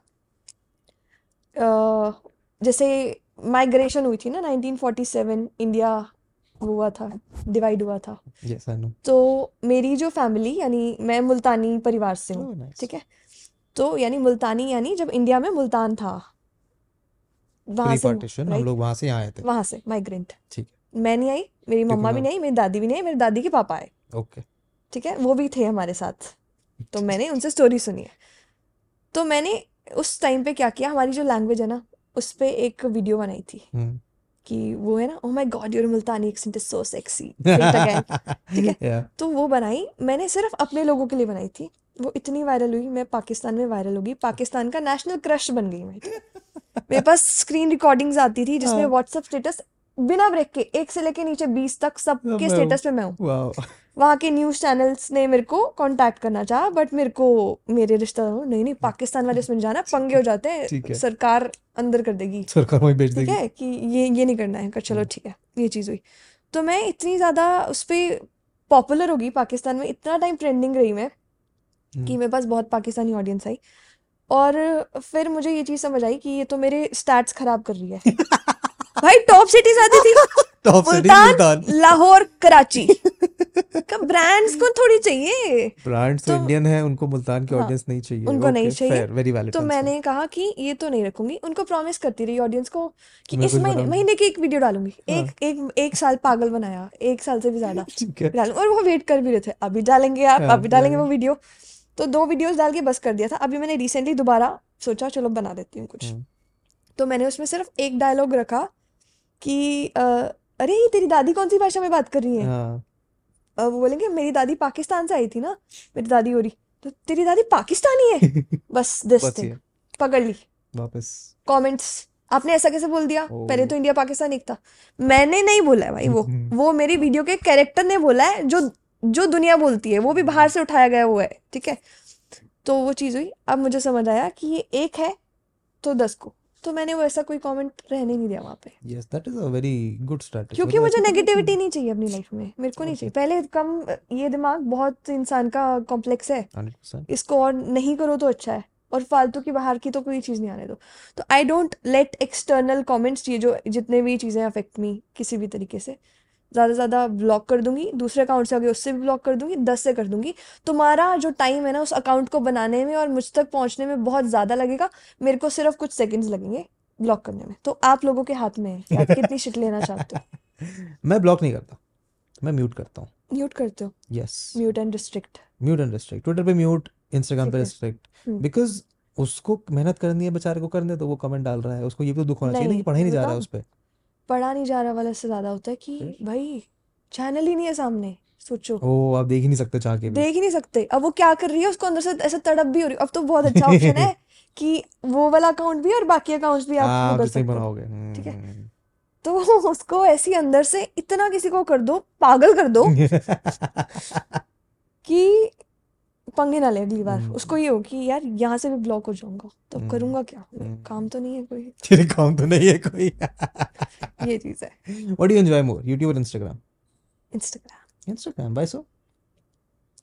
जैसे माइग्रेशन हुई थी ना 1947 इंडिया हुआ था डिवाइड हुआ था।
Yes, I know.
तो मेरी जो फैमिली यानी मैं मुल्तानी परिवार से हूँ
Oh, nice.
ठीक है? तो यानी मुल्तानी यानी जब इंडिया में मुल्तान था वहाँ से
पार्टीशन हम लोग वहाँ से यहाँ आए थे।
वहाँ से माइग्रेंट
ठीक
मैं नहीं आई मेरी मम्मा भी नहीं मेरी दादी भी नहीं मेरी दादी के पापा आए।
ओके।
ठीक है? वो भी थे हमारे साथ। तो मैंने उनसे स्टोरी सुनी है। तो मैंने उस टाइम पे क्या किया हमारी जो लैंग्वेज है ना उस पे एक वीडियो बनाई थी।
हम्म।
कि वो है ना ओह my god your Multani accent is so sexy ठीक है? तो वो बनाई मैंने सिर्फ़ अपने लोगों के लिए बनाई थी। वो इतनी वायरल हुई मैं पाकिस्तान में वायरल होगी पाकिस्तान का नेशनल क्रश बन गई मैं। मेरे पास स्क्रीन रिकॉर्डिंग्स आती थी जिसमें
हाँ।
व्हाट्सएप स्टेटस बिना ब्रेक के एक से लेके नीचे बीस तक सबके स्टेटस पे मैं हूँ। वहाँ के न्यूज़ चैनल्स ने मेरे को कांटेक्ट करना चाहा बट मेरे को मेरे रिश्तेदारों नहीं नहीं पाकिस्तान वाले इसमें जाना पंगे हो जाते
हैं
सरकार अंदर कर देगी।
सरकार वहीं भेज देगी ठीक
है कि ये ये नहीं करना है। कर चलो
हम्म।
ठीक है ये चीज़ हुई। तो मैं इतनी ज़्यादा उस पर पॉपुलर होगी पाकिस्तान में इतना टाइम ट्रेंडिंग रही मैं। कि
हम्म,
मेरे पास बहुत पाकिस्तानी ऑडियंस आई। और फिर मुझे ये चीज़ समझ आई कि ये तो मेरे स्टैट्स खराब कर रही है। भाई टॉप सिटीज़ आती थी। मुल्तान। लाहौर कराची। का ब्रांड्स को थोड़ी चाहिए?
ब्रांड्स तो
तो-
इंडियन है उनको मुल्तान की ऑडियंस हाँ, नहीं चाहिए।
उनको नहीं चाहिए।
वेरी वैलिड
तो मैंने कहा कि ये तो नहीं रखूँगी। उनको प्रॉमिस करती रही ऑडियंस को कि इस महीने महीने की एक वीडियो डालूँगी।
हाँ।
एक एक एक साल पागल बनाया एक साल से भी ज़्यादा और वो वेट कर भी रहे थे। अभी डालेंगे आप
हाँ,
अभी डालेंगे वो वीडियो तो दो वीडियोस डाल के बस कर दिया था। अभी मैंने रिसेंटली दोबारा सोचा चलो बना देती हूँ कुछ।
हम्म,
तो मैंने उसमें सिर्फ़ एक डायलॉग रखा कि अ, अरे ये तेरी दादी कौन सी भाषा में बात कर रही है?
हाँ।
अ, वो बोलेंगे मेरी दादी पाकिस्तान से आई थी ना। मेरी दादी हो रही तो तेरी दादी पाकिस्तानी है? बस दिस थिंग पकड़ ली।
वापस।
कमेंट्स आपने ऐसा कैसे बोल दिया। पहले तो इंडिया पाकिस्तान एक था। मैंने नहीं बोला है भाई वो। वो मेरी वीडियो के कैरेक्टर ने बोला है जो जो दुनिया बोलती है वो भी बाहर से उठाया गया वो है ठीक है? तो वो चीज़ हुई। अब मुझे समझ आया कि ये एक है तो दस को। तो मैंने वो ऐसा कोई कमेंट रहने नहीं दिया वहाँ पे।
Yes that is a very good strategy
क्योंकि मुझे नेगेटिविटी नहीं चाहिए अपनी लाइफ में मेरे को नहीं चाहिए। पहले कम ये दिमाग बहुत इंसान का कॉम्प्लेक्स है।
100%
इसको और नहीं करो तो अच्छा है और फालतू की बाहर की तो कोई चीज़ नहीं आने दो। तो I don't let external comments ये जो जितने भी चीज़ें अफेक्ट मी किसी भी तरीके से ज़्यादा से ज़्यादा ब्लॉक कर दूँगी दूसरे अकाउंट से आगे उससे भी ब्लॉक कर दूँगी दस से कर दूँगी। तुम्हारा जो टाइम है ना उस अकाउंट को बनाने में और मुझ तक पहुँचने में बहुत ज़्यादा लगेगा। मेरे को सिर्फ़ कुछ सेकंड्स लगेंगे ब्लॉक करने में। तो आप लोगों के हाथ में है आप कितनी शिट लेना चाहते हो?
मैं ब्लॉक नहीं करता। मैं म्यूट करता हूँ।
म्यूट करते हो?
Yes
mute and restrict
mute and restrict Twitter पे म्यूट इंस्टाग्राम पे रिस्ट्रिक्ट बिकॉज़ उसको मेहनत करनी है बेचारे को करने तो वो कमेंट डाल रहा है। उसको ये भी तो दुख होना चाहिए ना कि पढ़ा ही नहीं जा रहा है उस पे।
पढ़ा नहीं जा रहा वाला से ज़्यादा होता है कि
फिर
भाई चैनल ही नहीं है सामने सोचो।
ओ आप देख ही नहीं सकते चाह के भी।
देख ही नहीं सकते। अब वो क्या कर रही है उसको अंदर से ऐसे तड़प भी हो रही है। अब तो बहुत अच्छा ऑप्शन है कि वो वाला अकाउंट भी और बाकी अकाउंट्स भी आप
हाँ
कर सकते हो।
बनाओगे।
ठीक है?
हम्म
तो उसको ऐसी अंदर से इतना किसी को कर दो पागल कर दो कि पंगे ना ले अगली बार। उसको
हम्म
ये हो कि यार यहाँ से भी ब्लॉक हो जाऊँगा। तो अब
हम्म।
करूँगा क्या?
हम्म।
काम तो नहीं है कोई।
तेरे काम तो नहीं है कोई।
ये चीज़ है।
What do you enjoy more YouTube और Instagram
Instagram
Instagram by so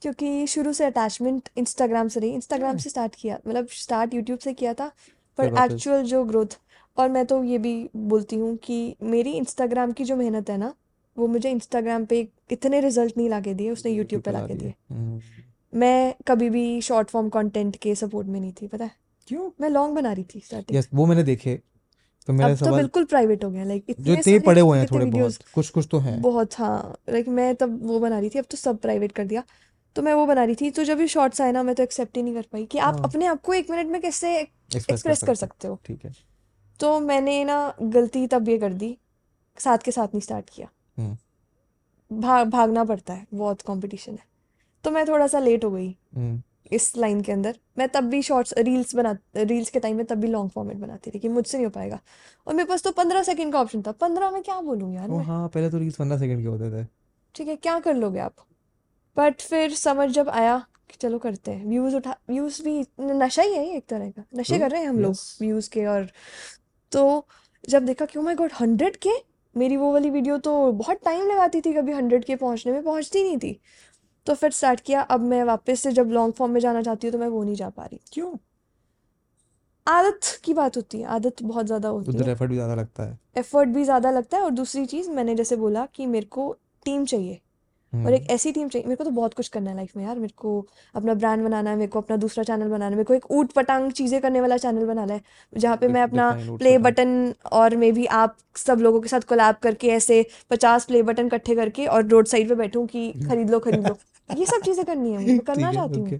क्योंकि शुरू से अटैचमेंट इंस्टाग्राम से रही। इंस्टाग्राम से स्टार्ट किया मतलब स्टार्ट यूट्यूब से किया था पर एक्चुअल जो ग्रोथ और मैं तो ये भी बोलती हूँ कि मेरी इंस्टाग्राम की जो मेहनत है ना वो मुझे इंस्टाग्राम पे इतने रिज़ल्ट नहीं लाके दिए उसने यूट्यूब पे लाके
दिए।
मैं कभी भी शॉर्ट फॉर्म कंटेंट के सपोर्ट में नहीं थी पता है?
क्यों?
मैं लॉन्ग बना रही थी स्टार्टिंग
यस वो मैंने देखे। तो मेरा
अब तो बिल्कुल प्राइवेट हो गया लाइक
जो
इतने
इतने
सारे
पड़े हुए हैं थोड़े बहुत कुछ कुछ तो हैं।
बहुत हाँ लाइक मैं तब वो बना रही थी अब तो सब प्राइवेट कर दिया। तो मैं वो बना रही थी तो जब ये शॉर्ट्स आए ना मैं तो एक्सेप्ट ही नहीं कर पाई कि आप
हाँ।
अपने आप को एक मिनट में कैसे
एक्सप्रेस कर सकते
सकते हो।
ठीक है।
तो मैंने ना गलती तब ये कर दी साथ के साथ नहीं स्टार्ट किया।
हम्म।
भाग भागना पड़ता है बहुत कंपटीशन है। तो मैं थोड़ा सा लेट हो गई
हम्म।
इस लाइन के अंदर। मैं तब भी शॉर्ट्स रील्स बना रील्स के टाइम में तब भी लॉन्ग फॉर्मेट बनाती थी कि मुझसे नहीं हो पाएगा। और मेरे पास तो पंद्रह सेकंड का ऑप्शन था। पंद्रह में क्या बोलूँ यार
ओ
मैं?
हाँ पहले तो रील्स पंद्रह सेकंड के होते थे।
ठीक है क्या कर लोगे आप? बट फिर समझ जब आया कि चलो करते हैं। व्यूज़ उठा व्यूज़ भी नशा ही है एक तरह का। नशे कर रहे हैं हम लोग व्यूज़ के और तो जब देखा कि ओ माय गॉड हंड्रेड के मेरी वो वाली वीडियो तो बहुत टाइम लगाती थी कभी हंड्रेड के पहुँचने में पहुँचती नहीं थी। तो फिर स्टार्ट किया। अब मैं वापस से जब लॉन्ग फॉर्म में जाना चाहती हूँ तो मैं वो नहीं जा पा रही।
क्यों?
आदत की बात होती है। आदत बहुत ज़्यादा होती है।
एफर्ट भी ज़्यादा लगता है।
एफर्ट भी ज़्यादा लगता है। और दूसरी चीज़ मैंने जैसे बोला कि मेरे को टीम चाहिए। और एक
हम्म।
ऐसी टीम चाहिए। मेरे को तो बहुत कुछ करना है लाइफ में यार। मेरे को अपना ब्रांड बनाना है मेरे को अपना दूसरा चैनल बनाना है मेरे को एक ऊट पटांग चीज़ें करने वाला चैनल बनाना है जहाँ पे मैं अपना प्ले बटन और मे भी आप सब लोगों के साथ कोलैब करके ऐसे पचास प्ले बटन इकट्ठे करके और रोड साइड पे बैठूं कि खरीद लो खरीद लो। ये सब चीज़ें करनी है मुझे करना चाहती हूँ।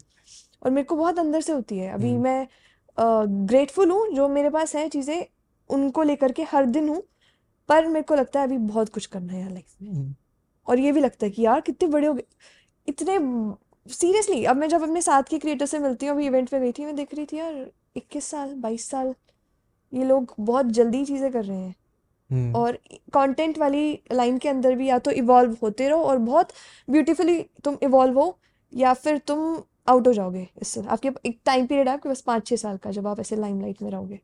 और मेरे को बहुत अंदर से होती है। अभी
हम्म।
मैं ग्रेटफुल हूँ जो मेरे पास है चीज़ें उनको लेकर के हर दिन हूँ पर मेरे को लगता है अभी बहुत कुछ करना है यार लाइफ में।
हम्म।
और ये भी लगता है कि यार कितने बड़े हो गए इतने सीरियसली अब मैं जब अपने साथ के क्रिएटर से मिलती हूँ अभी इवेंट पे गई थी मैं देख रही थी यार इक्कीस साल बाईस साल ये लोग बहुत जल्दी चीज़ें कर रहे हैं। और कंटेंट वाली लाइन के अंदर भी या तो इवॉल्व होते रहो और बहुत ब्यूटीफुली तुम इवॉल्व हो या फिर तुम आउट हो जाओगे इससे आपके एक टाइम पीरियड है आपके पास पाँच छः साल का जब आप ऐसे लाइमलाइट में रहोगे।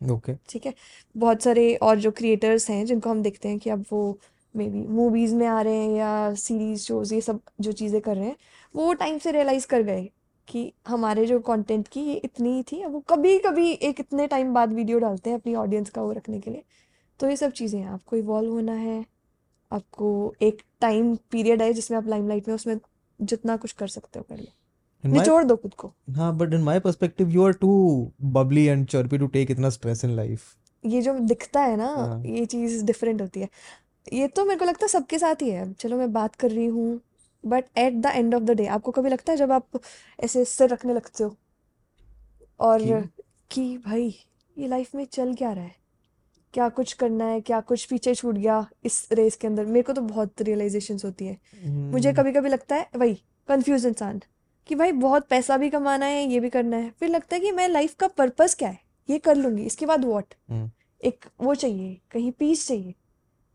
ओके
ठीक है? बहुत सारे और जो क्रिएटर्स हैं जिनको हम देखते हैं कि अब वो मे बी मूवीज़ में आ रहे हैं या सीरीज़ शोज़ ये सब जो चीज़ें कर रहे हैं वो टाइम से रियलाइज़ कर गए कि हमारे जो कंटेंट की ये इतनी ही थी। अब वो कभी कभी एक इतने टाइम बाद वीडियो डालते हैं अपनी ऑडियंस का वो रखने के लिए। तो ये सब चीज़ें हैं। आपको इवॉल्व होना है आपको एक टाइम पीरियड है जिसमें आप लाइमलाइट में उसमें जितना कुछ कर सकते हो कर लो निचोड़ दो खुद को।
हाँ but in my perspective you are too bubbly and chirpy to take इतना स्ट्रेस इन लाइफ
ये जो दिखता है ना
हाँ।
ये चीज़ डिफरेंट होती है। ये तो मेरे को लगता है सबके साथ ही है। चलो मैं बात कर रही हूँ but at the end of the day आपको कभी लगता है जब आप ऐसे सिर रखने लगते हो? और
कि
कि भाई ये लाइफ में चल क्या रहा है? क्या कुछ करना है क्या कुछ पीछे छूट गया इस रेस के अंदर। मेरे को तो बहुत रियलाइजेशन होती है। hmm. मुझे
हम्म।
कभी कभी लगता है वही कंफ्यूज इंसान कि भाई बहुत पैसा भी कमाना है ये भी करना है। फिर लगता है कि मैं लाइफ का पर्पस क्या है? ये कर लूँगी इसके बाद व्हाट
हम्म।
एक वो चाहिए कहीं पीस चाहिए।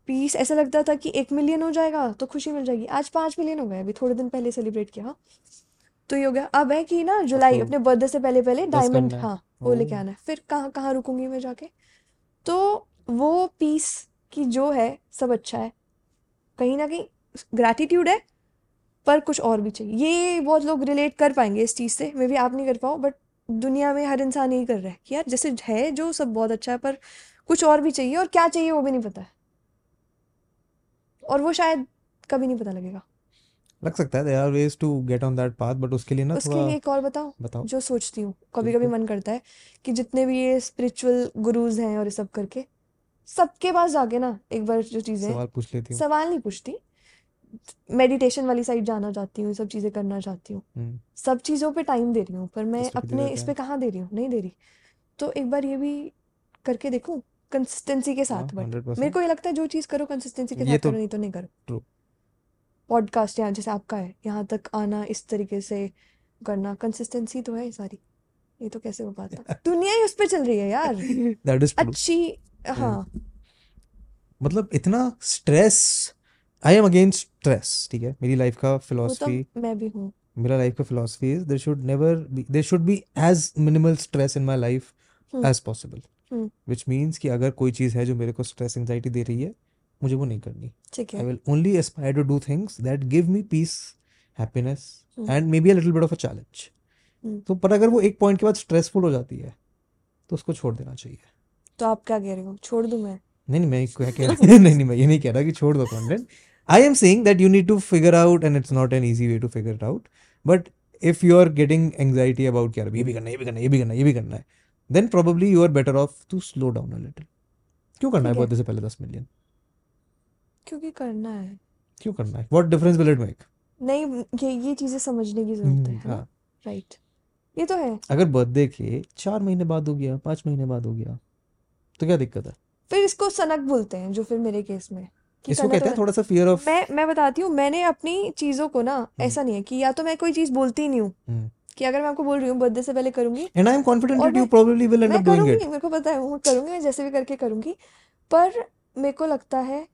पीस ऐसा लगता था कि एक मिलियन हो जाएगा तो खुशी मिल जाएगी। आज पाँच मिलियन हो गए अभी थोड़े दिन पहले सेलिब्रेट किया हाँ। तो ये हो गया। अब है कि ना जुलाई अपने बर्थडे से पहले पहले डायमंड
हाँ
वो लेके आना है। फिर कहाँ कहाँ रुकूँगी मैं जाके? तो वो पीस की जो है, सब अच्छा है। कहीं ना कहीं ग्रैटिट्यूड है, पर कुछ और भी चाहिए। ये बहुत लोग रिलेट कर पाएँगे इस चीज़ से। मे भी आप नहीं कर पाओ बट दुनिया में हर इंसान यही कर रहा है कि यार, जैसे है जो, सब बहुत अच्छा है, पर कुछ और भी चाहिए, और क्या चाहिए वो भी नहीं पता। है और वो शायद कभी नहीं पता लगेगा।
लग सकता है there are ways to get on that path but उसके लिए ना
उसके लिए एक और बताओ
बताओ।
जो सोचती हूँ कभी कभी मन करता है कि जितने भी ये स्पिरिचुअल गुरुज हैं और ये सब करके सबके पास जाके ना एक बार जो चीज़ें
सवाल पूछ लेती हूँ।
सवाल नहीं पूछती मेडिटेशन वाली साइड जाना चाहती हूँ सब चीज़ें करना चाहती हूँ।
हम्म।
सब चीज़ों पे टाइम दे रही हूँ पर मैं
इस
अपने इस पे कहाँ दे रही हूँ? नहीं दे रही। तो एक बार ये भी करके देखूँ कंसिस्टेंसी के
हाँ
साथ बट मेरे को ये लगता है जो चीज़ करो कंसिस्टेंसी के साथ
तो
करो नहीं तो नहीं करो।
ट्रू
पॉडकास्ट यहाँ जैसे आपका है यहाँ तक आना इस तरीके से करना कंसिस्टेंसी तो है सारी। ये तो कैसे हो पाता? दुनिया ही उस पे चल रही है यार। अच्छी हाँ।
मतलब इतना stress I am against stress ठीक है? मेरी लाइफ का
वो तो मैं भी हूँ।
मेरा लाइफ का philosophy is there should never be there should be as minimal stress in my life as possible which means कि अगर कोई चीज़ है जो मेरे को स्ट्रेस एंजाइटी दे रही है मुझे वो नहीं करनी।
ठीक है।
I will only aspire to do things that give me peace happiness and maybe a little bit of a challenge तो पर अगर वो एक पॉइंट के बाद स्ट्रेसफुल हो जाती है तो उसको छोड़ देना चाहिए।
तो आप क्या कह रहे हो? छोड़ दूँ मैं?
नहीं नहीं मैं क्या कह रहा नहीं नहीं मैं ये नहीं कह रहा कि छोड़ दो content I am saying that you need to figure out and it's not an easy way to figure it out but if you are getting anxiety about यार ये भी करना ये भी करना ये भी करना ये भी करना है then probably you are better off to slow down a little क्यों करना है बर्थडे से पहले दस मिलियन
क्योंकि करना है?
क्यों करना है? What difference will it make
नहीं ये ये चीज़ें समझने की ज़रूरत है है
हाँ।
राइट ये तो है।
अगर बर्थडे के चार महीने बाद हो गया पाँच महीने बाद हो गया तो क्या दिक्कत है?
फिर इसको सनक बोलते हैं जो फिर मेरे केस में
इसको
तो
कहते हैं थोड़ा सा फियर ऑफ़
मैं मैं बताती हूँ मैंने अपनी चीज़ों को ना ऐसा नहीं है कि या तो मैं कोई चीज़ बोलती ही नहीं हूँ कि अगर मैं आपको बोल रही हूँ बर्थडे से पहले करूँगी
and I am confident that you
मैं
probably will end up doing it
मेरे को पता है वो करूँगी मैं जैसे भी करके करूँगी पर मेरे को लगता है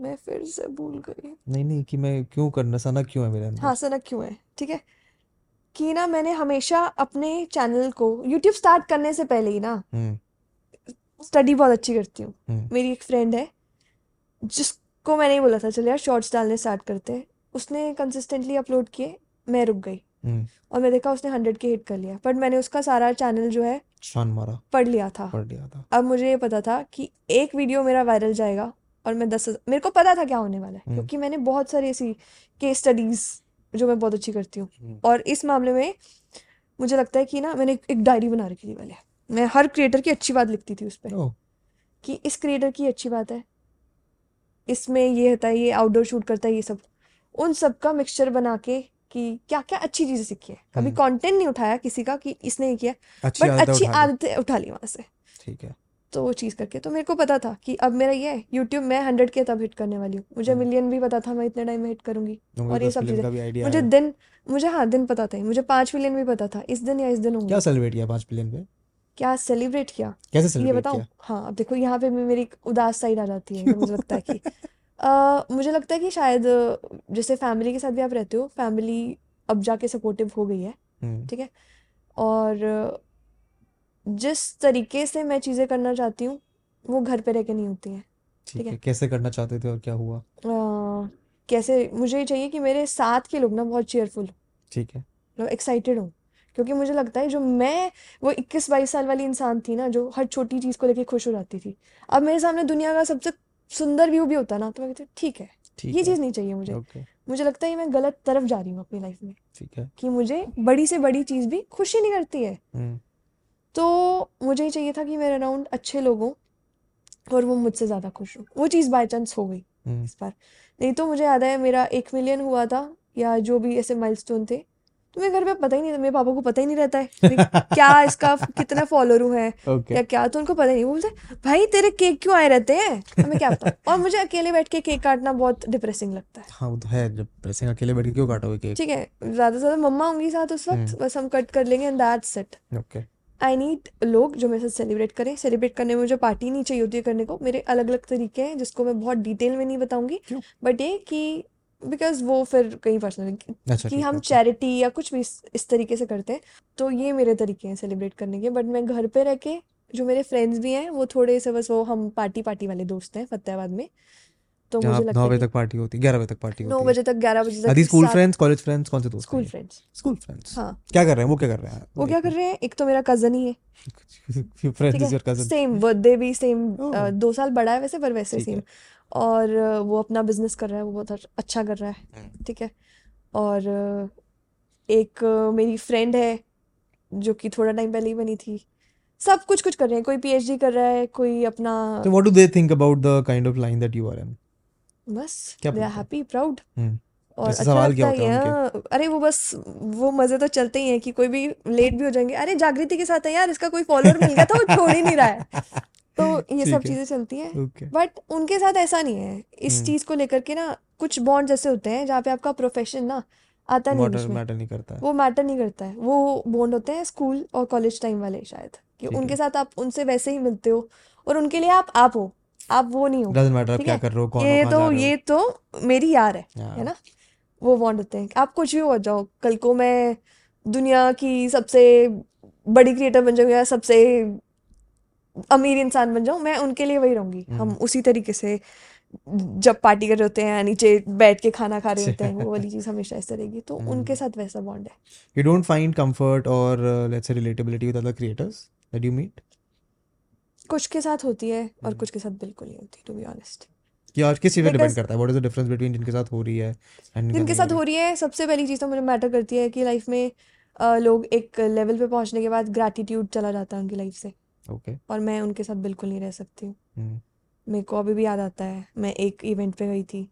मैं फिर से भूल गई।
नहीं नहीं कि मैं क्यों करना सना क्यों है मेरे अंदर?
हाँ सनक क्यों है? ठीक है? कि ना मैंने हमेशा अपने चैनल को यूट्यूब स्टार्ट करने से पहले ही ना
हम्म।
स्टडी बहुत अच्छी करती हूँ।
हम्म।
मेरी एक फ्रेंड है जिसको मैंने ही बोला था चल यार शॉर्ट्स डालने स्टार्ट करते हैं। उसने कंसिस्टेंटली अपलोड किए मैं रुक गई।
हम्म।
और मैं देखा उसने हंड्रेड के हिट कर लिया। बट मैंने उसका सारा चैनल जो है
शान मारा।
पढ़ लिया था।
पढ़ लिया था।
अब मुझे ये पता था कि एक वीडियो मेरा वायरल जाएगा और मैं दस मेरे को पता था क्या होने वाला है
हम्म।
क्योंकि मैंने बहुत सारी ऐसी केस स्टडीज़ जो मैं बहुत अच्छी करती हूँ।
हम्म।
और इस मामले में मुझे लगता है कि ना मैंने एक डायरी बना रखी थी पहले। मैं हर क्रिएटर की अच्छी बात लिखती थी उस पर कि इस क्रिएटर की अच्छी बात है। इसमें ये होता है ये आउटडोर शूट करता है ये सब। उन सब का मिक्सचर बना के कि क्या क्या अच्छी चीज़ें सीखी है। कभी
हम्म।
कंटेंट नहीं उठाया किसी का कि इसने ये किया। बट अच्छी आदतें उठा ली वहाँ से।
ठीक है।
तो वो चीज़ करके। तो मेरे को पता था कि अब मेरा ये है यूट्यूब मैं हंड्रेड के तब हिट करने वाली हूँ। मुझे
हम्म।
मिलियन भी पता था मैं इतने टाइम में हिट करूँगी।
तो
और ये सब चीज़ें मुझे दिन मुझे हाँ दिन पता था मुझे पाँच मिलियन भी पता था। इस दिन या इस दिन
क्या
होंगे
सेलिब्रेट किया पाँच मिलियन पे?
क्या सेलिब्रेट किया?
कैसे
ये बताऊँ? हाँ अब देखो यहाँ पे मेरी उदास साइड आ जाती है मुझे लगता है कि मुझे लगता है कि शायद जैसे फैमिली के साथ भी आप रहते हो फैमिली अब जाके सपोर्टिव हो गई है
हम्म।
ठीक है? और जिस तरीके से मैं चीज़ें करना चाहती हूँ वो घर पे रह के नहीं होती हैं। ठीक है
कैसे करना चाहते थे और क्या हुआ?
अ, कैसे मुझे ये चाहिए कि मेरे साथ के लोग ना बहुत चेयरफुल
ठीक है।
मतलब एक्साइटेड हो क्योंकि मुझे लगता है जो मैं वो इक्कीस बाईस साल वाली इंसान थी ना जो हर छोटी चीज़ को लेके खुश हो जाती थी। अब मेरे सामने दुनिया का सबसे सुंदर व्यू भी होता ना तो मैं कहती ठीक है ये चीज़ नहीं चाहिए मुझे। मुझे लगता है मैं गलत तरफ़ जा रही हूँ अपनी लाइफ में
ठीक है।
कि मुझे बड़ी से बड़ी चीज़ भी खुशी नहीं करती है।
हम्म।
तो मुझे चाहिए था कि मेरे अराउंड अच्छे लोग हों और वो मुझसे ज़्यादा खुश हो। वो चीज़ बाय चांस हो गई
हम्म।
इस बार। नहीं तो मुझे याद है मेरा एक मिलियन हुआ था या जो भी ऐसे माइलस्टोन थे। तो मेरे घर पे पता ही नहीं था मेरे पापा को पता ही नहीं रहता है क्या इसका कितना फॉलोअर है
ओके
या क्या तो उनको पता ही नहीं। वो बोलते भाई तेरे केक क्यों आए रहते हैं? हमें क्या पता। और मुझे अकेले बैठ के केक काटना बहुत डिप्रेसिंग लगता है।
हाँ वो तो है जब पैसे अकेले बैठ के क्यों काटोगे केक
ठीक है ज़्यादा से ज़्यादा मम्मा होंगी साथ उस वक्त
हम्म।
बस हम कट कर लेंगे and that's it
okay
I need लोग जो मेरे साथ सेलिब्रेट करें। सेलिब्रेट करने में मुझे पार्टी नहीं चाहिए होती है करने को। मेरे अलग अलग तरीके हैं जिसको मैं बहुत डिटेल में नहीं बताऊँगी। बट ये कि बिकॉज़ वो फिर कहीं पर्सनल
अच्छा
कि हम चैरिटी या कुछ भी इस, इस तरीके से करते हैं तो ये मेरे तरीके हैं सेलिब्रेट करने के। बट मैं घर पे रह के जो मेरे फ्रेंड्स भी हैं वो थोड़े से बस वो हम पार्टी पार्टी वाले दोस्त हैं फतेहाबाद में। तो मुझे लगता
नौ बजे तक पार्टी होती ग्यारह बजे तक पार्टी
नौ बजे तक ग्यारह बजे तक
the school friends college friends कौन से दोस्त
स्कूल फ्रेंड्स
स्कूल फ्रेंड्स
हाँ।
क्या कर रहे हैं? वो क्या कर रहे हैं?
वो क्या कर रहे हैं? एक तो मेरा कज़न ही है। सेम बर्थडे भी सेम
ओह
दो साल बड़ा है वैसे पर वैसे सेम और वो अपना बिज़नेस कर रहा है वो बहुत अच्छा कर रहा है।
हम्म,
ठीक है? और एक मेरी फ्रेंड है जो कि थोड़ा टाइम पहले ही बनी थी। सब कुछ कुछ कर रहे हैं। कोई पीएचडी कर रहा है कोई अपना
what do they think about the kind of line that you are in?
बस दे हैप्पी प्राउड और अच्छा
सवाल क्या होता
है अरे वो बस वो मज़े तो चलते ही हैं कि कोई भी लेट भी हो जाएँगे। अरे जागृति के साथ है यार इसका कोई फॉलोअर मिल गया था वो छोड़ ही नहीं रहा है। तो ये सब चीज़ें चलती हैं। बट उनके साथ ऐसा नहीं है। इस
हम्म।
चीज़ को लेकर के ना कुछ बॉन्ड जैसे होते हैं जहाँ पे आपका प्रोफेशन ना आता नहीं है
मैटर नहीं करता है।
वो मैटर नहीं करता है। वो बॉन्ड होते हैं स्कूल और कॉलेज टाइम वाले शायद। कि उनके साथ आप उनसे वैसे ही मिलते हो और उनके लिए आप आप हो। आप वो नहीं हो।
डजेंट मैटर क्या कर रहे हो कौन हो
ये तो ये तो मेरी यार है है।
हाँ
ना? वो बॉन्ड होते हैं। आप कुछ भी हो जाओ कल को मैं दुनिया की सबसे बड़ी क्रिएटर बन जाऊँ या सबसे अमीर इंसान बन जाऊँ मैं उनके लिए वही रहूँगी। हम
हम्म।
उसी तरीके से जब पार्टी कर रहे होते हैं नीचे बैठ के खाना खा रहे होते हैं वो वाली चीज़ हमेशा ऐसे रहेगी तो उनके
हम्म
साथ वैसा बॉन्ड है।
You find comfort or uh, let's say relatability with other creators that you meet?
कुछ के साथ होती है और
हम्म।
कुछ के साथ बिल्कुल नहीं होती टू बी ऑनेस्ट
कि आज किस पे डिपेंड करता है what is the difference between जिनके साथ हो रही है एंड जिनके साथ हो रही
है सबसे पहली चीज़ तो मुझे मैटर करती है कि लाइफ में अ, लोग एक लेवल पे पहुँचने के बाद ग्रैटिट्यूड चला जाता है उनकी लाइफ से।
ओके
और मैं उनके साथ बिल्कुल नहीं रह सकती हूँ।
हम्म।
मेरे को अभी भी याद आता है मैं एक इवेंट पे गई थी।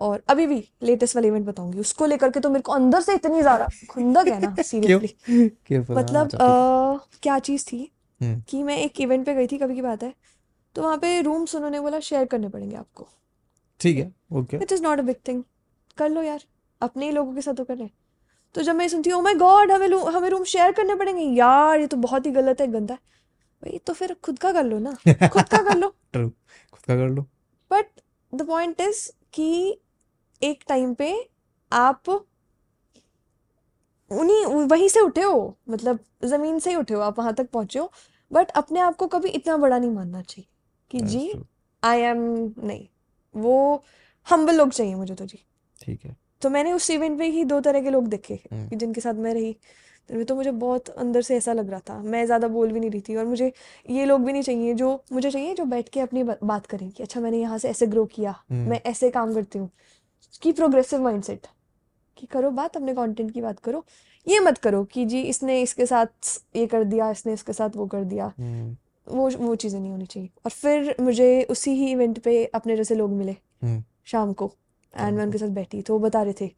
और अभी भी लेटेस्ट वाला इवेंट बताऊँगी। उसको लेकर के तो मेरे को अंदर से इतनी ज़्यादा खुंदक है ना सीरियसली मतलब अ, क्या चीज़ थी?
हम्म।
कि मैं एक इवेंट पे गई थी कभी की बात है। तो वहाँ पे रूम्स उन्होंने बोला शेयर करने पड़ेंगे आपको।
ठीक है okay
it is not a big thing कर लो यार अपने ही लोगों के साथ तो कर रहे हैं तो जब मैं सुनती हूँ ओ माय गॉड हमें रू- हमें रूम शेयर करने पड़ेंगे। यार ये तो बहुत ही गलत है गंदा है। भाई तो फिर खुद का कर लो ना खुद का कर लो।
ट्रू खुद का कर लो।
बट द पॉइंट इज़ कि एक टाइम पे आप उन्हीं वहीं से उठे हो मतलब ज़मीन से ही उठे हो आप वहाँ तक पहुँचे हो बट अपने आप को कभी इतना बड़ा नहीं मानना चाहिए कि
दैट्स
जी आई एम नहीं वो हम्बल लोग चाहिए मुझे तो जी।
ठीक है।
तो मैंने उस इवेंट पे ही दो तरह के लोग देखे
हम्म।
कि जिनके साथ मैं रही तो तो मुझे बहुत अंदर से ऐसा लग रहा था मैं ज़्यादा बोल भी नहीं रही थी और मुझे ये लोग भी नहीं चाहिए जो मुझे चाहिए जो बैठ के अपनी बात करें कि अच्छा मैंने यहाँ से ऐसे ग्रो किया
हम्म।
मैं ऐसे काम करती हूँ कि प्रोग्रेसिव माइंडसेट कि करो बात अपने कंटेंट की बात करो। ये मत करो कि जी इसने इसके साथ ये कर दिया इसने इसके साथ वो कर दिया।
हम्म।
वो वो चीज़ें नहीं होनी चाहिए। और फिर मुझे उसी ही इवेंट पे अपने जैसे लोग मिले
हम्म।
शाम को। एंड मैं उनके साथ बैठी तो वो बता रहे थे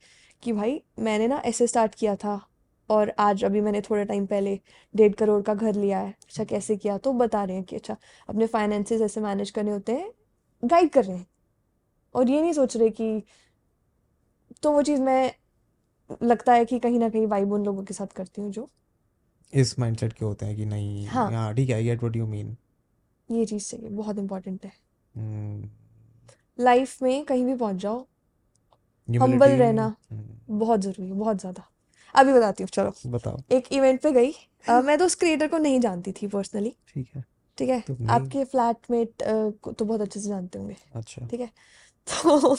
कि भाई मैंने ना ऐसे स्टार्ट किया था और आज अभी मैंने थोड़े टाइम पहले डेढ़ करोड़ का घर लिया है। अच्छा कैसे किया? तो बता रहे हैं कि अच्छा अपने फाइनेंसेस ऐसे मैनेज करने होते हैं गाइड कर रहे हैं। और ये नहीं सोच रहे कि तो वो चीज़ मैं लगता है कि कहीं ना कहीं वाइब उन लोगों के साथ करती हूँ जो।
इस माइंडसेट के होते हैं कि नहीं
हाँ।
हाँ ठीक है I get what you mean
ये चीज़ चाहिए बहुत इंपॉर्टेंट है।
हम्म।
लाइफ में कहीं भी पहुँच जाओ हम्बल रहना
हम्म।
बहुत ज़रूरी है बहुत ज़्यादा। अभी बताती हूँ चलो।
बताओ।
एक इवेंट पे गई। अ, मैं तो उस क्रिएटर को नहीं जानती थी पर्सनली
ठीक है।
ठीक है?
तो नहीं।
आपके फ्लैटमेट को तो बहुत अच्छे से जानते होंगे।
अच्छा।
ठीक है? तो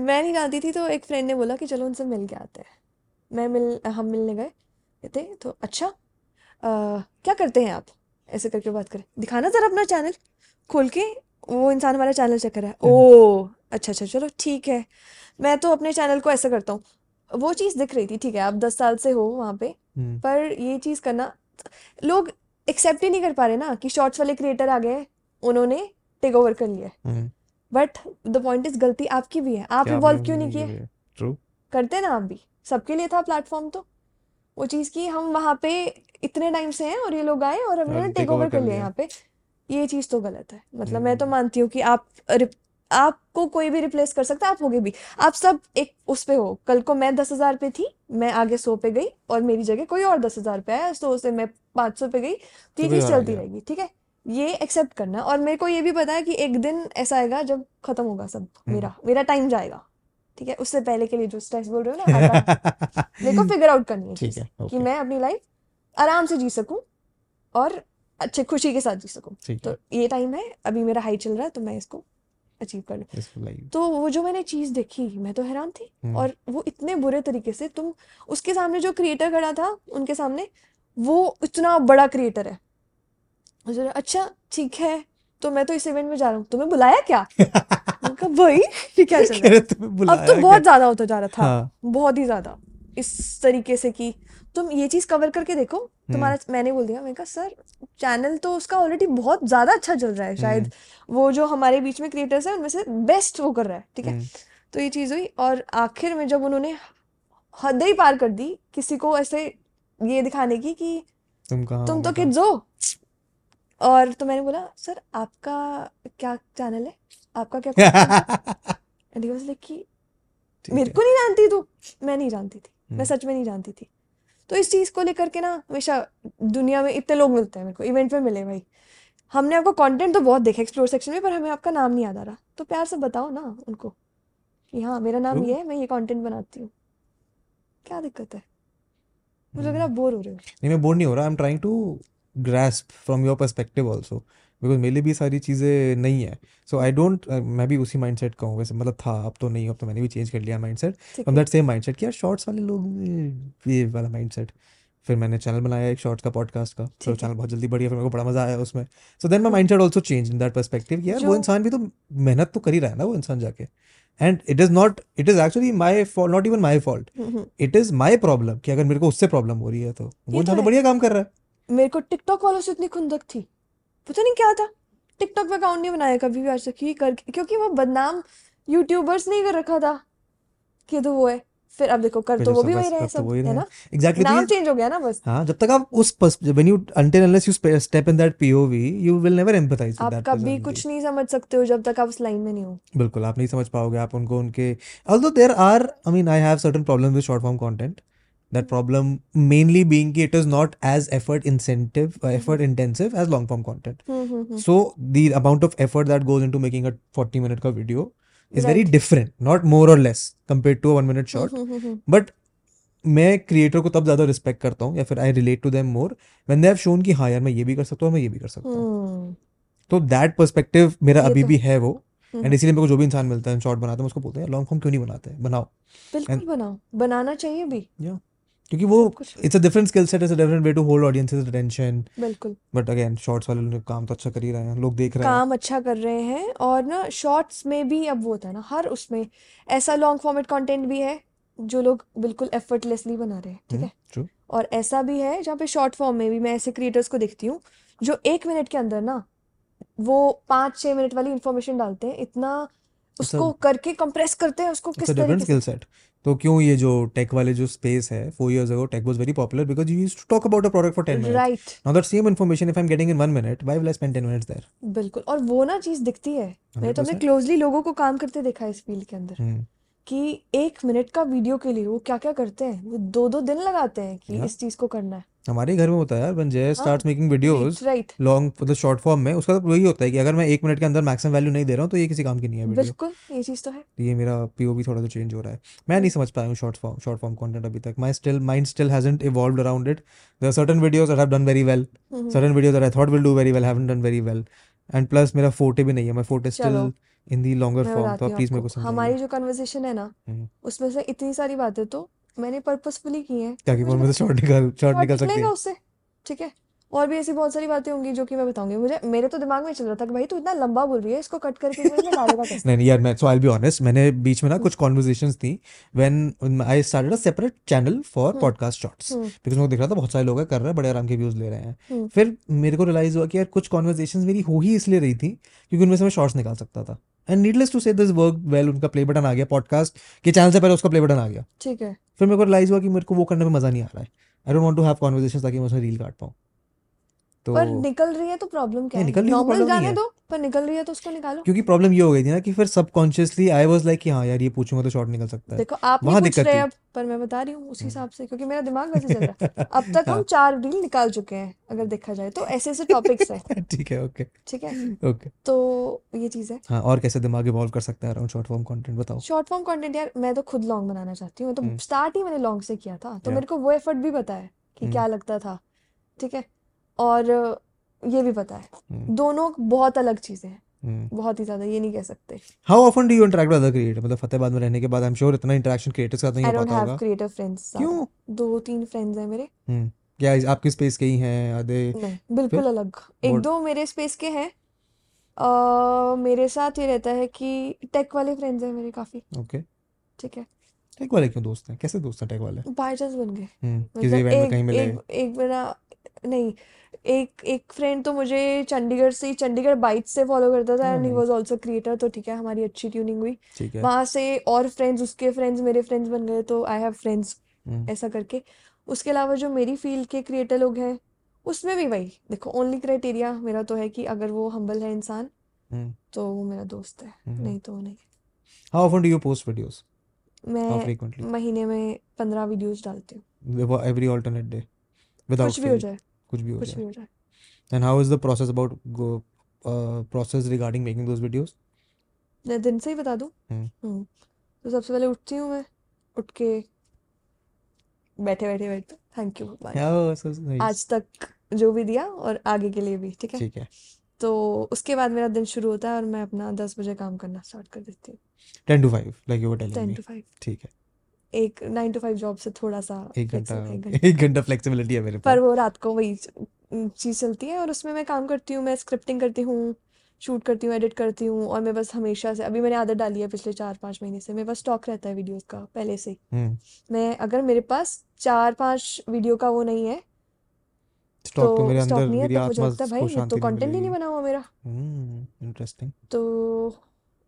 मैं नहीं जानती थी तो एक फ्रेंड ने बोला कि चलो उनसे मिल के आते हैं। मैं मिल हम मिलने गए कहते तो अच्छा अ, क्या करते हैं आप? ऐसे करके बात करें। दिखाना जरा अपना चैनल खोल के वो इंसान हमारा चैनल चेक कर रहा है।
हम्म।
ओ अच्छा अच्छा चलो ठीक है। मैं तो अपने चैनल को ऐसा करता हूँ। वो चीज़ दिख रही थी ठीक है आप दस साल से हो वहाँ पे
हम्म।
पर ये चीज़ करना लोग एक्सेप्ट ही नहीं कर पा रहे ना कि शॉर्ट्स वाले क्रिएटर आ गए उन्होंने टेक ओवर कर लिया
हम्म।
बट द पॉइंट इज़ गलती आपकी भी है। आप इवॉल्व क्यों नहीं किए?
ट्रू
करते ना आप भी। सबके लिए था प्लेटफॉर्म तो। वो चीज़ की हम वहाँ पे इतने टाइम से हैं और ये लोग आए और हमने
और
टेक
टेक
ओवर कर लिया यहाँ पे। ये चीज़ तो गलत है। मतलब मैं तो
हम्म।
मानती हूँ कि आप आपको कोई भी रिप्लेस कर सकता है आप होगे भी। आप सब एक उस पे हो। कल को मैं दस हज़ार पे थी मैं आगे सौ पे गई और मेरी जगह कोई और दस हज़ार पे आया सौ से मैं पाँच सौ पे गई। तो ये
तो
चीज़ चलती रहेगी ठीक है? ये एक्सेप्ट करना और मेरे को ये भी पता है कि एक दिन ऐसा आएगा जब खत्म होगा सब
हम्म।
मेरा मेरा टाइम जाएगा। ठीक है? उससे पहले के लिए जो स्ट्रेस बोल रहे हो ना मेरे को फिगर आउट करनी है
ठीक है
कि मैं अपनी लाइफ आराम से जी सकूँ और अच्छे खुशी के साथ जी सकूँ। तो ये टाइम है अभी मेरा हाई चल रहा है तो मैं इसको अचीव कर लूँ। तो वो जो मैंने चीज़ देखी मैं तो हैरान थी
हम्म।
और वो इतने बुरे तरीके से तुम उसके सामने जो क्रिएटर खड़ा था उनके सामने वो इतना बड़ा क्रिएटर है। मुझे अच्छा ठीक है तो मैं तो इस इवेंट में जा रहा हूँ तुम्हें बुलाया क्या? कहा भाई ये क्या चल रहा है अब तो बहुत ज़्यादा होता जा रहा था
हाँ।
बहुत ही ज़्यादा इस तरीके से कि तुम ये चीज़ कवर करके देखो
हम्म।
तुम्हारा मैंने बोल दिया मैंने कहा सर चैनल तो उसका ऑलरेडी बहुत ज़्यादा अच्छा चल रहा है शायद वो जो हमारे बीच में क्रिएटर्स हैं उनमें से बेस्ट वो कर रहा है ठीक है? तो ये चीज़ हुई और आखिर में जब उन्होंने हद ही पार कर दी किसी को ऐसे ये दिखाने की कि
तुम
तुम तो किड्स हो। और तो मैंने बोला सर आपका क्या चैनल है? आपका क्या एंड ही? वाज लाइक कि मेरे को नहीं जानती तू। मैं नहीं जानती थी। मैं
हम्म।
सच में नहीं जानती थी। तो इस चीज़ को लेकर के ना हमेशा दुनिया में इतने लोग मिलते हैं मेरे को इवेंट पे मिले भाई। हमने आपका कंटेंट तो बहुत देखा एक्सप्लोर सेक्शन में पर हमें आपका नाम नहीं याद आ रहा। तो प्यार से बताओ ना उनको कि हाँ मेरा नाम ये है मैं ये कंटेंट बनाती हूँ। क्या दिक्कत है? मुझे लग रहा
हम्म।
बोर हो रहे हो
नहीं मैं बोर नहीं हो रहा I am trying to grasp from your perspective also because मेरे लिए भी सारी चीज़ें नहीं है। सो आई डोंट मैं भी उसी माइंड सेट का हूँ। वैसे मतलब था अब तो नहीं अब तो मैंने भी चेंज कर लिया mind
set
from that same mindset कि यार शॉर्ट्स वाले लोग ये वाला माइंडसेट फिर मैंने चैनल बनाया एक शॉर्ट्स का पॉडकास्ट का। फिर चैनल बहुत जल्दी बढ़िया फिर मेरे को बड़ा मज़ा आया उसमें। So then my
mind
set also change in that perspective यार वो इंसान भी तो मेहनत तो कर ही रहा है ना वो इंसान जाके। And it is not it is actually my fault not even my fault it is my problem कि अगर मेरे को उससे प्रॉब्लम हो रही है तो। वो
तो
इंसान तो बढ़िया काम कर रहा है।
मेरे को टिकटॉक वालों से इतनी खुंदक थी। पता नहीं क्या था? टिकटॉक पे अकाउंट नहीं बनाया कभी भी आज तक ये कर क्योंकि वो बदनाम यूट्यूबर्स नहीं कर रखा था कि तो वो है। फिर अब देखो कर तो वो भी वही रहे
तो
सब है ना।
एग्जैक्टली तो
नाम चेंज हो गया ना बस।
हाँ जब तक आप उस when you until unless you spe- step in that POV you will never empathize with
आप कभी कुछ नहीं समझ सकते हो जब तक आप उस लाइन में नहीं हो।
बिल्कुल आप नहीं समझ पाओगे आप उनको उनके although there are I mean I have certain problems with short form content that problem mainly being it is not as effort incentive uh, effort intensive as long form content
हम्म हम्म हम्म
so the amount of effort that goes into making a 40 minute का video is right.
very
different not more or less compared to a one minute
हम्म
short
हम्म हम्म
बट मैं क्रिएटर को तब ज़्यादा रिस्पेक्ट करता हूँ या फिर I relate to them more when they have shown कि हाँ यार मैं ये भी कर सकता हूँ मैं ये भी कर सकता हूँ
हम्म,
तो दैट पर्सपेक्टिव मेरा अभी
तो
भी
है
है वो
हम्म
एंड इसीलिए मेरे को जो भी इंसान मिलता है शॉर्ट बनाते हैं उसको बोलते हैं लॉन्ग फॉर्म क्यों नहीं बनाते बनाओ
बिल्कुल बनाओ बनाना चाहिए भी
या क्योंकि वो it's a different skill set it's a different way to hold audience's attention
बिल्कुल।
बट अगेन शॉर्ट्स वाले लोग काम तो अच्छा कर ही रहे हैं लोग देख रहे हैं।
काम अच्छा कर रहे हैं और ना शॉर्ट्स में भी अब वो होता है ना हर उसमें ऐसा लॉन्ग फॉर्मेट कंटेंट भी है जो लोग बिल्कुल एफर्टलेसली बना रहे हैं ठीक है?
ट्रू
और ऐसा भी है जहाँ पे शॉर्ट फॉर्म में भी मैं ऐसे क्रिएटर्स को देखती हूँ जो एक मिनट के अंदर ना वो पाँच छः मिनट वाली इंफॉर्मेशन डालते हैं इतना उसको करके कंप्रेस करते हैं उसको किस तरीके से
तो क्यों ये जो टेक वाले जो स्पेस है four years ago tech was very popular because you used to talk about a product for 10 minutes
right
now that same information if I am getting in 1 minute why will I spend 10 minutes there
बिल्कुल और वो ना चीज़ दिखती है। मैंने तो
हमने
क्लोजली लोगों को काम करते देखा है इस फ़ील्ड के अंदर
Hmm.
कि एक मिनट का वीडियो के लिए वो क्या क्या करते हैं वो दो दो दिन लगाते हैं कि
Yeah.
इस चीज़ को करना है।
हमारे घर में होता है यार when जय
हाँ।
starts making
राइट
लॉन्ग मतलब शॉर्ट फॉर्म में उसका तो वही होता है कि अगर मैं एक मिनट के अंदर मैक्सिमम वैल्यू नहीं दे रहा हूँ तो ये किसी काम की नहीं है वीडियो
बिल्कुल ये चीज़ तो है।
ये मेरा पीओवी थोड़ा सा चेंज हो रहा है। मैं नहीं समझ पाया हूँ short form short form content अभी तक। My still mind still hasn't evolved around it there certain videos that have done very well certain videos that I thought will do very well haven't done very well and plus मेरा फोटे भी नहीं है my forte still in the longer form तो प्लीज़ मेरे को समझाइए।
हमारी जो कन्वर्सेशन है ना
हम्म,
उसमें से इतनी सारी बातें तो मैंने पर्पसफुली की हैं।
ताकि फ़ोन में से शॉर्ट निकल शॉर्ट
शॉर्ट
निकल सकती है।
उससे ठीक है? और भी ऐसी बहुत सारी बातें होंगी जो कि मैं बताऊँगी। मुझे मेरे तो दिमाग में चल रहा था कि भाई तू इतना लंबा बोल रही है इसको कट करके मिनट डालेगा कैसे?
नहीं नहीं यार मैं so I will be honest मैंने बीच में ना कुछ कॉन्वर्जेशंस थी when I started a separate channel for podcast shorts because को दिख रहा था बहुत सारे लोग कर रहे हैं बड़े आराम के व्यूज़ ले रहे हैं।
हम्म।
फिर मेरे को रियलाइज़ हुआ कि यार कुछ कॉन्वर्जेशंस मेरी हो ही इसलिए रही थी क्योंकि उनमें से मैं शॉर्ट्स निकाल सकता था। And needless to say this work well उनका प्ले बटन आ गया पॉडकास्ट के चैनल से पहले उसका प्ले बटन आ गया।
ठीक है।
फिर मेरे को रिलाइज हुआ कि मेरे को वो करने में मज़ा नहीं आ रहा है। I don't want to have conversation ताकि मैं उसमें रील काट पाऊँ। तो
पर निकल रही है तो प्रॉब्लम क्या है?
निकल रही तो
नॉर्मल जाने
है।
दो पर निकल रही है तो उसको निकालो।
क्योंकि प्रॉब्लम ये हो गई थी ना कि फिर सबकॉन्शियसली आई वाज लाइक कि हाँ यार ये पूछूँगा तो शॉर्ट निकल सकता है।
देखो आप नहीं
वहाँ
पूछ
दिक्कत
रहे
थी।
अब पर मैं बता रही हूँ उस
हम्म।
हिसाब से क्योंकि मेरा दिमाग वैसे चल रहा है। अब तक हम
हाँ
चार रील निकाल चुके हैं अगर देखा जाए तो। ऐसे ऐसे टॉपिक्स हैं।
ठीक है ओके
ठीक है?
ओके
तो ये चीज़ है।
हाँ और कैसे दिमाग इवॉल्व कर सकता है अराउंड शॉर्ट फॉर्म कंटेंट बताओ।
शॉर्ट फॉर्म कंटेंट यार मैं तो खुद लॉन्ग बनाना चाहती हूँ। तो
हम्म।
स्टार्ट ही मैंने लॉन्ग से किया था। तो मेरे को वो एफर्ट भी पता है कि
हम्म।
क्या लगता था। ठीक है? और ये भी पता है।
हम्म।
दोनों बहुत अलग चीज़ें हैं।
हम्म।
बहुत ही ज़्यादा ये नहीं कह सकते।
How often do you interact with other creator मतलब फतेहाबाद में रहने के बाद आई एम श्योर इतना इंटरेक्शन क्रिएटर्स के साथ नहीं हो पाता
हैव
होगा।
क्रिएटिव फ्रेंड्स
क्यों?
दो तीन फ्रेंड्स हैं मेरे।
हम्म। क्या इस- आपकी स्पेस के ही हैं? आधे
नहीं बिल्कुल
फिर
अलग। एक दो मेरे स्पेस के हैं। अ, मेरे साथ ये रहता है कि टेक वाले फ्रेंड्स हैं मेरे काफ़ी।
ओके
ठीक है।
टेक वाले क्यों दोस्त हैं? कैसे दोस्त हैं टेक वाले?
बाय चांस बन गए।
हम्म किसी
मतलब
इवेंट में कहीं मिले।
एक एक मेरा नहीं एक एक फ्रेंड तो मुझे चंडीगढ़ से चंडीगढ़ बाइट्स से फॉलो करता था and he was also creator तो ठीक है हमारी अच्छी ट्यूनिंग हुई। वहाँ से और फ्रेंड्स उसके फ्रेंड्स मेरे फ्रेंड्स बन गए तो आई हैव फ्रेंड्स ऐसा करके। उसके अलावा जो मेरी फ़ील्ड के क्रिएटर लोग हैं उसमें भी वही देखो ओनली क्राइटेरिया मेरा तो है कि अगर वो हम्बल है इंसान
हम्म,
तो वो मेरा दोस्त है
हम्म।
नहीं तो नहीं।
Often do you post videos? How
मैं महीने में पंद्रह वीडियोस डालती हूँ।
Alternate day without
कुछ भी हो जाए।
कुछ भी हो
कुछ
जाए.
हो
is the process about go uh, process regarding making those videos?
मैं दिन से ही बता दूँ
हम्म।
हम्म तो सबसे पहले उठती हूँ मैं उठ के बैठे बैठे बैठे थैंक यू भगवान. आज तक जो भी दिया और आगे के लिए भी ठीक है
ठीक है.
तो उसके बाद मेरा दिन शुरू होता है और मैं अपना दस बजे काम करना स्टार्ट कर देती हूँ
10 to 5 like you were telling
ten to five
ठीक है.
एक नाइन टू फाइव जॉब से थोड़ा सा
एक घंटा
एक घंटा
फ्लेक्सिबिलिटी है मेरे
पर. वो रात को वही चीज़ चलती है और उसमें मैं काम करती हूँ मैं स्क्रिप्टिंग करती हूँ शूट करती हूँ एडिट करती हूँ और मैं बस हमेशा से अभी मैंने आदत डाली है पिछले चार पाँच महीने से मेरे पास स्टॉक रहता है वीडियोस का पहले से ही
हम्म.
मैं अगर मेरे पास चार पाँच वीडियो का वो नहीं है
स्टॉक तो मेरे
स्टॉक
अंदर
नहीं है तो मुझे लगता है भाई ये तो कंटेंट ही नहीं बना हुआ मेरा
हम्म इंटरेस्टिंग.
तो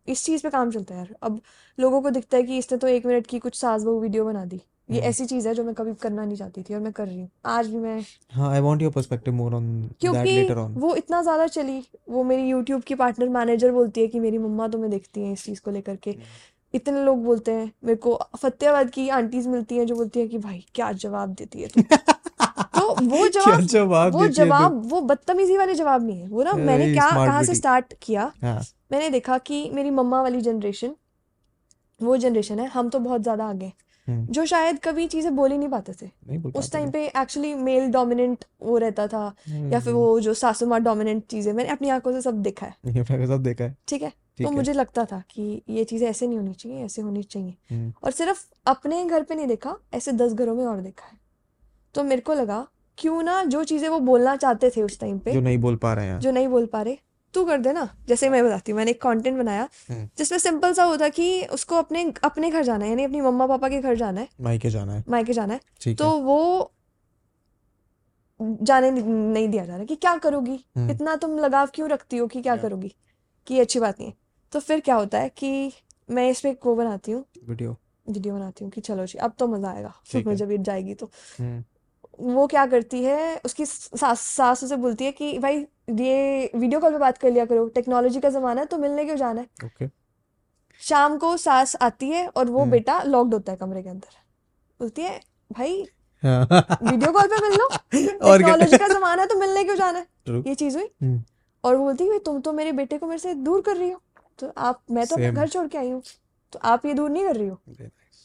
इस चीज़ पे काम चलता है यार। अब लोगों को दिखता है कि इसने तो एक मिनट की कुछ सास बहू वीडियो बना दी। ये
हम्म।
ऐसी चीज़ है जो मैं कभी करना नहीं चाहती थी और मैं कर रही हूँ। आज भी मैं
हाँ I want your perspective more on that
क्योंकि
लेटर ऑन.
वो इतना ज़्यादा चली वो मेरी यूट्यूब की पार्टनर मैनेजर बोलती है कि मेरी मम्मा तुम्हें देखती हैं इस चीज़ को लेकर के। इतने लोग बोलते हैं मेरे को फतेहाबाद की आंटीज मिलती हैं जो बोलती हैं कि भाई क्या जवाब देती है तू। तो वो जवाब
जवाब
वो
तू?
जवाब वो बदतमीजी वाले जवाब नहीं है। वो ना मैंने क्या कहाँ से स्टार्ट किया
हाँ।
मैंने देखा कि मेरी मम्मा वाली जनरेशन वो जनरेशन है हम तो बहुत ज़्यादा आगे हैं,
हम्म,
जो शायद कभी चीज़ें बोल ही नहीं पाते थे।
नहीं
उस टाइम पे एक्चुअली मेल डोमिनेंट वो रहता था
हम्म,
या फिर वो जो सासू माँ डोमिनेंट चीज़ें मैंने अपनी आँखों से सब देखा है।
सब देखा है।
ठीक है? तो मुझे लगता था कि ये चीज़ें ऐसे नहीं होनी चाहिए ऐसे होनी चाहिए।
हम्म,
और सिर्फ़ अपने घर पे नहीं देखा ऐसे दस घरों में और देखा है। तो मेरे को लगा क्यों ना जो चीज़ें वो बोलना चाहते थे उस टाइम पे
जो नहीं बोल पा रहे हैं।
जो नहीं बोल पा रहे तू कर दे ना। जैसे मैं बताती हूँ मैंने एक कंटेंट बनाया
हम्म,
जिसमें सिंपल सा होता कि उसको अपने अपने घर जाना है यानी अपनी मम्मा पापा के घर जाना है।
मायके जाना है।
मायके जाना है। तो
है।
वो जाने नहीं दिया जा रहा कि क्या करोगी?
हम्म,
इतना तुम लगाव क्यों रखती हो कि क्या करोगी? कि अच्छी बात नहीं है। तो फिर क्या होता है कि मैं इस पे एक वो बनाती हूँ।
वीडियो
वीडियो बनाती हूँ कि चलो जी अब तो मज़ा आएगा। जब ये जाएगी तो।
हम्म,
वो क्या करती है उसकी सास सास उसे बोलती है कि भाई ये वीडियो कॉल पे बात कर लिया करो। टेक्नोलॉजी का जमाना है तो मिलने क्यों जाना है?
ओके
शाम को सास आती है और वो
हम्म,
बेटा लॉक्ड होता है कमरे के अंदर। बोलती है भाई
हाँ।
वीडियो कॉल पे मिल लो। टेक्नोलॉजी का जमाना है तो मिलने क्यों जाना है? ये चीज़ हुई।
हम्म,
और वो बोलती है तुम तो मेरे बेटे को मेरे से दूर कर रही हो। तो आप मैं तो अपना घर छोड़ के आई हूँ। तो आप ये दूर नहीं कर रही हो।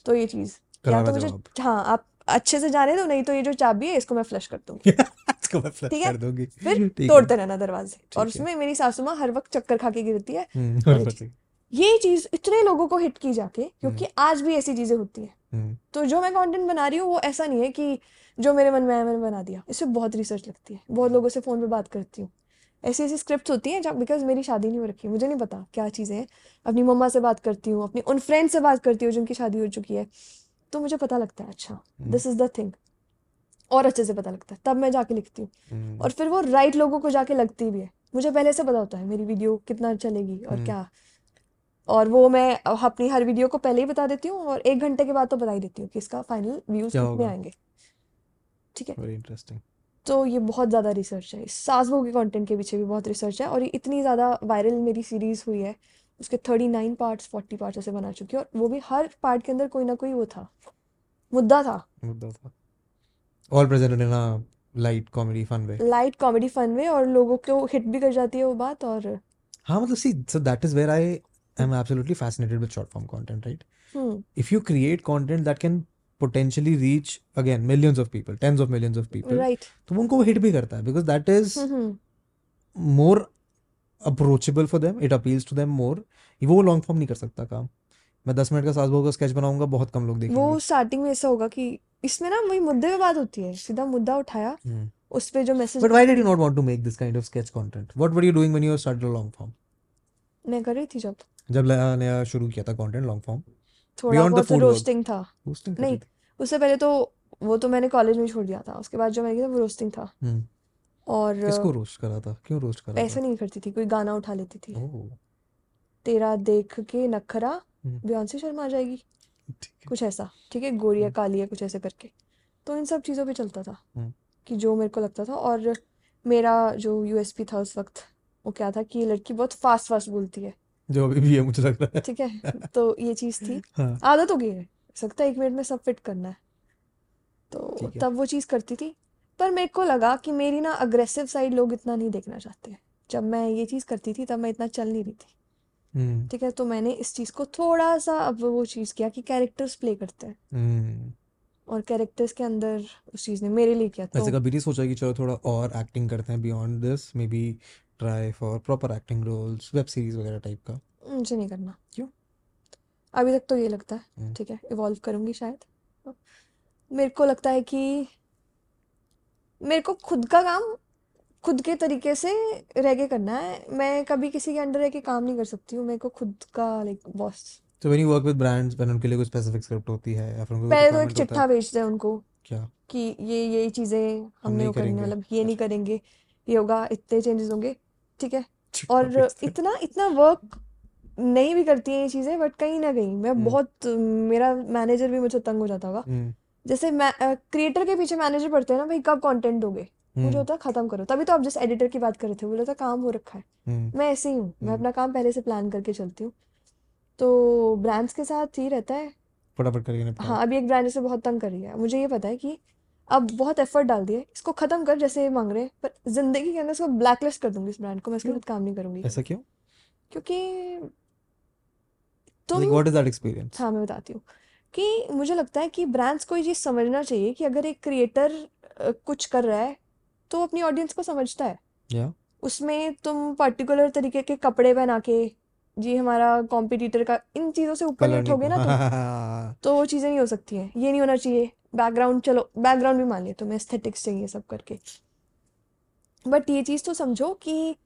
तो ये चीज़। या तो मुझे हाँ आप अच्छे से जाने दो नहीं तो ये जो चाबी है इसको मैं फ्लश कर दूँगी।
इसको मैं फ्लश
ठीक है?
कर दूँगी।
फिर तोड़ते रहना दरवाजे। और उसमें मेरी सासू माँ हर वक्त चक्कर खा के गिरती है।
हम्म,
ये चीज़ इतने लोगों को हिट की जाके क्योंकि
हम्म।
आज भी ऐसी चीज़ें होती हैं।
हम्म।
तो जो मैं कंटेंट बना रही हूँ वो ऐसा नहीं है कि जो मेरे मन में आया मैंने बना दिया। इसमें बहुत रिसर्च लगती है। बहुत लोगों से फ़ोन पे बात करती हूँ। ऐसी ऐसी स्क्रिप्ट होती हैं जब बिकॉज़ मेरी शादी नहीं हो रखी मुझे नहीं पता क्या चीज़ें हैं। अपनी मम्मा से बात करती हूँ अपनी उन फ्रेंड से बात करती हूँ जिनकी शादी हो चुकी है। तो मुझे पता लगता है अच्छा दिस इज़ द थिंग और अच्छे से पता लगता है तब मैं जाके लिखती हूँ।
हम्म।
और फिर वो राइट लोगों को जाके लगती भी है। मुझे पहले से पता होता है मेरी वीडियो कितना चलेगी और
हम्म।
क्या। और वो मैं अपनी हर वीडियो को पहले ही बता देती हूँ और एक घंटे के बाद तो बता ही देती हूँ कि इसका फाइनल व्यूज़ कितने आएँगे। ठीक है।
वेरी इंटरेस्टिंग
तो ये बहुत ज़्यादा रिसर्च है। सास बहू के कंटेंट के पीछे भी बहुत रिसर्च है और ये इतनी ज़्यादा वायरल मेरी सीरीज़ हुई है उसके thirty nine parts forty parts ऐसे बना चुकी है और वो भी हर पार्ट के अंदर कोई ना कोई वो था मुद्दा था
मुद्दा था all presented in a light comedy fun way
light comedy fun way और लोगों को हिट भी कर जाती है वो बात और
हाँ मतलब see so that is where I am absolutely fascinated with short form content right
hmm
if you create content that can potentially reach again millions of people tens of millions of people
right
तो वो उनको हिट भी करता है because that is
hmm
more approachable for them it appeals to them more. वो लॉन्ग फॉर्म नहीं कर सकता काम। मैं दस मिनट का सास बहू का स्केच बनाऊँगा बहुत कम लोग देखेंगे।
वो स्टार्टिंग में ऐसा होगा कि इसमें ना वही मुद्दे पे बात होती है। सीधा मुद्दा उठाया
Hmm.
उस पे जो message
but why did you not want to make this kind of sketch content? What were you doing when you started a long form?
मैं कर रही थी जब
जब नया नया शुरू किया था कंटेंट लॉन्ग फॉर्म
थोड़ा बहुत रोस्टिंग था।
रोस्टिंग
नहीं उससे पहले तो वो तो मैंने कॉलेज में छोड़ दिया था। उसके बाद जो मैंने किया था वो रोस्टिंग था
थी। हम्म।
और
किसको रोस्ट करा था? क्यों रोस्ट करा
ऐसे नहीं करती थी कोई गाना उठा लेती थी। तेरा देख के नखरा
हम्म,
बेयोंसे शर्मा आ जाएगी। कुछ ऐसा ठीक है? गोरिया
हम्म,
काली है कुछ ऐसे करके। तो इन सब चीज़ों पे चलता था
हम्म,
कि जो मेरे को लगता था। और मेरा जो यूएसपी था उस वक्त वो क्या था कि ये लड़की बहुत फास्ट फास्ट बोलती है।
जो अभी भी है मुझे लग रहा
ठीक है? तो ये चीज़ थी।
है। हाँ
आदत हो गई है। सकता है एक मिनट में सब फिट करना है। तो तब वो चीज़ करती थी। पर मेरे को लगा कि मेरी ना अग्रेसिव साइड लोग इतना नहीं देखना चाहते। जब मैं ये चीज़ करती थी तब मैं इतना चल नहीं रही थी।
हम्म।
ठीक है तो मैंने इस चीज़ को थोड़ा सा अब वो चीज़ किया कि कैरेक्टर्स प्ले करते हैं।
हम्म।
और कैरेक्टर्स के अंदर उस चीज़ ने मेरे लिए किया
वैसे
तो
कभी नहीं सोचा कि चलो थोड़ा और एक्टिंग करते हैं beyond this maybe try for proper acting roles web series वगैरह टाइप का।
मुझे नहीं करना।
क्यों?
अभी तक तो ये लगता है।
हम्म।
ठीक है इवॉल्व करूँगी शायद। मेरे को लगता है कि मेरे को खुद का काम खुद के तरीके से रह के करना है। मैं कभी किसी के अंडर रह के काम नहीं कर सकती हूँ। मेरे को खुद का लाइक बॉस
तो when you work with brands when उनके लिए कोई स्पेसिफिक स्क्रिप्ट होती है या फिर उनको
पहले तो एक चिट्ठा भेजते हैं। उनको
क्या?
कि ये ये चीज़ें
हम
हमने करनी मतलब ये नहीं करेंगे ये होगा इतने चेंजेस होंगे ठीक है? और इतना इतना वर्क नहीं भी करती हैं ये चीज़ें बट कहीं ना कहीं मैं
हम्म।
बहुत मेरा मैनेजर भी मुझे तंग हो जाता होगा।
हम्म।
जैसे क्रिएटर के पीछे मैनेजर पड़ते हैं ना भाई कब कंटेंट दोगे? मुझे
हम्म
होता है खत्म करो। तभी तो आप जिस एडिटर की बात कर रहे थे बोला था काम हो रखा है।
हम्म।
मैं ऐसे ही हूँ मैं
हम्म।
अपना काम पहले से प्लान करके चलती हूँ। तो ब्रांड्स के साथ ही रहता है।
फटाफट करके
हाँ अभी एक ब्रांड जैसे बहुत तंग कर रही है। मुझे ये पता है कि अब बहुत एफर्ट डाल दिया इसको खत्म कर जैसे ये मांग रहे हैं पर ज़िंदगी के अंदर इसको ब्लैकलिस्ट कर दूँगी इस ब्रांड को। मैं इसके साथ काम नहीं करूँगी।
ऐसा क्यों?
क्योंकि तुम
व्हाट इज़ दैट एक्सपीरियंस
हाँ मैं बताती हूँ। कि मुझे लगता है कि ब्रांड्स को ये चीज़ समझना चाहिए कि अगर एक क्रिएटर कुछ कर रहा है तो अपनी ऑडियंस को समझता है।
या
उसमें तुम पर्टिकुलर तरीके के कपड़े पहना के जी हमारा कॉम्पिटिटर का इन चीज़ों से ऊपर
नहीं
ना तुम तो वो चीज़ें नहीं हो सकती हैं। ये नहीं होना चाहिए। बैकग्राउंड चलो बैकग्राउंड भी मान लिया तुम्हें एस्थेटिक्स चाहिए सब करके। बट ये चीज़ तो समझो कि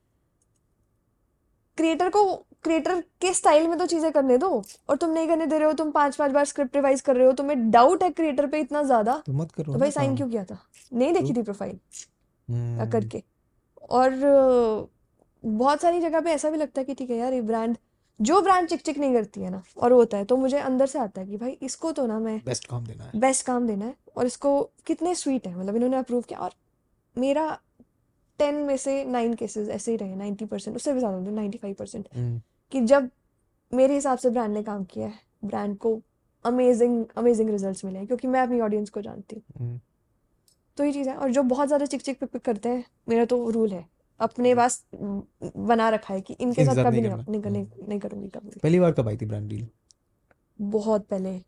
क्रिएटर को क्रिएटर के स्टाइल में तो चीज़ें करने दो। और तुम नहीं करने दे रहे हो तुम पाँच पाँच बार स्क्रिप्ट रिवाइज कर रहे हो तुम्हें डाउट है क्रिएटर पे इतना ज़्यादा।
तो मत करो
तो भाई साइन क्यों किया था? नहीं देखी
तो
थी प्रोफ़ाइल
हम्म
करके। और बहुत सारी जगह पे ऐसा भी लगता है कि ठीक है यार ये ब्रांड जो ब्रांड चिक चिक नहीं करती है ना और होता है तो मुझे अंदर से आता है कि भाई इसको तो ना मैं
बेस्ट काम देना है।
बेस्ट काम देना है और इसको कितने स्वीट है। मतलब इन्होंने अप्रूव किया। और मेरा टेन में से नाइन केसेस ऐसे ही रहे नाइन्टी परसेंट उससे भी ज़्यादा नाइन्टी फाइव परसेंट कि जब मेरे हिसाब से ब्रांड ने काम किया है ब्रांड को अमेजिंग अमेजिंग रिजल्ट्स मिले हैं क्योंकि मैं अपनी ऑडियंस को जानती हूँ।
हम्म।
तो ये चीज़ है और जो बहुत ज़्यादा चिक चिक पिक पिक करते हैं मेरा तो रूल है अपने पास बना रखा है कि इनके साथ कभी
नहीं
नहीं नहीं
हम्म।
नहीं करूँगी कभी।
पहली बार कब आई थी ब्रांड डील
बहुत पहले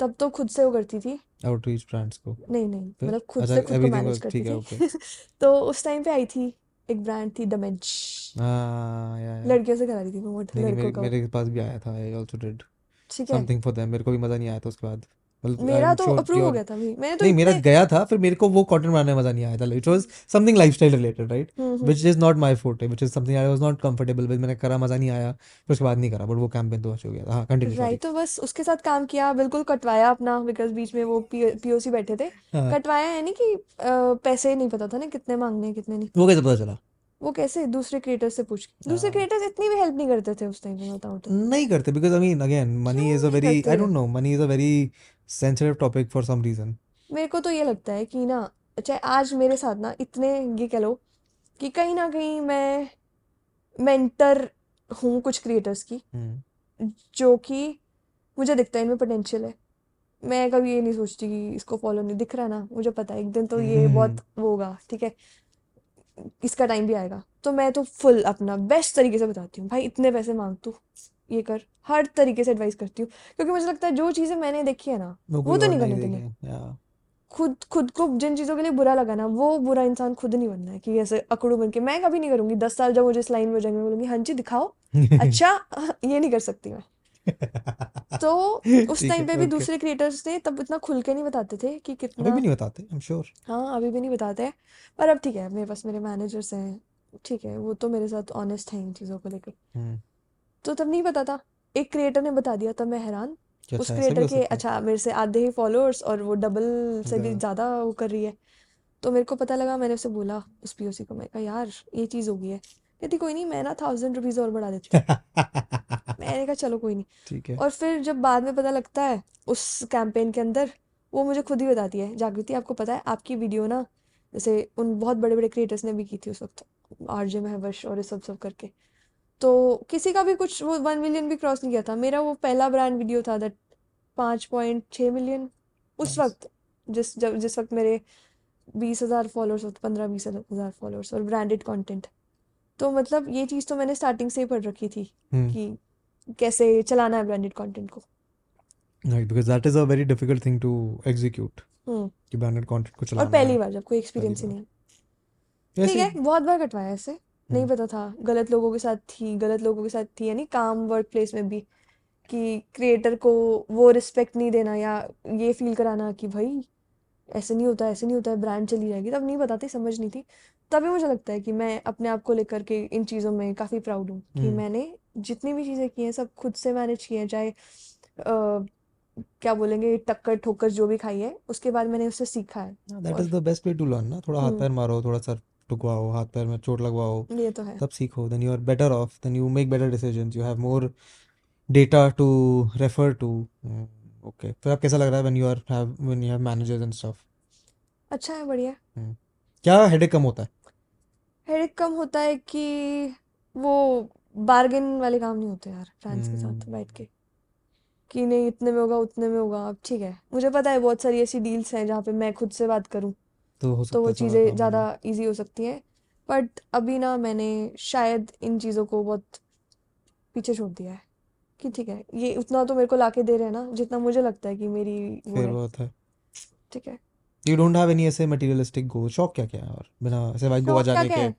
तब तो खुद से वो करती थी।
आउटरीच ब्रांड्स को।
नहीं नहीं मतलब खुद
अच्छा
से खुद को मैनेज करती थी। तो उस टाइम पे आई थी। एक ब्रांड थी डमेंच
हाँ या या।
लड़कियों से करा रही थी मैं
नहीं
लड़कों
मेरे
का।
मेरे पास भी आया था आई आल्सो डिड
ठीक है।
समथिंग फॉर देम मेरे को भी मज़ा नहीं आया था उसके बाद।
मेरा तो अप्रूव हो गया था मैंने तो
नहीं मेरा गया था फिर मेरे को वो कंटेंट बनाने में मज़ा नहीं आया था। It was something lifestyle related right which is not my forte which is something I was not comfortable with मैंने करा मज़ा नहीं आया फिर उसके बाद नहीं करा बट वो कैंपेन तो अच्छा हो गया हाँ कंटिन्यू
राइट तो बस उसके साथ काम किया बिल्कुल कटवाया अपना बिकॉज़ बीच में वो पीओसी बैठे थे।
हाँ।
कटवाया है नहीं कि पैसे नहीं पता था ना कितने मांगने कितने नहीं।
वो कैसे पता चला?
वो कैसे दूसरे क्रिएटर से पूछ के दूसरे
हाँ
क्रिएटर्स इतनी भी हेल्प नहीं करते थे उस टाइम बताऊँ तो
नहीं करते because I mean again money is a very I don't know money is a very sensitive topic for some reason
मेरे को तो ये लगता है कि ना चाहे आज मेरे साथ ना इतने ये कह लो कि कहीं ना कहीं मैं मेंटर हूँ कुछ क्रिएटर्स की
हम्म।
जो कि मुझे दिखता है इनमें पोटेंशियल है। मैं कभी ये नहीं सोचती कि इसको फॉलो नहीं दिख रहा ना मुझे पता है एक दिन तो ये बहुत
हम्म
वो होगा ठीक है? इसका टाइम भी आएगा। तो मैं तो फुल अपना बेस्ट तरीके से बताती हूँ। भाई इतने पैसे मांग तू। ये कर। हर तरीके से एडवाइस करती हूँ। क्योंकि मुझे लगता है जो चीज़ें मैंने देखी है ना
वो
वो तो नहीं करनी
देंगे।
खुद खुद को जिन चीज़ों के लिए बुरा लगा ना वो बुरा इंसान खुद नहीं बनना है कि ऐसे अकड़ू बन के। मैं कभी नहीं करूँगी। दस साल जब मुझे इस लाइन में जाएँगे बोलूँगी हाँ जी दिखाओ। अच्छा ये नहीं कर सकती मैं। तो उस टाइम पे भी दूसरे क्रिएटर्स थे तब इतना खुल के नहीं बताते थे कि
अभी
कितना
भी नहीं बताते आई एम श्योर
हाँ अभी भी नहीं बताते। पर अब ठीक है मेरे पास मेरे मैनेजर्स हैं ठीक है वो तो मेरे साथ ऑनेस्ट हैं इन चीज़ों को लेकर।
हम्म।
तो तब नहीं पता था एक क्रिएटर ने बता दिया तब मैं हैरान। उस
अच्छा
क्रिएटर
हो
के अच्छा मेरे से आधे ही फॉलोअर्स और वो डबल से भी
ज़्यादा
ज़्यादा वो कर रही है। तो मेरे को पता लगा मैंने उसे बोला उस पीओसी को मैं कहा यार ये चीज़ हो गई है। कहती कोई नहीं मैं ना थाउज़ेंड रुपीज़ और बढ़ा देती मैंने कहा चलो कोई नहीं.
ठीक है।
और फिर जब बाद में पता लगता है उस कैंपेन के अंदर वो मुझे खुद ही बताती है जागृति आपको पता है आपकी वीडियो ना जैसे उन बहुत बड़े बड़े क्रिएटर्स ने भी की थी उस वक्त आरजे महवश और ये सब सब करके। तो किसी का भी कुछ वो वन मिलियन भी क्रॉस नहीं किया था। मेरा वो पहला ब्रांड वीडियो था दैट पाँच पॉइंट छः मिलियन उस. वक्त जिस जब जिस वक्त मेरे बीस हज़ार फॉलोअर्स होते पंद्रह बीस हज़ार फॉलोअर्स और ब्रांडेड कंटेंट तो मतलब ये चीज़ तो मैंने स्टार्टिंग से ही पढ़ रखी थी
हम्म।
कि कैसे चलाना है ब्रांडेड कंटेंट को।
Right because that is a very difficult thing to execute
hmm.
कि ब्रांडेड कंटेंट को चलाना
और
पहली
बार जब कोई एक्सपीरियंस ही नहीं। ठीक है बहुत बार कटवाया ऐसे नहीं
हम्म।
पता था गलत लोगों के साथ थी गलत लोगों के साथ थी यानी काम वर्क प्लेस में भी कि क्रिएटर को वो रिस्पेक्ट नहीं देना या ये फील कराना कि भाई ऐसे नहीं होता ऐसे नहीं होता है ब्रांड चली जाएगी। तब नहीं बताती समझ नहीं थी। तभी मुझे लगता है कि मैं अपने आप को लेकर के इन चीज़ों में काफ़ी प्राउड हूँ कि
हम्म।
मैंने जितनी भी चीज़ें की हैं सब खुद से मैनेज की हैं। चाहे क्या बोलेंगे टक्कर ठोकर जो भी खाई है उसके बाद मैंने उससे सीखा है
that is the best way to learn ना। थोड़ा हाथ
हम्म।
पैर मारो थोड़ा सर टुकवाओ हाथ पैर में चोट लगवाओ
ये तो है।
तब सीखो। Then you are better off then you make better decisions you have more data to refer to okay फिर आप कैसा लग रहा है when you are have when you have managers and stuff
अच्छा है बढ़िया।
हम्म। क्या हेडेक कम होता है?
हेडेक कम होता है कि वो बार्गेन वाले काम नहीं होते यार फ्रेंड्स के साथ बैठ
हम्म
के। कि नहीं इतने में होगा उतने में होगा अब ठीक है। मुझे पता है बहुत सारी ऐसी डील्स हैं जहाँ पे मैं खुद से बात करूँ।
तो हो
तो
सकता
वो
है थोड़ा
चीज़ें ज़्यादा इजी हो सकती हैं। बट अभी ना मैंने शायद इन चीज़ों को बहुत पीछे छोड़ दिया है। कि ठीक है ये उतना तो मेरे को लाके दे रहे हैं ना जितना मुझे लगता है कि मेरी वो
फिर
है।
बात है।
ठीक है।
यू डोंट हैव एनी ऐसे मटेरियलिस्टिक गोल शौक क्या क्या है और बिना ऐसे भाई गोवा
शौक क्या
जाने
क्या
के?
है?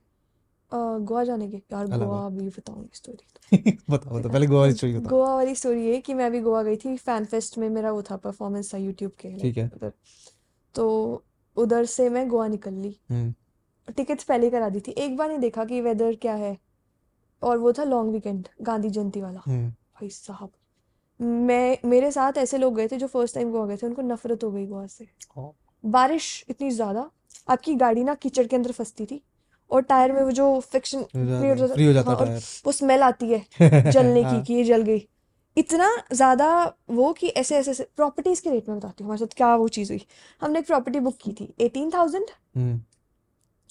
अ, गोवा जाने के। यार
अलावा
गोवा अभी बताऊँगी स्टोरी
बताओ बताओ पहले गोवा वाली स्टोरी बताओ।
गोवा वाली स्टोरी है कि मैं अभी गोवा गई थी फ़ैन फेस्ट में मेरा वो था परफॉर्मेंस था यूट्यूब के
ठीक है।
उधर। तो उधर से मैं गोवा निकल ली।
हम्म।
टिकट्स पहले करा दी थी। एक बार नहीं देखा कि वेदर क्या है। और वो था लॉन्ग वीकेंड गांधी जयंती वाला।
हम्म।
भाई साहब। मैं मेरे साथ ऐसे लोग गए थे जो फ़र्स्ट टाइम गोवा गए थे उनको नफरत हो गई गोवा से। बारिश इतनी ज़्यादा आपकी गाड़ी ना कीचड़ के अंदर फंसती थी और टायर में वो जो फिक्शन
फ्री हो जाता
हाँ
टायर।
वो स्मेल आती है जलने की
हाँ।
कि ये जल गई। इतना ज़्यादा वो कि ऐसे ऐसे ऐसे प्रॉपर्टीज़ के रेट में बताती हूँ हमारे साथ क्या वो चीज़ हुई। हमने एक प्रॉपर्टी बुक की थी एटीन थाउज़ेंड
हम्म।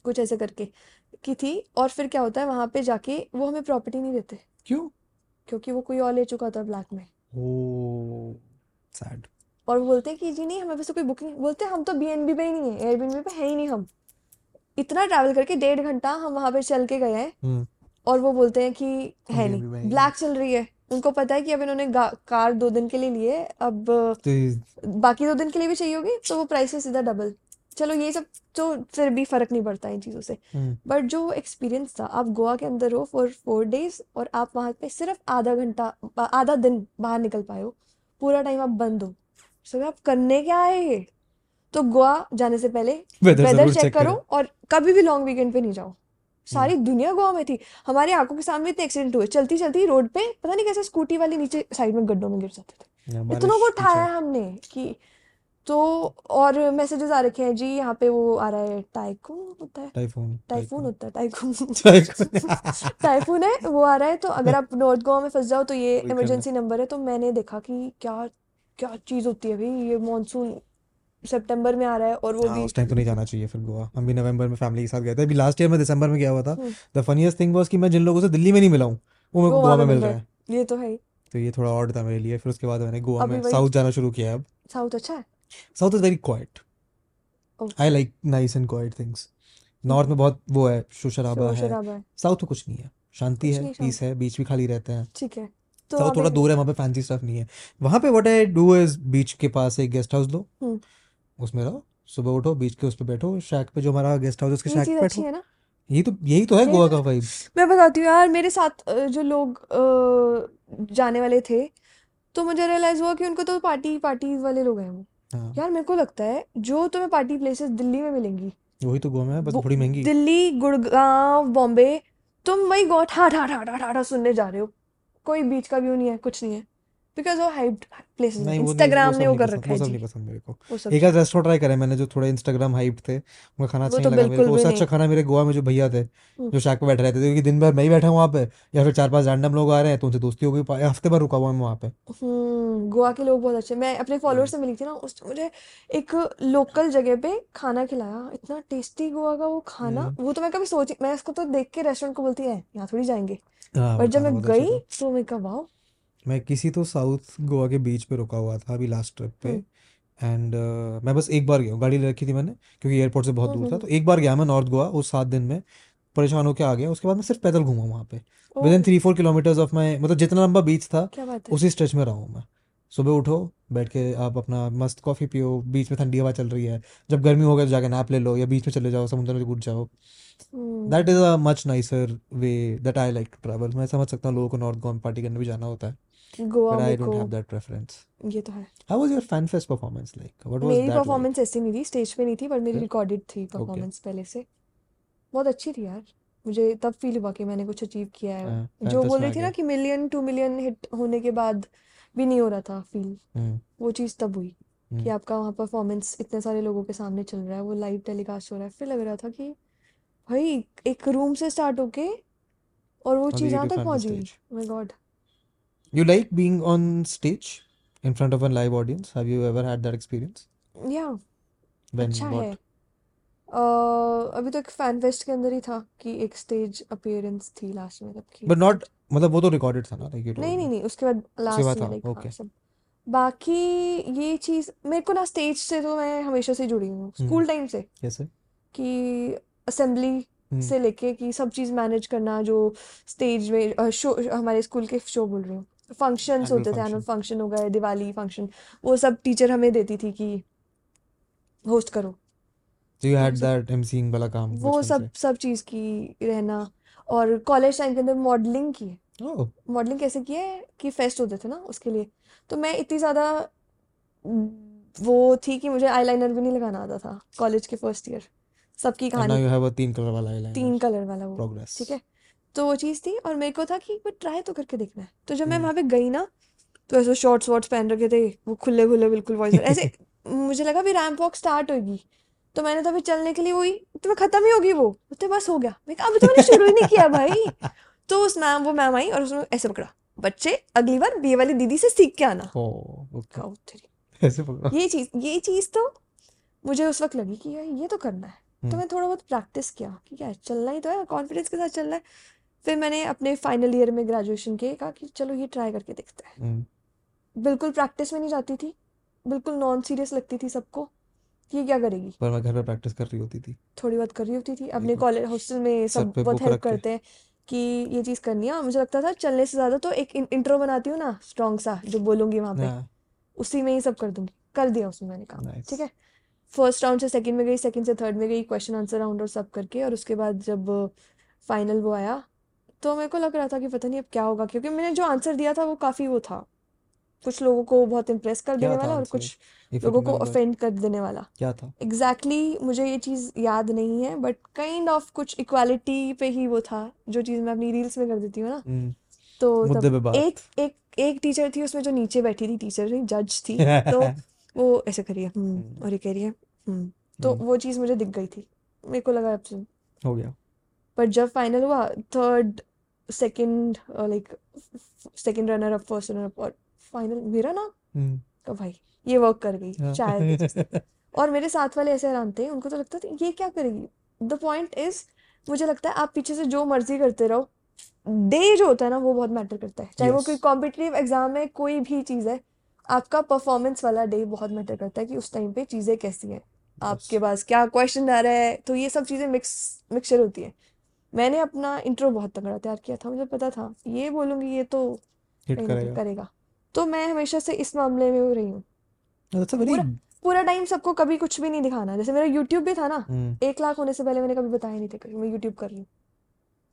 कुछ ऐसे करके की थी और फिर क्या होता है वहाँ पे जाके वो हमें प्रॉपर्टी नहीं देते।
क्यों?
क्योंकि वो कोई और ले चुका था ब्लैक में।
ओ सैड
और वो बोलते हैं कि जी नहीं हमें वैसे कोई बुकिंग बोलते हम तो बीएनबी पे ही नहीं है एयरबीएनबी पे है ही नहीं हम। इतना ट्रैवल करके डेढ़ घंटा हम वहाँ पे चल के गए हैं।
हम्म।
और वो बोलते हैं कि है नहीं ब्लैक चल रही है। उनको पता है कि अब इन्होंने कार दो दिन के लिए लिए अब
तो
बाकी दो दिन के लिए भी चाहिए होगी तो वो प्राइस है सीधा डबल चलो ये सब तो फिर भी फ़र्क नहीं पड़ता इन चीज़ों से।
हम्म।
बट जो एक्सपीरियंस था आप गोवा के अंदर हो फॉर फोर डेज़ और आप वहाँ पे सिर्फ़ आधा घंटा आधा दिन बाहर निकल पाए हो। पूरा टाइम आप बंद हो। सो आप करने क्या है ये? तो गोवा जाने से पहले
वेदर
चेक करो। और कभी भी लॉन्ग वीकेंड पे नहीं जाओ।
हम्म।
सारी दुनिया गोवा में थी। हमारी आँखों के सामने इतने एक्सीडेंट हुए। चलती चलती रोड पे पता नहीं कैसे स्कूटी वाले नीचे साइड में गड्ढों में गिर जाते थे। इतनों को उठाया हमने कि तो और मैसेजेस आ रखे हैं जी यहाँ पे वो आ रहा है टाइकून होता है।
टाइफून
टाइफून होता है टाइकून
टाइफून
है वो आ रहा है तो अगर आप नॉर्थ गोवा में फंस जाओ तो ये इमरजेंसी नंबर है तो मैंने देखा कि क्या क्या चीज़ होती है भाई ये मानसून सितंबर में आ रहा है और वो
हाँ
भी
उस टाइम तो नहीं जाना चाहिए फिर गोवा। हम भी नवंबर में फैमिली के साथ गए थे अभी लास्ट ईयर में दिसंबर में गया हुआ था? द फनीएस्ट थिंग वाज कि मैं जिन लोगों से दिल्ली में नहीं मिला हूँ वो मेरे को
गोवा में मिल रहा हैं। ये तो है
तो ये थोड़ा ऑड था मेरे लिए फिर उसके बाद मैंने गोवा में साउथ जाना शुरू किया अब।
साउथ अच्छा है?
South is very quite I like nice and quite things north में बहुत वो है शोर शराबा है। साउथ में कुछ नहीं है। शांति है पीस है बीच भी खाली रहते हैं।
ठीक है। तो
साउथ थोड़ा दूर है वहाँ पे फैंसी स्टफ़ नहीं है। वहाँ पे what I do is beach के पास एक गेस्ट हाउस लो।
हम्म।
उसमें रहो सुबह उठो बीच के उस पे बैठो शैक पे जो हमारा गेस्ट हाउस है उसके शैक पे बैठो। यही तो यही तो है गोवा
तो
का वाइब
मैं बताती हूँ यार मेरे साथ जो लोग जाने वाले थे तो मुझे रियलाइज़ हुआ कि उनको तो पार्टी पार्टी वाले लोग हैं वो।
हाँ।
यार मेरे को लगता है जो तुम्हें पार्टी प्लेसेस दिल्ली में मिलेंगी
वही तो गोवा में है बस
वो
थोड़ी महँगी।
दिल्ली गुड़गांव बॉम्बे तुम वही गो ठा ठा ठा ठा ठा ठा सुनने जा रहे हो। कोई बीच का व्यू नहीं है कुछ नहीं है। बिकॉज़ वो हाइप्ड प्लेसेस इंस्टाग्राम ने वो कर रखा
वो
है
सब नहीं पसंद मेरे को। एक रेस्टोरेंट ट्राई करे मैंने जो थोड़े इंस्टाग्राम थे उनका खाना अच्छा
तो
लगा मेरे को। उससे अच्छा खाना मेरे गोवा में जो भैया थे
हम्म।
जो शैक पे बैठे रहते थे क्योंकि दिन भर मैं ही बैठा हूँ वहाँ पे या फिर चार पाँच रैंडम लोग आ रहे हैं तो उनसे दोस्ती हो गई हफ़्ते भर रुका हुआ मैं वहाँ पे।
हम्म गोवा के लोग बहुत अच्छे। मैं अपने फॉलोअर से मिली थी ना उस मुझे एक लोकल जगह पे खाना खिलाया। इतना टेस्टी गोवा का वो खाना।
हम्म।
वो तो मैं कभी सोची मैं इसको तो देख के रेस्टोरेंट को बोलती है यहाँ थोड़ी जाएँगे।
हाँ
पर जब मैं
अच्छा
गई तो मैं कहा वाओ
मैं किसी तो साउथ गोवा के बीच पे रुका हुआ था अभी लास्ट ट्रिप पे।
हम्म।
एंड मैं बस एक बार गया हूँ गाड़ी ले रखी थी मैंने क्योंकि एयरपोर्ट से बहुत दूर था।
हम्म।
तो एक बार गया मैं नॉर्थ गोवा उस सात दिन में परेशान होकर आ गया। उसके बाद मैं सिर्फ़ पैदल घूमा वहाँ पे। Within three four kilometers of my मतलब जितना लंबा बीच था उसी स्ट्रेच में रहा हूँ मैं। सुबह उठो बैठ के आप अपना मस्त कॉफ़ी पियो बीच में ठंडी हवा चल रही है। जब गर्मी हो गया तो जाके नैप ले लो या बीच में चले जाओ समुद्र में कूद जाओ। That is a much nicer way that I like to travel मैं समझ सकता हूँ लोगों को नॉर्थ गोवा में पार्टी करने भी जाना होता है।
Goa
but I don't have that preference
ये तो है।
How was your fan fest performance like what was that like
performance ऐसी नहीं थी स्टेज पे नहीं थी मेरी रिकॉर्डेड थी परफॉर्मेंस पहले से। बहुत अच्छी थी यार। मुझे तब फील हुआ कि मैंने कुछ अचीव किया है।
फ़ैन
जो बोल रही थी ना कि मिलियन टू मिलियन हिट होने के बाद भी नहीं हो रहा था फील
हम्म
वो चीज़ तब हुई कि
हम्म
आपका वहाँ परफॉर्मेंस इतने सारे लोगों के सामने चल रहा है वो लाइव टेलीकास्ट हो रहा है। फिर लग रहा था कि भाई एक रूम से स्टार्ट होके और वो चीज़ यहाँ तक पहुँच। गई god
you like being on stage in front of a live audience? Have you ever had that experience?
या
when
अच्छा
what?
है अह, अभी तो एक फ़ैन फेस्ट के अंदर ही था कि एक स्टेज अपीयरेंस थी लास्ट में सबकी
but not मतलब वो तो recorded था ना like you
नहीं नहीं नहीं उसके बाद लास्ट में लाइक हाँ
okay.
सब बाकी ये चीज़ मेरे को ना स्टेज से तो मैं हमेशा से जुड़ी हूँ
हम्म
स्कूल टाइम से
कैसे
कि असेंबली
हम्म
से लेके कि सब चीज़ मैनेज करना जो स्टेज में शो हमारे स्कूल के शो बोल रही हूँ फ़ंक्शंस होते थे एनुअल फ़ंक्शन हो गए दिवाली फ़ंक्शन वो सब टीचर हमें देती थी कि होस्ट करो। वो
had
सब
that emceeing वाला काम
वो सब सब चीज़ की रहना। और कॉलेज टाइम के अंदर मॉडलिंग की है।
Oh.
मॉडलिंग कैसे की है? कि फेस्ट होते थे ना उसके लिए। तो मैं इतनी ज़्यादा वो थी कि मुझे आईलाइनर भी नहीं लगाना आता था कॉलेज के फ़र्स्ट ईयर सबकी कहानी
तीन कलर वाला
तीन कलर वाला वो। ठीक है? तो वो चीज़ थी और मेरे को था कि बट ट्राई तो करके देखना है। तो जब मैं
हम्म।
वहाँ पे गई ना तो ऐसे शॉर्ट्स वॉर्ट्स पहन रखे थे वो खुले खुले बिल्कुल वॉइस ऐसे मुझे लगा भी रैंप वॉक स्टार्ट होगी। तो मैंने तो अभी चलने के लिए वही तो मैं खत्म ही होगी वो। तो बस हो गया। मैं अभी तो मैंने शुरू ही नहीं किया भाई। तो उस मैम वो मैम आई और उसने ऐसे पकड़ा। बच्चे अगली बार बी वाली दीदी से सीख के आना। ये चीज़ ये चीज़ तो मुझे उस वक्त लगी कि यार ये तो करना है। तो
हम्म।
मैं थोड़ा बहुत प्रैक्टिस किया कि क्या चलना ही तो है कॉन्फिडेंस के साथ चलना है। फिर मैंने अपने फाइनल ईयर में ग्रेजुएशन के कहा कि चलो ये ट्राई करके देखते हैं।
हम्म।
बिल्कुल प्रैक्टिस में नहीं जाती थी बिल्कुल नॉन सीरियस लगती थी सबको ये क्या करेगी?
पर मैं घर पे प्रैक्टिस कर रही होती थी।
थोड़ी बहुत कर रही होती थी। अपने कॉलेज हॉस्टल में सब बहुत हेल्प करते हैं कि ये चीज़ करनी है। और मुझे लगता था चलने से ज़्यादा तो एक इंट्रो बनाती हूँ ना स्ट्रॉन्ग सा जो बोलूँगी वहाँ पे
हाँ।
उसी में ही सब कर दूँगी। कर दिया उसमें मैंने काम ठीक है? फ़र्स्ट राउंड से सेकंड में गई सेकंड से थर्ड में गई क्वेश्चन आंसर राउंड और सब करके और उसके बाद जब फाइनल वो आया तो मेरे को लग रहा था कि पता नहीं अब क्या होगा क्योंकि मैंने जो आंसर दिया था वो काफ़ी वो था। कुछ लोगों को बहुत इम्प्रेस कर देने वाला और कुछ लोगों को ऑफेंड कर देने वाला।
क्या था?
एग्जैक्टली exactly, मुझे ये चीज़ याद नहीं है बट काइंड ऑफ़ कुछ इक्वालिटी पे ही वो था जो चीज़ मैं अपनी रील्स में कर देती हूँ ना।
हम्म।
तो तब एक एक एक टीचर थी उसमें जो नीचे बैठी थी टीचर नहीं जज थी तो वो ऐसे करिए हम्म
हम्म।
और ये कह रही है तो वो चीज़ मुझे दिख गई थी मेरे को लगा
हो गया।
पर जब फाइनल हुआ third second like second runner up first runner up और फाइनल मेरा ना?
हम्म।
का भाई ये वर्क कर गई
हाँ।
शायद। और मेरे साथ वाले ऐसे हैरान थे उनको तो लगता था ये क्या करेगी? द पॉइंट इज़ मुझे लगता है आप पीछे से जो मर्ज़ी करते रहो डे जो होता है ना वो बहुत मैटर करता है। चाहे yes. वो कोई कॉम्पिटिटिव एग्ज़ाम है कोई भी चीज़ है आपका परफॉर्मेंस वाला डे बहुत मैटर करता है कि उस टाइम पे चीज़ें कैसी हैं।
यस
आपके पास क्या क्वेश्चन आ रहा है तो ये सब चीज़ें मिक्स मिक्सचर होती है। मैंने अपना इंट्रो बहुत तगड़ा तैयार किया था मुझे पता था। ये बोलूँगी ये तो
करेगा।
करेगा। तो मैं हमेशा से इस मामले में रही हूँ।
दैट्स अ वेरी
पूरा टाइम सबको कभी कुछ भी नहीं दिखाना। जैसे मेरा यूट्यूब भी था ना
हम्म।
एक लाख होने से पहले मैंने कभी बताया नहीं था कि मैं यूट्यूब कर रही हूँ।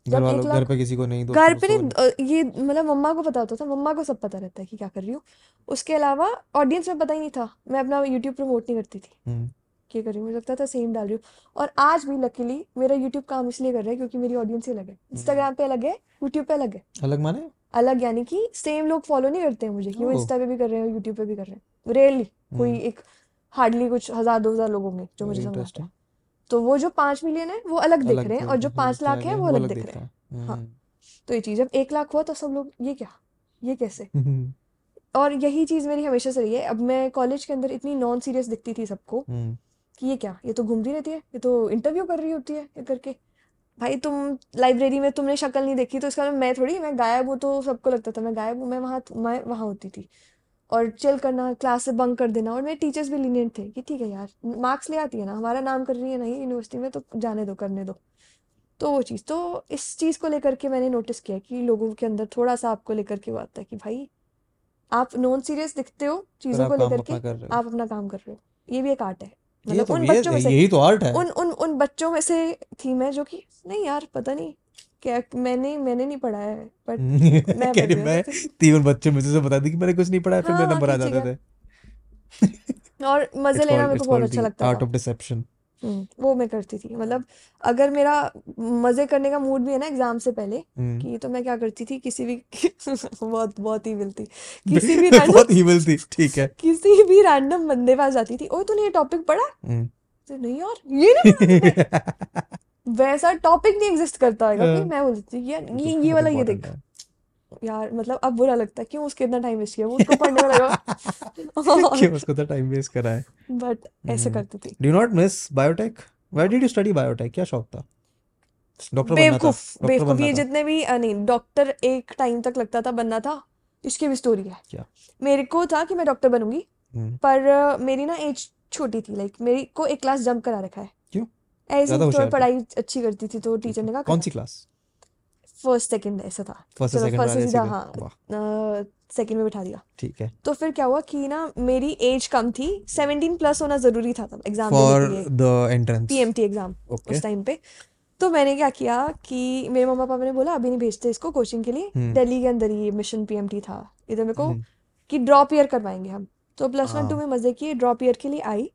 घर
जब एक
वालों घर पे किसी को नहीं
घर पे नहीं ये मतलब मम्मा को पता होता था मम्मा को सब पता रहता है कि क्या कर रही हूँ। उसके अलावा ऑडियंस में पता ही नहीं था मैं अपना यूट्यूब प्रमोट नहीं करती थी।
हम्म
क्या कर रही हूँ मुझे लगता था सेम डाल रही हूँ। और आज भी लकीली मेरा यूट्यूब काम इसलिए कर रहा है क्योंकि मेरी ऑडियंस ही अलग है।
हम्म।
इंस्टाग्राम पे अलग है यूट्यूब पे अलग है।
अलग माने?
अलग यानी कि सेम लोग फॉलो नहीं करते हैं मुझे कि वो इंस्टा पे भी कर रहे हैं यूट्यूब पे भी कर रहे हैं। रेयरली कोई
हम्म।
एक हार्डली कुछ हज़ार दो हज़ार लोग होंगे जो मुझे
वेरी
समझ आता तो वो जो पाँच मिलियन है वो अलग दिख रहे हैं और जो पाँच लाख है
है
वो अलग दिख रहे हैं।
हाँ। हम्म।
तो ये चीज़ जब एक लाख हुआ तो सब लोग ये क्या? ये कैसे?
हम्म।
और यही चीज़ मेरी हमेशा से रही है। अब मैं कॉलेज के अंदर इतनी नॉन सीरियस दिखती थी सबको
हम्म।
कि ये क्या? ये तो घूमती रहती है? ये तो इंटरव्यू कर रही होती है ये करके। भाई तुम लाइब्रेरी में तुमने शक्ल नहीं देखी तो इसका मैं थोड़ी मैं गायब हूँ तो सबको लगता था मैं गायब हूँ मैं वहाँ मैं वहाँ होती थी। और चिल करना क्लास से बंक कर देना और मेरे टीचर्स भी लीनियंट थे कि ठीक है यार मार्क्स ले आती है ना हमारा नाम कर रही है ना ये यूनिवर्सिटी में तो जाने दो करने दो। तो वो चीज़ तो इस चीज़ को लेकर के मैंने नोटिस किया कि लोगों के अंदर थोड़ा सा आपको लेकर के वो आता है कि भाई आप नॉन सीरियस दिखते हो चीज़ों को लेकर के आप अपना काम कर रहे हो। ये भी एक आर्ट है। मतलब
तो
उन बच्चों में से
यही तो आर्ट है।
उन उन उन बच्चों में से थी मैं जो कि नहीं यार पता नहीं क्या मैंने मैंने नहीं पढ़ा है बट मैं
कह रही मैं तीन बच्चों में से बता दी कि मैंने कुछ नहीं पढ़ा है फिर मेरे
हाँ
नंबर आ जाते थे।
और मज़े लेना मेरे को बहुत अच्छा लगता
है
आर्ट
ऑफ़ डिसेप्शन
वो मैं करती थी। मतलब अगर मेरा मज़े करने का मूड भी है ना एग्ज़ाम से पहले
हम्म।
कि तो मैं क्या करती थी किसी भी बहुत बहुत ही मिलती। किसी भी रैंडम
बहुत ईविल थी ठीक है।
किसी भी रैंडम बंदे पास जाती थी ओए तूने ये टॉपिक पढ़ा?
हम्म।
तो नहीं यार ये नहीं वैसा टॉपिक नहीं एग्जिस्ट करता। होगा फिर
हाँ,
मैं बोलती थी यार
ये तो
ये ये वाला ये
इम्पोर्टेंट
देख।
है।
यार मतलब अब बुरा लगता है क्यों उसके इतना टाइम वेस्ट किया? वो उसको पढ़ने में लगा।
क्यों उसको तो टाइम वेस्ट करा है?
बट ऐसे
हम्म।
करती थी।
Do not miss biotech why did you study biotech क्या शौक था? डॉक्टर बनना था।
बेवकूफ़ ये जितने भी नहीं डॉक्टर एक टाइम तक लगता था बनना था इसकी भी स्टोरी है।
क्या?
मेरे को था कि मैं डॉक्टर बनूँगी
हम्म।
पर मेरी ना एज छोटी थी लाइक मेरी को एक क्लास जंप करा रखा है।
क्यों?
ऐसे थोड़ा पढ़ाई अच्छी करती थी तो टीचर ने कहा
कौन सी क्लास
फ़र्स्ट सेकंड ऐसा था।
फ़र्स्ट सेकंड
फ़र्स्ट सीधा हाँ सेकंड में बिठा दिया।
ठीक है।
तो फिर क्या हुआ कि ना मेरी एज कम थी। सेवनटीन प्लस होना ज़रूरी था तब एग्ज़ाम
फॉर
के लिए।
द एंट्रेंस
पीएमटी एग्ज़ाम उस टाइम पे। तो मैंने क्या किया कि मेरे मम्मा पापा ने बोला अभी नहीं भेजते इसको कोचिंग के लिए।
हम्म।
दिल्ली के अंदर ही मिशन पीएमटी था। इधर मेरे को
हम्म।
कि ड्रॉप ईयर करवाएँगे हम। तो प्लस वन टू में मज़े किए ड्रॉप ईयर के लिए आई।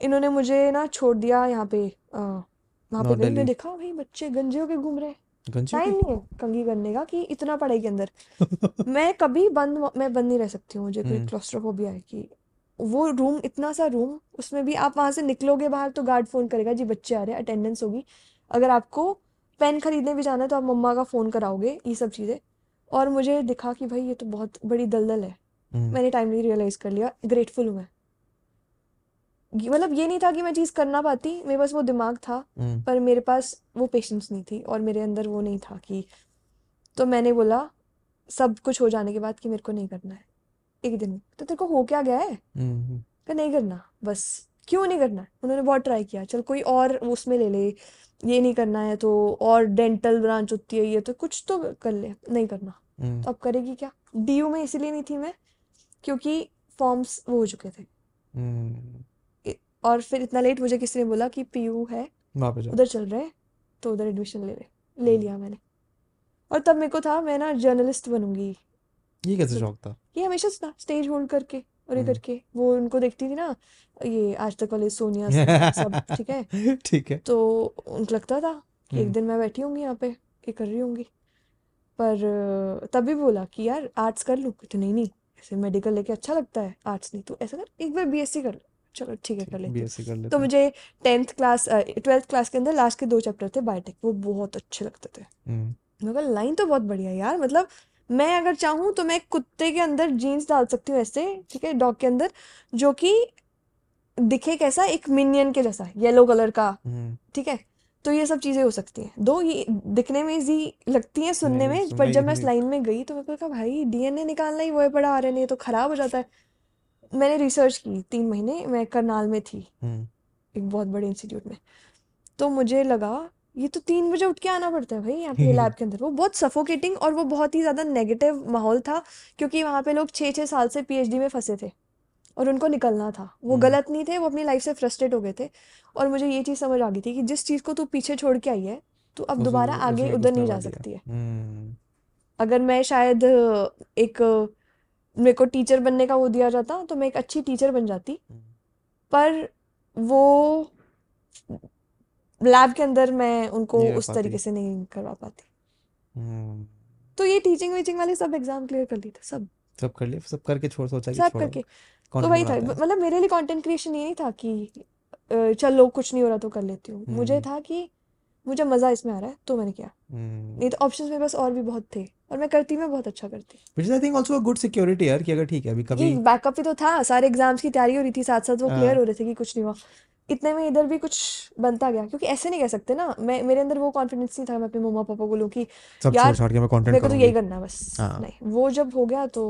इन्होंने मुझे ना छोड़ दिया यहाँ पे वहाँ पे गई देखा भाई बच्चे गंजे होके घूम रहे हैं। टाइम नहीं है कंघी करने का कि इतना पढ़ाई के अंदर। मैं कभी बंद मैं बंद नहीं रह सकती हूँ मुझे कोई
हम्म।
क्लोस्ट्रोफोबिया है कि वो रूम इतना सा रूम उसमें भी आप वहाँ से निकलोगे बाहर तो गार्ड फ़ोन करेगा जी बच्चे आ रहे हैं अटेंडेंस होगी। अगर आपको पेन खरीदने भी जाना है तो आप मम्मा का फ़ोन कराओगे ये सब चीज़ें। और मुझे दिखा कि भाई ये तो बहुत बड़ी दलदल है।
हम्म।
मैंने टाइमली रियलाइज़ कर लिया ग्रेटफुल हूँ मैं। मतलब ये नहीं था कि मैं चीज़ कर ना पाती। मेरे पास वो दिमाग था
हम्म।
पर मेरे पास वो पेशेंस नहीं थी और मेरे अंदर वो नहीं था कि तो मैंने बोला सब कुछ हो जाने के बाद कि मेरे को नहीं करना है। एक दिन तो तेरे को हो क्या गया है?
हम्म
कि नहीं करना बस। क्यों नहीं करना? है उन्होंने बहुत ट्राई किया चल कोई और उसमें ले ले ये नहीं करना है तो और डेंटल ब्रांच होती है ये तो कुछ तो कर ले नहीं करना।
हम्म।
तो अब करेगी क्या? डीयू में इसीलिए नहीं थी मैं क्योंकि फॉर्म्स वो हो चुके थे।
हम्म।
और फिर इतना लेट मुझे किसी ने बोला कि पीयू है।
वहाँ पे
उधर चल रहे हैं तो उधर एडमिशन ले ले ले
हम्म।
लिया मैंने। और तब मेरे को था मैं ना जर्नलिस्ट बनूँगी।
ये कैसे
तो
शौक था?
ये हमेशा से था स्टेज होल्ड करके और ये
हम्म
करके वो उनको देखती थी ना ये आज तक वाले सोनिया सब ठीक है?
ठीक है।
तो उनको लगता था एक
हम्म।
दिन मैं बैठी होंगी यहाँ पे ये कर रही होंगी। पर तभी बोला कि यार आर्ट्स कर लूँ। तो नहीं नहीं ऐसे मेडिकल लेके अच्छा लगता है आर्ट्स नहीं। तो ऐसा कर एक बार बीएससी कर लो। चलो ठीक है कर लेती हूँ। तो
लेते हैं।
मुझे टेंथ क्लास ट्वेल्थ क्लास के अंदर लास्ट के दो चैप्टर थे बायोटेक वो बहुत अच्छे लगते थे। मगर लाइन तो बहुत बढ़िया यार मतलब मैं अगर चाहूँ तो मैं कुत्ते के अंदर जीन्स डाल सकती हूँ ऐसे ठीक है डॉग के अंदर जो कि दिखे कैसा एक मिनियन के जैसा येलो कलर का
हम्म।
ठीक है? तो ये सब चीज़ें हो सकती हैं। दो ये दिखने में इजी लगती हैं सुनने में पर जब मैं इस लाइन में गई तो मेरे को कहा भाई डीएनए निकालना ही वो है पड़ा आ रहा है तो खराब हो जाता है। मैंने रिसर्च की तीन महीने मैं करनाल में थी।
हम्म।
एक बहुत बड़े इंस्टीट्यूट में। तो मुझे लगा ये तो तीन बजे उठ के आना पड़ता है भाई यहाँ पे लैब के अंदर। वो बहुत सफोकेटिंग और वो बहुत ही ज़्यादा नेगेटिव माहौल था क्योंकि वहाँ पे लोग छः छः साल से पीएचडी में फंसे थे और उनको निकलना था। वो
हम्म।
गलत नहीं थे वो अपनी लाइफ से फ्रस्ट्रेट हो गए थे और मुझे ये चीज़ समझ आ गई थी कि जिस चीज़ को तू पीछे छोड़ के आई है तो अब दोबारा आगे उधर नहीं जा सकती है।
हम्म।
अगर मैं शायद एक मेरे को टीचर बनने का वो दिया जाता तो मैं एक अच्छी टीचर बन जाती। पर वो लैब के अंदर मैं उनको उस तरीके से नहीं करवा पाती।
हम्म।
तो ये टीचिंग वीचिंग वाले सब एग्ज़ाम क्लियर कर लिए थे सब।
सब कर लिए? सब करके छोड़ सोचा
सब करके। तो वही था मतलब मेरे लिए कंटेंट क्रिएशन ये नहीं था कि चलो कुछ नहीं हो रहा तो कर लेती हूँ। मुझे
हम्म।
था कि मुझे मज़ा इसमें आ रहा है तो मैंने किया।
हम्म।
नहीं तो ऑप्शंस मेरे पास और भी बहुत थे। और मैं करती मैं बहुत अच्छा करती।
Which is I think also a good security यार कि अगर ठीक है अभी कभी
बैकअप भी तो था सारे एग्ज़ाम्स की तैयारी हो रही थी साथ साथ वो क्लियर
हाँ
हो रहे थे कि कुछ नहीं हुआ। इतने में इधर भी कुछ बनता गया क्योंकि ऐसे नहीं कह सकते ना। मैं मेरे अंदर वो कॉन्फिडेंस नहीं था मैं अपने मम्मा पापा को बोलूँ कि यार
मैं कंटेंट
मेरे को तो यही करना है बस।
हाँ।
नहीं वो जब हो गया तो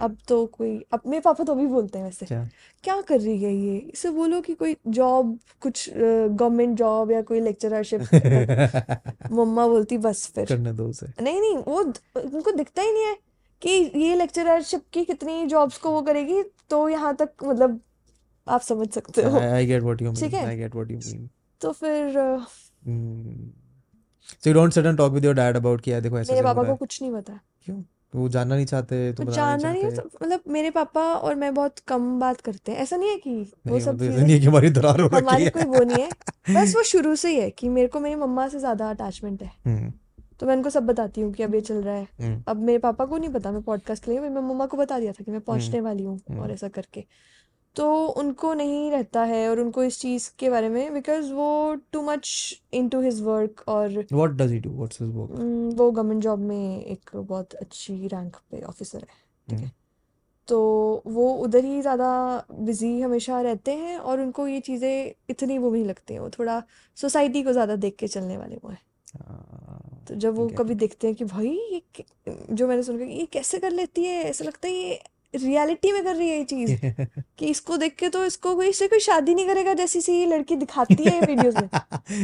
अब तो कोई अब मेरे पापा तो भी बोलते हैं वैसे।
क्या?
क्या कर रही है ये? इसे बोलो कि कोई जॉब कुछ गवर्नमेंट जॉब या कोई लेक्चररशिप कर मम्मा बोलती बस फिर।
करने दो उसे।
नहीं नहीं वो उनको दिखता ही नहीं है कि ये लेक्चररशिप की कितनी जॉब्स को वो करेगी तो यहाँ तक मतलब आप समझ सकते हो।
What you
ठीक
mean
है?
I get what you mean
तो फिर अ,
hmm. so you don't sit and talk with your dad about कि यार देखो ऐसे
मेरे पापा को कुछ नहीं पता।
क्यों? वो जानना नहीं चाहते तो बताना नहीं
जानना नहीं है
चाहते।
मतलब मेरे पापा और मैं बहुत कम बात करते हैं। ऐसा नहीं है कि वो
नहीं
सब
मतलब ऐसा
चीज़ें
नहीं है कि हमारी दरार हो रखी
हमारी
है।
कोई वो नहीं है। बस वो शुरू से ही है कि मेरे को मेरी मम्मा से ज़्यादा अटैचमेंट है।
हम्म।
तो मैं उनको सब बताती हूँ कि अब ये चल रहा है।
हम्म।
अब मेरे पापा को नहीं पता मैं पॉडकास्ट के लिए मैं मम्मा को बता दिया था कि मैं
हम्म।
पहुँचने वाली हूँ और
हम्म
ऐसा करके। तो उनको नहीं रहता है और उनको इस चीज़ के बारे में बिकॉज़ वो too much into his work और
what does he do? What's his work?
Um, वो गवर्नमेंट जॉब में एक बहुत अच्छी रैंक पे ऑफिसर है ठीक है।
हम्म
तो वो उधर ही ज़्यादा बिज़ी हमेशा रहते हैं और उनको ये चीज़ें इतनी वो भी नहीं लगती हैं। वो थोड़ा सोसाइटी को ज़्यादा देख के चलने वाले वो हैं।
हाँ,
तो जब वो कभी देखते हैं कि भाई ये जो मैंने सुना ये कैसे कर लेती है ऐसा लगता है ये रियलिटी में कर रही है ये चीज़। कि इसको देख के तो इसको कोई इससे कोई शादी नहीं करेगा जैसी सी ये लड़की दिखाती है वीडियोस में।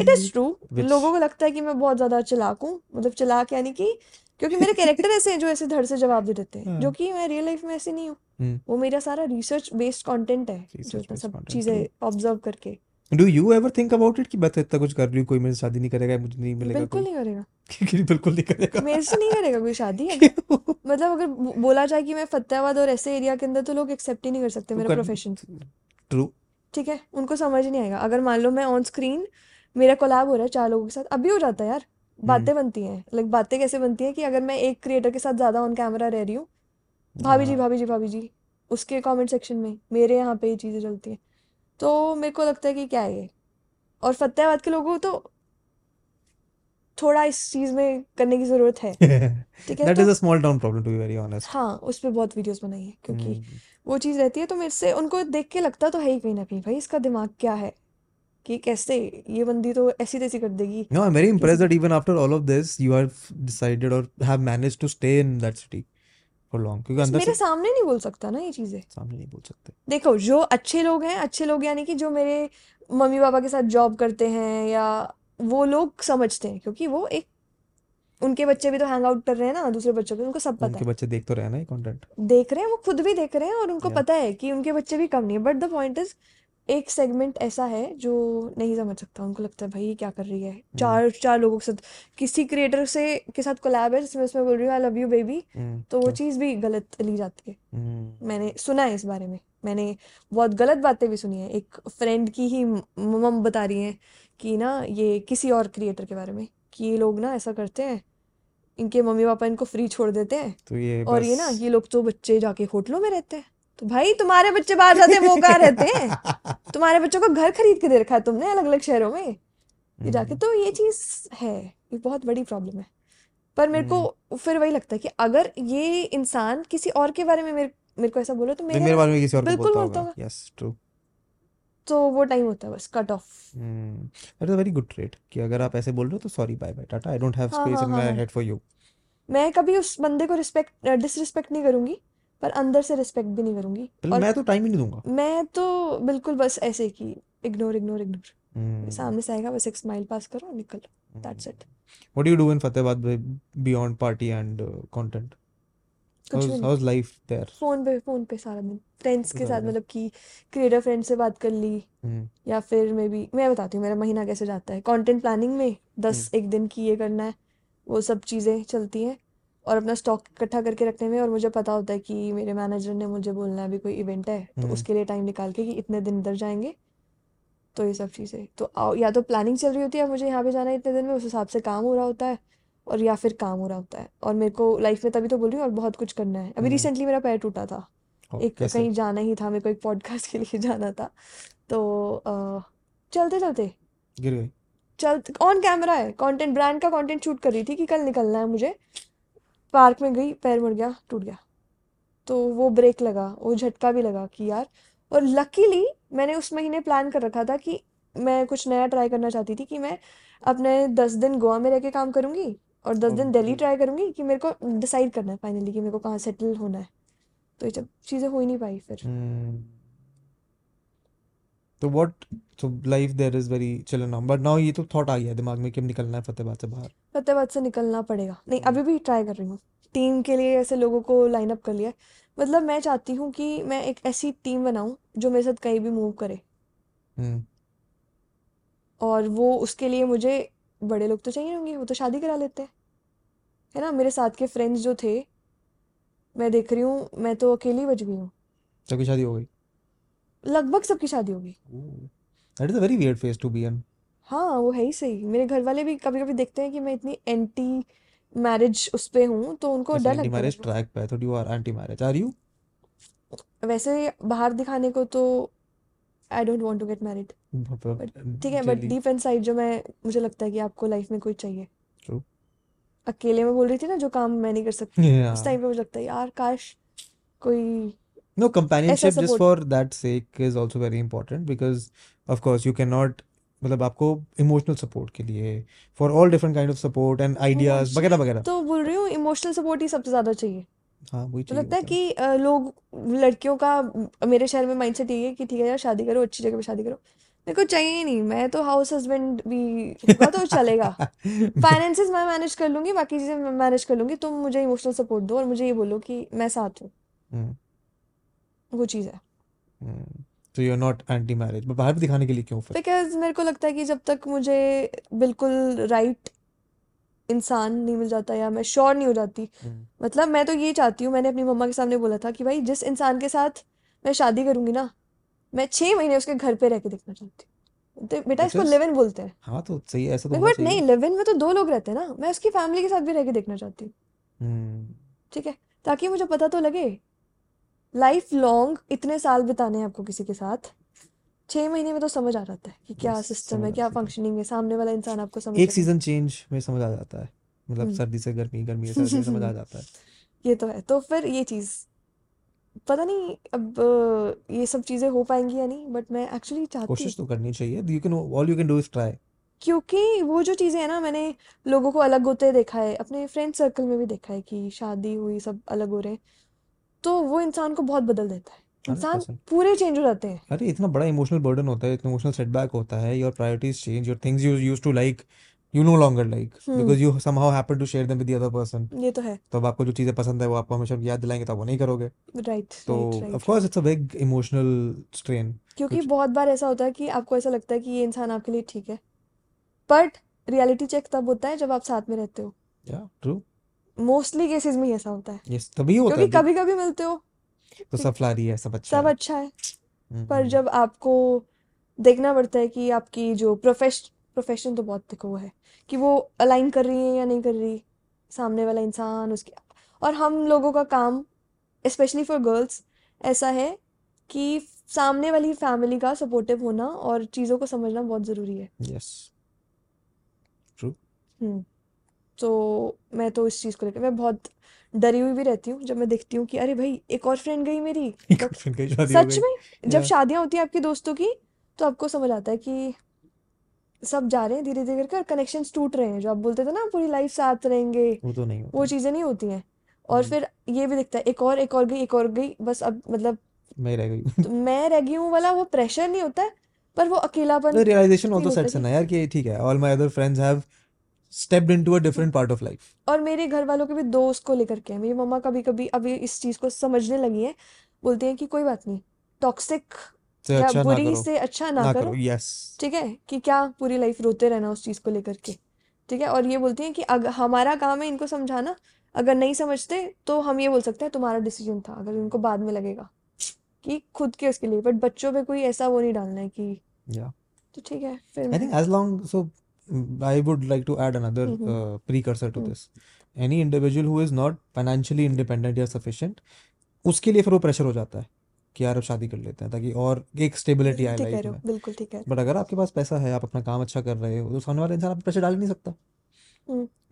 इट इज़ ट्रू लोगों को लगता है कि मैं बहुत ज़्यादा चलाक हूँ। मतलब चलाक यानी कि क्योंकि मेरे कैरेक्टर ऐसे हैं जो ऐसे धड़ से जवाब दे देते हैं जो
हाँ
कि मैं रियल लाइफ में ऐसे नहीं हूँ।
हम्म।
वो मेरा सारा रिसर्च बेस्ड कंटेंट है जो सब चीज़ें ऑब्ज़र्व करके।
Do you ever think about it कि मैं तो इतना कुछ कर रही हूँ कोई मेरे शादी नहीं करेगा मुझे नहीं मिलेगा
बिल्कुल नहीं करेगा।
कि बिल्कुल नहीं करेगा।
मेरे से नहीं करेगा कोई शादी। मतलब अगर बोला जाए कि मैं फतेहाबाद और ऐसे एरिया के अंदर तो लोग एक्सेप्ट ही नहीं कर सकते
तो
मेरा प्रोफेशन
ट्रू
ठीक है? उनको समझ नहीं आएगा। अगर मान लो मैं ऑन स्क्रीन मेरा कोलैब हो रहा है चार लोगों के साथ अभी हो जाता है यार।
हम्म।
बातें बनती हैं। लाइक बातें कैसे बनती हैं कि अगर मैं एक क्रिएटर के साथ ज़्यादा ऑन कैमरा रह रही हूँ भाभी जी
हाँ।
भाभी जी भाभी जी उसके कमेंट सेक्शन में मेरे यहाँ पे ये चीज़ें चलती हैं। तो मेरे को लगता है कि क्या है ये? और फतेहाबाद के लोगों को तो थोड़ा इस चीज़ में करने की ज़रूरत है। ठीक है तो
is a small town problem to be very honest.
हाँ उस पर बहुत वीडियोस बनाई है क्योंकि
हम्म
वो चीज़ रहती है तो मेरे से उनको देख के लगता तो है ही कहीं ना कहीं भाई इसका दिमाग क्या है? कि कैसे ये बंदी तो ऐसी तैसी कर देगी?
No, I'm very
किसी
impressed that even after all of this, you have decided or have managed to stay in that city. Long. क्योंकि अंदर
मेरे सामने नहीं बोल सकता ना ये चीज़ें
सामने नहीं बोल सकते
देखो जो अच्छे लोग हैं अच्छे लोग यानी कि जो मेरे मम्मी पापा के साथ जॉब करते हैं या वो लोग समझते हैं क्योंकि वो एक उनके बच्चे भी तो हैंग आउट कर रहे हैं ना दूसरे बच्चों के उनको सब पता
उनके
है
बच्चे देख तो रहे हैं ना ये कंटेंट
देख रहे हैं वो खुद भी देख रहे हैं और उनको
yeah.
पता है कि उनके बच्चे भी कम नहीं है बट द पॉइंट इज़ एक सेगमेंट ऐसा है जो नहीं समझ सकता उनको लगता है भाई ये क्या कर रही है?
हम्म।
चार चार लोगों के साथ किसी क्रिएटर से के साथ कोलैब है जिसमें उसमें बोल रही हूँ आई लव यू बेबी तो वो चीज़ भी गलत ली जाती है।
हम्म।
मैंने सुना है इस बारे में। मैंने बहुत गलत बातें भी सुनी है। एक फ्रेंड की ही मम बता रही हैं कि ना ये किसी और क्रिएटर के बारे में कि ये लोग ना ऐसा करते हैं इनके मम्मी पापा इनको फ्री छोड़ देते हैं
तो ये
और ये ना ये लोग तो बच्चे जाके होटलों में रहते हैं। तो भाई तुम्हारे बच्चे बाहर जाते हैं वो कहाँ रहते हैं? तुम्हारे बच्चों को घर खरीद के दे रखा है तुमने अलग अलग शहरों में? ये जाके
हम्म।
तो ये चीज़ है ये बहुत बड़ी प्रॉब्लम है। पर मेरे
हम्म।
को फिर वही लगता है कि अगर ये इंसान किसी और के बारे में मेरे मेरे को ऐसा बोलो तो मेरे
मेरे बारे में किसी और को
बिल्कुल
बोलता होगा। यस ट्रू
तो वो टाइम होता है बस cut off
hmm that is very good trait कि अगर आप ऐसे बोल रहे हो तो sorry bye bye tata I don't have space in my head for you
मैं कभी उस बंदे को रिस्पेक्ट डिसरिस्पेक्ट नहीं करूँगी। पर अंदर से रिस्पेक्ट भी नहीं करूँगी। और
मैं तो टाइम ही नहीं दूँगा।
मैं तो बिल्कुल बस ऐसे कि इग्नोर इग्नोर इग्नोर
हम्म।
सामने से आएगा बस एक स्माइल पास करो और निकल। That's it
do in Fatehbad be- beyond party and uh, content?
कुछ
How's
भी नहीं।
how's
फ़ोन पे फ़ोन पे सारा दिन। फ्रेंड्स के साथ मतलब कि क्रिएटर फ्रेंड से बात कर ली।
हम्म।
या फिर मे बी मैं बताती हूँ मेरा महीना कैसे जाता है। कंटेंट प्लानिंग में
हम्म।
दस एक दिन की ये करना है। वो सब चीज़ें चलती हैं। और अपना स्टॉक इकट्ठा करके रखने में और मुझे पता होता है कि मेरे मैनेजर ने मुझे बोलना है अभी कोई इवेंट है तो
हम्म।
उसके लिए टाइम निकाल के कि इतने दिन इधर जाएँगे तो ये सब चीज़ें। तो या तो प्लानिंग चल रही होती है मुझे यहाँ पे जाना है इतने दिन में उस हिसाब से काम हो रहा होता है और या फिर काम हो रहा होता है। और मेरे को लाइफ में तभी तो बोल रही हूँ और बहुत कुछ करना है। अभी
हम्म।
रिसेंटली मेरा पैर टूटा था। एक कहीं जाना ही था मेरे को एक पॉडकास्ट के लिए जाना था। तो चलते चलते
गिर गई।
चल ऑन कैमरा है। कंटेंट ब्रांड का कंटेंट शूट कर रही थी कि कल निकलना है मुझे। पार्क में गई पैर मुड़ गया टूट गया। तो वो ब्रेक लगा वो झटका भी लगा कि यार और लकीली मैंने उस महीने प्लान कर रखा था कि मैं कुछ नया ट्राई करना चाहती थी कि मैं अपने दस दिन गोवा में रह के काम करूँगी और दस दिन दिल्ली ट्राई करूँगी कि मेरे को डिसाइड करना है फाइनली कि मेरे को कहाँ सेटल होना है। तो ये सब चीज़ें हो ही नहीं पाई फिर।
हम्म तो what life there is very chill and numb but now ये तो थॉट आ गया दिमाग में कि निकलना है फतेहाबाद से बाहर।
फतेहाबाद से निकलना पड़ेगा। नहीं
हम्म
अभी भी ट्राई कर रही हूँ। टीम के लिए ऐसे लोगों को लाइन अप कर लिया मतलब मैं चाहती हूँ कि मैं एक ऐसी टीम बनाऊँ जो मेरे साथ कहीं भी मूव करे।
हम्म।
और वो उसके लिए मुझे बड़े लोग तो चाहिए होंगे वो तो शादी करा लेते हैं। है ना? मेरे साथ के फ्रेंड्स जो थे मैं देख रही हूँ मैं तो अकेली बच गई हूँ।
सबकी शादी हो गई?
लगभग सबकी शादी होगी।
That is a very weird phase to be in
हाँ वो है ही सही। मेरे घर वाले भी कभी कभी देखते हैं कि मैं इतनी एंटी मैरिज उस पे हूँ तो उनको डर लगता है।
मैरिज ट्रैक पे तो you are anti marriage are you
वैसे बाहर दिखाने को तो I don't want to get married ठीक है बट डीप इनसाइड जो मैं मुझे लगता है कि आपको लाइफ में कोई चाहिए।
ट्रू
अकेले में बोल रही थी ना जो काम मैं नहीं कर सकती।
या
उस टाइम पे मुझे लगता है यार काश कोई
No, companionship just for that sake is also very important because of course you cannot मतलब आपको इमोशनल सपोर्ट के लिए for all different kind of support and ideas वगैरह वगैरह।
तो बोल रही हूँ इमोशनल सपोर्ट ही सबसे ज़्यादा चाहिए।
हाँ वही
तो लगता है कि लोग लड़कियों का मेरे शहर में माइंडसेट यही है कि ठीक है यार शादी करो अच्छी जगह पे शादी करो। मेरे को चाहिए ही नहीं मैं तो हाउस हस्बैंड भी होगा तो चलेगा। फाइनेंसेस मैं मैनेज कर लूँगी बाकी चीज़ें मैं मैनेज कर लूँगी तुम मुझे इमोशनल सपोर्ट दो और मुझे ये बोलो कि मैं साथ हूँ।
हम्म।
वो चीज़ है।
हम्म तो you are not anti marriage but बाहर भी दिखाने के लिए क्यों फिर?
बिकॉज़ मेरे को लगता है कि जब तक मुझे बिल्कुल राइट इंसान नहीं मिल जाता या मैं श्योर नहीं हो जाती
हम्म।
मतलब मैं तो ये चाहती हूँ मैंने अपनी मम्मा के सामने बोला था कि भाई जिस इंसान के साथ मैं शादी करूँगी ना मैं छह महीने उसके घर पे रह के देखना चाहती हूँ। तो बेटा इसको लिव इन बोलते हैं।
हाँ तो सही है ऐसा तो
बट नहीं लिव इन में तो दो लोग रहते हैं ना मैं उसकी फैमिली के साथ भी रह के देखना चाहती हूँ।
हम्म।
ठीक है? ताकि मुझे पता तो लगे लाइफ लॉन्ग इतने साल बिताने हैं आपको किसी के साथ। छह महीने में तो समझ आ जाता है कि क्या सिस्टम है क्या फंक्शनिंग है। सामने वाला इंसान आपको समझ
एक सीज़न चेंज में समझ आ जाता है। मतलब
हम्म।
सर्दी से गर्मी गर्मी से सर्दी समझ आ जाता है।
ये तो है। तो फिर ये चीज़ पता नहीं अब ये सब चीज़ें हो पाएँगी या नहीं बट मैं एक्चुअली चाहती
कोशिश तो करनी चाहिए। You can all you can do is try
क्योंकि वो जो चीज़ें हैं ना मैंने लोगों को अलग होते देखा है अपने फ्रेंड सर्कल में भी देखा है कि शादी हुई सब अलग हो रहे हैं। तो वो इंसान को बहुत बदल देता है। इंसान पूरे चेंज हो जाते हैं।
अरे इतना बड़ा इमोशनल बर्डन होता है इतना इमोशनल सेटबैक होता है your priorities change your things you used to like you no longer like because you somehow happen to share them with the other person
ये तो है।
तो अब आपको जो चीज़ें पसंद है वो आपको हमेशा याद दिलाएँगे तो आप वो नहीं करोगे।
राइट
तो of course it's a big emotional strain
क्योंकि बहुत बार ऐसा होता है कि आपको ऐसा लगता है कि ये इंसान आपके लिए ठीक है। बट रियलिटी चेक तब होता है जब आप साथ में रहते हो।
या ट्रू
मोस्टली केसेस में ऐसा होता है।
यस तभी होता
क्योंकि
है
कभी कभी मिलते हो।
तो सब फ्लारी है सब अच्छा
सब
है।
अच्छा है। पर
हम्म।
जब आपको देखना पड़ता है कि आपकी जो प्रोफेशन प्रोफेशन तो बहुत देखो है कि वो अलाइन कर रही है या नहीं कर रही सामने वाला इंसान उसके और हम लोगों का काम स्पेशली फॉर गर्ल्स ऐसा है कि सामने वाली फैमिली का सपोर्टिव होना और चीज़ों को समझना बहुत ज़रूरी है।
Yes true
hmm. तो मैं तो इस चीज़ को लेकर मैं बहुत डरी हुई भी रहती हूँ जब मैं देखती हूँ कि अरे भाई एक और फ्रेंड गई मेरी। सच में? जब शादियाँ होती हैं आपकी दोस्तों की तो आपको समझ आता है कि सब जा रहे हैं धीरे धीरे करके और कनेक्शंस टूट रहे हैं। जो आप बोलते थे ना पूरी लाइफ साथ रहेंगे
वो तो नहीं
वो चीज़ें नहीं होती हैं। और
हम्म
फिर ये भी दिखता है एक और एक और गई एक और गई बस अब मतलब
मैं रह गई।
तो मैं रह गई हूँ वाला वो प्रेशर नहीं होता है पर वो अकेलापन है
sets in
कि
ना यार कि ठीक है all my other friends have stepped into a different part of life.
और मेरे घर वालों के भी दोस्त को लेकर के मेरी मम्मा कभी कभी अभी इस चीज़ को समझने लगी है। बोलती हैं कि कोई बात नहीं टॉक्सिक
से
या
अच्छा
बुरी से अच्छा ना
ना
करो।
यस
ठीक है? कि क्या पूरी लाइफ रोते रहना उस चीज़ को लेकर के। ठीक है? और ये बोलती हैं कि अगर हमारा काम है इनको समझाना। अगर नहीं समझते तो हम ये बोल सकते हैं तुम्हारा डिसीज़न था अगर उनको बाद में लगेगा। कि खुद के उसके लिए। बट बच्चों पे कोई ऐसा वो नहीं डालना है कि
yeah
तो ठीक है फिर
I
मैं
think as long so I would like to add another
hmm
uh, precursor to
hmm
this. Any individual who is not financially independent या sufficient, उसके लिए फिर वो प्रेशर हो जाता है कि यार अब शादी कर लेते हैं ताकि और एक स्टेबिलिटी आए लाइफ में।
बिल्कुल ठीक है।
बट अगर आपके पास पैसा है आप अपना काम अच्छा कर रहे हो तो सामने वाला इंसान आप प्रेशर डाल नहीं सकता।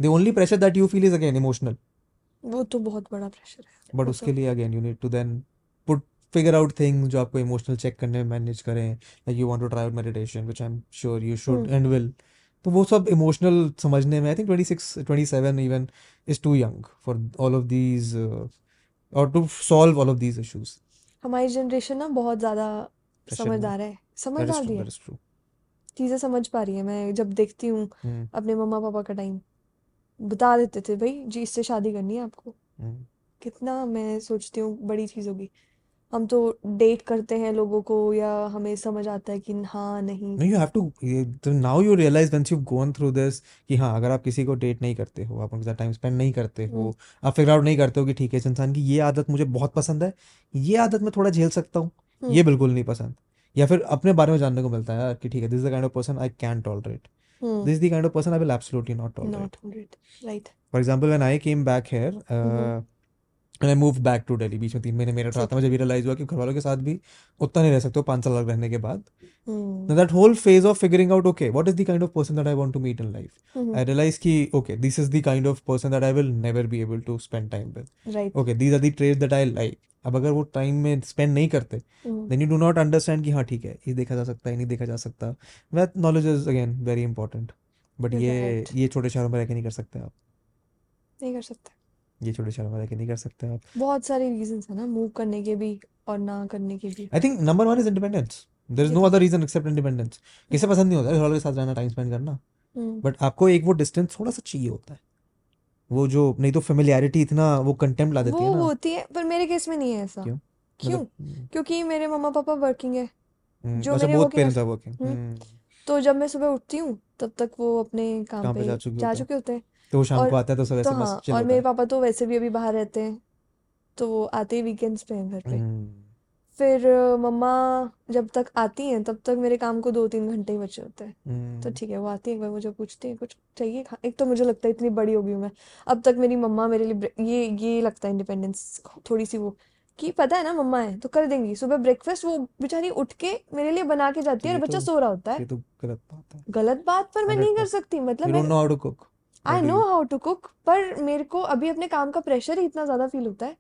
The only pressure that you feel is again emotional
वो तो बहुत बड़ा प्रेशर है।
बट उसके
तो
लिए again you need to then put figure out things जो आपको इमोशनल चेक करने में मैनेज करें। Like you want to try out meditation which I am sure you should and will तो वो सब इमोशनल समझने में I think 26 27 even is too young for all of these और to solve all of these issues
हमारी जनरेशन ना बहुत ज़्यादा समझदार है। समझदार भी है। चीज़ें समझ पा रही है। मैं जब देखती हूँ
हम्म।
अपने मम्मा पापा का टाइम बता देते थे भाई जी इससे शादी करनी है आपको?
हम्म।
कितना मैं सोचती हूँ बड़ी चीज़ होगी। हम तो डेट करते हैं लोगों को या हमें समझ आता है कि हाँ नहीं।
You have to. तो now you realize once you've gone through this कि हाँ अगर आप किसी को डेट नहीं करते हो आप उनके साथ टाइम स्पेंड नहीं करते हो
हम्म।
आप फिगर आउट नहीं करते हो कि ठीक है इस इंसान की ये आदत मुझे बहुत पसंद है ये आदत मैं थोड़ा झेल सकता हूँ ये
हम्म
बिल्कुल नहीं पसंद। या फिर अपने बारे में जानने को मिलता है कि ठीक है this is the kind of person I can tolerate this is the kind of person I will absolutely not tolerate
right
for example when I came back here मैं मूव बैक टू डेली बीच में तीन महीने मेरा था मुझे रियलाइज़ हुआ कि घर वालों के साथ भी उतना नहीं रह सकते पाँच साल रहने के बाद। That whole phase of figuring out okay what is the kind of person that I want to meet in life
I
realize की okay this is the kind of person that I will never be able to spend time
with
okay these are the trade that I like अब अगर वो टाइम में स्पेंड नहीं करते then you do not understand कि हाँ ठीक है ये देखा जा सकता है नहीं देखा जा सकता। Wealth knowledge is again very important but ये ये छोटे शहरों में रह नहीं कर सकते आप।
नहीं कर सकते।
ये छोटे शहरों में रह के नहीं कर सकते आप।
बहुत सारे रीजंस है ना मूव करने के भी और ना करने के भी।
I think number one is independence there is no other reason except independence किसे पसंद नहीं होता है घर वालों के साथ रहना टाइम स्पेंड करना। बट आपको एक वो डिस्टेंस थोड़ा सा चाहिए होता है। वो जो नहीं तो फेमिलियरिटी इतना वो कंटेम्प्ट ला देती
वो
है ना।
होती है पर मेरे केस में नहीं है ऐसा।
क्यों?
क्यों?
मतलब
क्योंकि मेरे मम्मा पापा वर्किंग है।
हम्म,
जो
अच्छा
मेरे
बोथ पेरेंट्स आर वर्किंग
तो जब मैं सुबह उठती हूँ तब तक वो अपने काम
काम पे
पे
जा चुके होते हैं। तो शाम
और
को आता है तो सब
तो हाँ
चिल
और मेरे पापा तो वैसे भी अभी बाहर रहते हैं तो वो आते ही वीकेंड्स पे हैं घर पे।
हम्म।
फिर मम्मा जब तक आती हैं तब तक मेरे काम को दो तीन घंटे ही बचे होते हैं। तो
हम्म।
ठीक है वो आती है एक बार मुझे पूछती है कुछ चाहिए एक तो मुझे लगता है इतनी बड़ी हो गई हूँ मैं। अब तक मेरी मम्मा मेरे लिए ये ये लगता है इंडिपेंडेंस थोड़ी सी वो कि पता है ना मम्मा है तो कर देंगी। सुबह ब्रेकफास्ट वो बेचारी उठ के मेरे लिए बना के
तो
जाती है और बच्चा
तो
सो रहा होता है।
ये तो गलत बात है।
गलत बात पर मैं नहीं कर सकती मतलब मैं
know how to cook
I know how to cook पर मेरे को अभी अपने काम का प्रेशर ही इतना ज़्यादा फील होता है।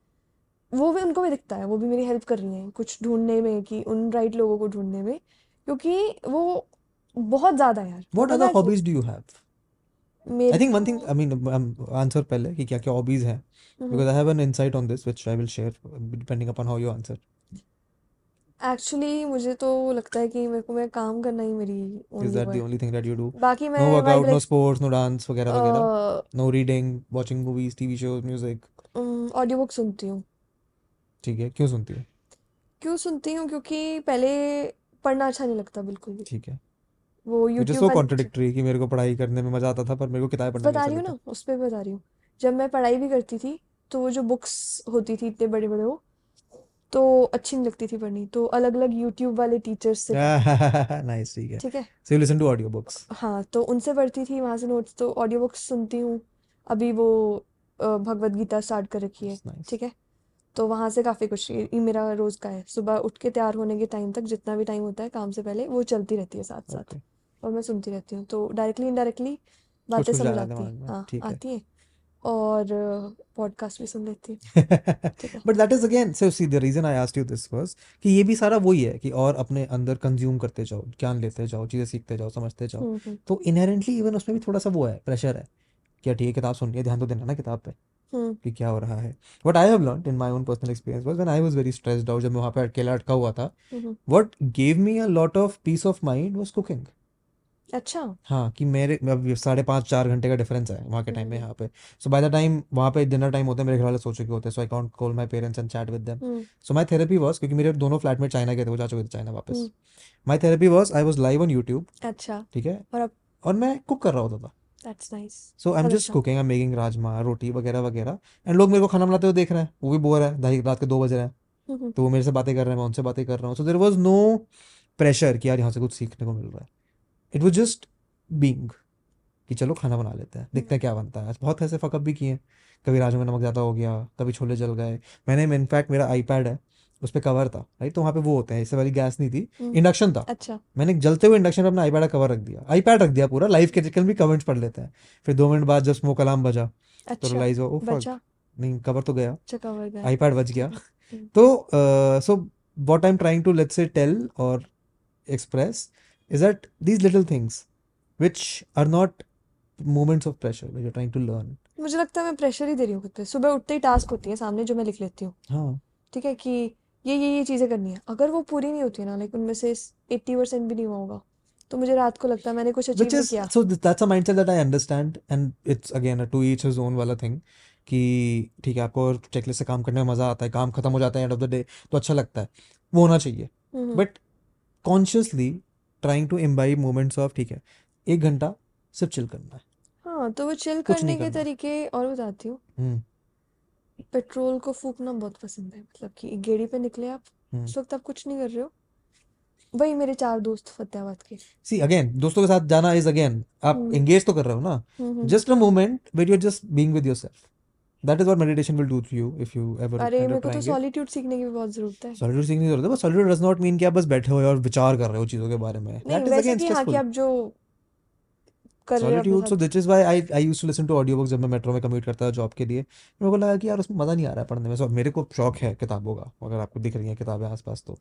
वो भी उनको भी दिखता है वो भी मेरी हेल्प कर रही हैं कुछ ढूँढने में कि उन राइट लोगों को ढूँढने में क्योंकि वो बहुत ज़्यादा यार।
What other hobbies do you have I think one thing I mean answer पहले कि क्या क्या हॉबीज हैं because I have an insight on this which I will share depending upon how you answer
actually मुझे तो लगता है कि मेरे को मैं काम करना ही मेरी
is
only
that the only thing that you do
बाकी
नो
मैं wild
workout no sports no dance वगैरह वगैरह? No reading watching movies TV shows music
audio book सुनती हूँ।
ठीक है क्यों सुनती है?
क्यों सुनती हूँ? क्योंकि पहले पढ़ना अच्छा नहीं लगता बिल्कुल भी।
ठीक है।
वो यूट्यूब
सो कॉन्ट्रडिक्टरी कि मेरे को पढ़ाई करने में मज़ा आता था पर मेरे को किताबें पढ़ने में
बता
अच्छा
रही हूँ ना उस पर बता रही हूँ। जब मैं पढ़ाई भी करती थी तो वो जो बुक्स होती थी इतने बड़े बड़े वो तो अच्छी नहीं लगती थी पढ़नी तो अलग अलग यूट्यूब वाले टीचर्स से।
नाइस ठीक है।
ठीक है।
So you listen to audio books
हाँ तो उनसे पढ़ती थी वहाँ से नोट्स तो ऑडियो बुक्स सुनती हूँ। अभी वो भगवत गीता स्टार्ट कर रखी है। ठीक है? तो वहाँ से काफ़ी कुछ ये मेरा रोज का है। सुबह उठ के तैयार होने के टाइम तक जितना भी टाइम होता है काम से पहले वो चलती रहती है साथ साथ और मैं सुनती रहती हूँ। तो डायरेक्टली इनडायरेक्टली बातें समझ
है
आती हैं है। आती हैं। और पॉडकास्ट भी सुन लेती
but that is again so see the reason I asked you this was कि ये भी सारा वही है कि और अपने अंदर कंज्यूम करते जाओ ज्ञान लेते जाओ चीज़ें सीखते जाओ समझते जाओ।
हम्म हम्म।
तो इनहेरेंटली इवन उसमें भी थोड़ा सा वो है प्रेशर है क्या ठीक है किताब सुन लिया ध्यान तो देना ना किताब पे
हम्म।
कि क्या हो रहा है। What I have learned in my own personal experience was when I was very stressed out जब मैं वहाँ पे अकेला अटका हुआ था what give me a lot of peace of mind was cooking
अच्छा।
हाँ कि मेरे अब साढ़े पाँच चार घंटे का डिफरेंस है वहाँ के टाइम में
हम्म।
यहाँ पे। सो बाय द टाइम वहाँ पे डिनर टाइम होता है मेरे घर वाले सो चुके होते हैं? So I can't call my parents and chat with them so my therapy was क्योंकि मेरे दोनों फ्लैटमेट चाइना गए थे वो जा चुके थे चाइना वापस। My therapy was I was live on YouTube
अच्छा।
ठीक है?
और अब?
और मैं कुक कर रहा होता था।
That's nice
so I am just cooking I am making rajma roti वगैरह वगैरह। एंड लोग मेरे को खाना बनाते हुए देख रहे हैं। वो भी बोर है ढाई रात के दो बज रहे हैं।
हम्म हम्म।
तो वो मेरे से बातें कर रहे हैं मैं उनसे बातें कर रहा हूँ। So there was no pressure कि यार यहाँ से कुछ सीखने को मिल रहा है। इट वॉज़ जस्ट बींग कि चलो खाना बना लेते हैं देखते हैं क्या बनता है। बहुत ऐसे फकअप भी किए हैं। कभी राजमा में नमक ज़्यादा हो गया कभी छोले जल गए। मैंने इनफैक्ट मेरा आईपैड है उस पर कवर था राइट तो वहाँ पे वो होते हैं इससे वाली गैस नहीं थी।
हम्म।
इंडक्शन था।
अच्छा।
मैंने जलते हुए इंडक्शन पे अपना आईपैड का कवर रख दिया। आईपैड रख दिया पूरा लाइव के चक्कर में कमेंट्स पढ़ लेते हैं। फिर दो मिनट बाद जब स्मोक अलार्म बजा तो
अच्छा।
रियलाइज़ हुआ ओ फक नहीं कवर तो गया।
अच्छा
आईपैड बच गया।
हम्म।
तो सो what i'm trying to let's say tell or express is that these little things which are not moments of pressure when you're trying to learn.
मुझे लगता है मैं प्रेशर ही दे रही हूँ खुद पे। सुबह उठते ही टास्क होती है सामने जो मैं लिख लेती हूँ।
हाँ।
ठीक है कि ये ये ये चीज़ें करनी है। अगर वो पूरी नहीं होती ना लाइक उनमें से एट्टी परसेंट भी नहीं हुआ होगा। तो मुझे रात को लगता है मैंने कुछ अचीव किया।
so th- that's a mindset that I understand and it's again a to each his own वाला thing कि ठीक है आपको चेकलिस्ट से काम करने में मज़ा आता है काम खत्म हो जाता है एंड ऑफ़ द डे तो अच्छा लगता है। वो होना चाहिए।
हम्म।
But consciously trying to imbibe moments of ठीक है एक घंटा सिर्फ़ चिल करना है।
हाँ तो वो चिल करने के तरीके और बताती हूँ।
हम्म।
पेट्रोल को फूकना बहुत पसंद है मतलब कि एक गेड़ी पे निकले आप
हम्म।
उस वक्त आप कुछ नहीं कर रहे हो। वही मेरे चार दोस्त फतेहाबाद के।
सी अगेन दोस्तों के साथ जाना इज़ अगेन आप
हम्म।
एंगेज तो कर रहे हो ना।
हम्म हम्म।
just a moment where you're just being with that is what meditation will do to you if you ever
अरे मेरे को तो सॉलिट्यूड सीखने की भी बहुत ज़रूरत है।
Solitude सीखने की ज़रूरत है but solitude does not mean कि आप बस बैठे हुए और विचार कर रहे हो चीज़ों के बारे में।
कि हाँ कि
stressful.
आप जो कर रहे हो अपने
solitude so
साथ।
this is why I I used to listen to जब मैं मेट्रो में कम्यूट करता था जॉब के लिए। मेरे को लगा कि यार उसमें मज़ा नहीं आ रहा है पढ़ने में। So मेरे को शौक है किताबों का अगर आपको दिख रही है किताबें आसपास तो।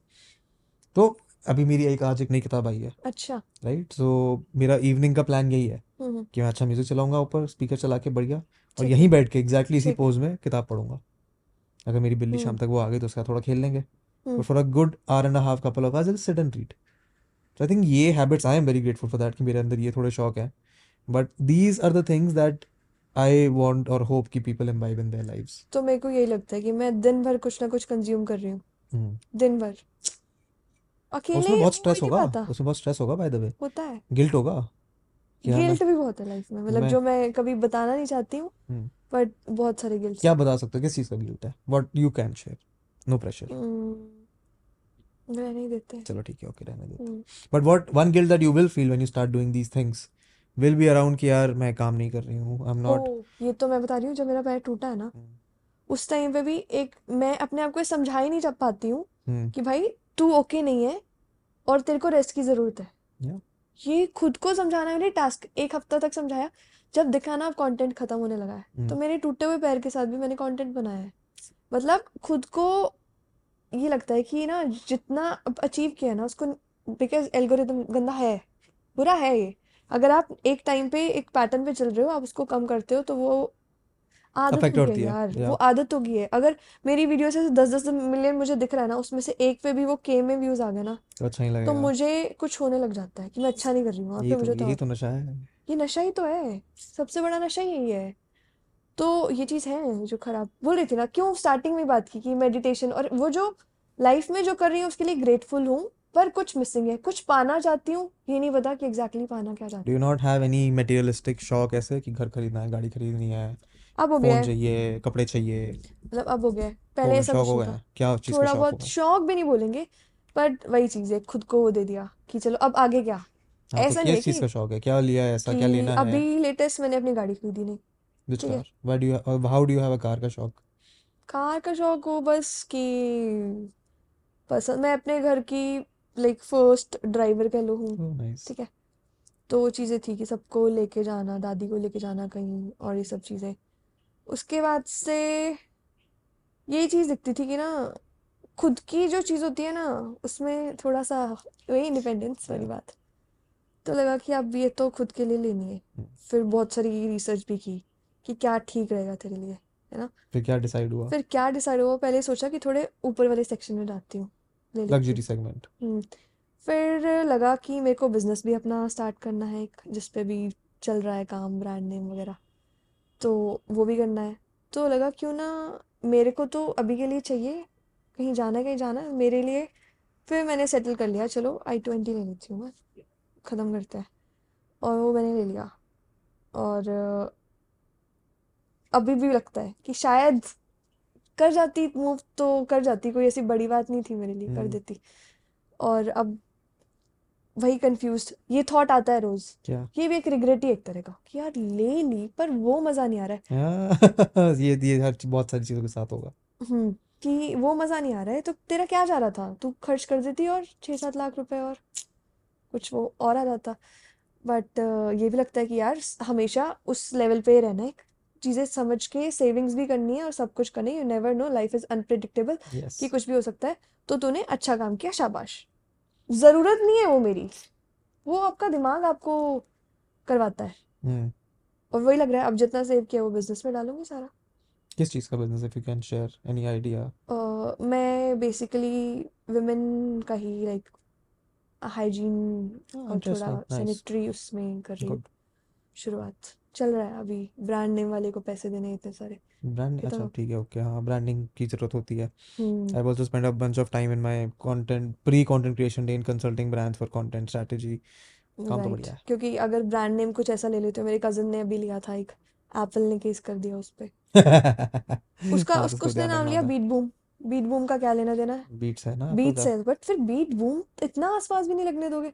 तो अभी मेरी एक आज एक नई किताब आई है।
अच्छा।
राइट सो मेरा इवनिंग का प्लान यही है
हम्म हम्म,
कि मैं अच्छा म्यूज़िक चलाऊँगा ऊपर स्पीकर चला के बढ़िया। और यहीं बैठ के एग्जैक्टली इसी पोज में किताब पढ़ूँगा। अगर मेरी बिल्ली शाम
हम्म।
तक वो आ गई तो उसका थोड़ा खेल लेंगे
हम्म
for a good hour and half couple of hours sit and read तो आई थिंक ये habits I am very grateful for that कि मेरे अंदर ये थोड़े शौक है। But these are the things that I want और होप कि people imbibe in their lives
तो मेरे को यही लगता है कि मैं दिन भर कुछ ना कुछ कंज्यूम कर रही हूँ। दिन भर। अकेले
उसमें बहुत स्ट्रेस होगा। उसमें बहुत स्ट्रेस होगा बाय द वे
होता है।
गिल्ट होगा।
गिल्ट भी बहुत है लाइफ में। मतलब जो मैं कभी बताना नहीं चाहती हूँ
हम्म,
बट बहुत सारे गिल्ट्स
क्या बता सकते हो? किस चीज़ का गिल्ट है? What you can share no pressure
hmm, रहने देते
चलो ठीक है ओके रहने देते
हम्म,
but what one guilt that you will feel when you start doing these things will be around कि यार मैं काम नहीं कर रही हूँ आई एम नॉट
ये तो मैं बता रही हूँ जब मेरा पैर टूटा है ना उस टाइम पे भी एक मैं अपने आप को समझा ही नहीं जब पाती हूँ
हम्म
कि भाई तू ओके नहीं है और तेरे को रेस्ट की ज़रूरत है।
या
खुद को समझाना मेरे टास्क एक हफ़्ता तक समझाया जब दिखा ना अब कंटेंट खत्म होने लगा है। तो
हम्म।
मेरे टूटे हुए पैर के साथ भी मैंने कंटेंट बनाया है। मतलब खुद को ये लगता है कि ना जितना अचीव किया है ना उसको बिकॉज़ एल्गोरिदम गंदा है बुरा है ये। अगर आप एक टाइम पे एक पैटर्न पे चल रहे हो आप उसको कम करते हो तो वो
अफेक्ट
हो गई
होती
है
है
यार
या
वो आदत हो गई है। अगर मेरी वीडियो से दस दस मिलियन मुझे दिख रहा है ना उसमें से एक पे भी वो के में व्यूज़ आ गए ना
तो अच्छा नहीं
तो मुझे कुछ होने लग जाता है कि मैं अच्छा नहीं कर रही हूँ
यही
फिर
तो
मुझे तो
तो नशा है।
ये नशा ही तो है सबसे बड़ा नशा ही यही है। तो ये चीज़ है जो खराब बोल रही थी ना क्यों स्टार्टिंग में बात की कि मेडिटेशन और वो जो लाइफ में जो कर रही हूँ उसके लिए ग्रेटफुल हूँ पर कुछ मिसिंग है कुछ पाना चाहती हूँ ये नहीं पता कि एग्जैक्टली पाना क्या चाहती
do you not have any materialistic शौक ऐसे कि घर खरीदना है गाड़ी खरीदनी है
हूँ? अब हो गया
चाहिए कपड़े चाहिए।
मतलब अब हो गया पहले ये सब
शौक हो
था।
क्या चीज़ का
थोड़ा
शौक
बहुत शौक भी नहीं बोलेंगे बट वही चीज़ है खुद को वो दे दिया कि चलो अब आगे क्या?
हाँ तो
ऐसा नहीं
किस चीज़
का
शौक है? क्या लिया है ऐसा क्या लेना है?
अभी लेटेस्ट मैंने अपनी गाड़ी खरीदी नहीं। है।
Car why do you how do you have a car का शौक?
कार का शौक हो बस कि पसंद मैं अपने घर की लाइक फ़र्स्ट ड्राइवर कह लो हूँ।
नाइस
ठीक है। तो वो चीज़ें थी कि सबको लेके जाना दादी को लेके जाना कहीं और ये सब चीज़ें। उसके बाद से यही चीज़ दिखती थी कि ना खुद की जो चीज़ होती है ना उसमें थोड़ा सा वही इंडिपेंडेंस वाली बात। तो लगा कि अब ये तो खुद के लिए लेनी है। फिर बहुत सारी रिसर्च भी की कि क्या ठीक रहेगा तेरे लिए है ना?
फिर क्या डिसाइड हुआ?
फिर क्या डिसाइड हुआ? पहले सोचा कि थोड़े ऊपर वाले सेक्शन में जाती हूँ
लग्जरी सेगमेंट
हम्म, फिर लगा कि मेरे को बिज़नेस भी अपना स्टार्ट करना है एक जिस पे भी चल रहा है काम ब्रांड नेम वगैरह। तो वो भी करना है। तो लगा क्यों ना मेरे को तो अभी के लिए चाहिए कहीं जाना कहीं जाना मेरे लिए। फिर मैंने सेटल कर लिया चलो आई ट्वेंटी ले लेती हूँ मैं। ख़त्म करते हैं। और वो मैंने ले लिया। और अभी भी लगता है कि शायद कर जाती मूव तो कर जाती कोई ऐसी बड़ी बात नहीं थी मेरे लिए कर
हम्म।
देती। और अब वही कंफ्यूज ये थॉट आता है रोज।
क्या?
ये भी एक रिग्रेट ही एक तरह का। कि यार ले ली पर वो मज़ा नहीं आ रहा है।
हाँ, ये ये हर बहुत सारी चीज़ों के साथ होगा।
हम्म कि वो मज़ा नहीं आ रहा है तो तेरा क्या जा रहा था? तू खर्च कर देती और छः सात लाख रुपए और कुछ वो और आ जाता। बट ये भी लगता है कि यार हमेशा उस लेवल पे रहना है। चीज़ें समझ के सेविंग्स भी करनी है और सब कुछ करनी है। You never know life is unpredictable कि कुछ भी हो सकता है। तो तूने अच्छा काम किया शाबाश। ज़रूरत नहीं है वो मेरी। वो आपका दिमाग आपको करवाता है।
हम्म।
और वही लग रहा है अब जितना सेव किया वो बिज़नेस में डालूँगी सारा।
किस चीज़ का business if you can share any idea
मैं बेसिकली वुमेन का ही लाइक हाइजीन और थोड़ा सैनिटरी उसमें कर रही हूँ। शुरुआत चल रहा है अभी। ब्रांड नेम वाले को पैसे देने इतने सारे।
ब्रांड अच्छा
तो
ठीक है ओके हाँ ब्रांडिंग की ज़रूरत होती है।
हम्म।
I've also spent a bunch of time in my content pre-content creation day in consulting brands for content strategy. काम तो बढ़िया है।
क्योंकि अगर ब्रांड नेम कुछ ऐसा ले लेते हो मेरे कज़न ने अभी लिया था एक एप्पल ने केस कर दिया उस पे। उसका
हाँ तो उसको
उसने
ध्यान
नाम
रखना
लिया बीट बूम बीट बूम का क्या लेना देना है?
बीट्स है ना एप्पल
बीट्स
का
है बट फिर बीट बूम इतना आसपास भी नहीं लगने दोगे।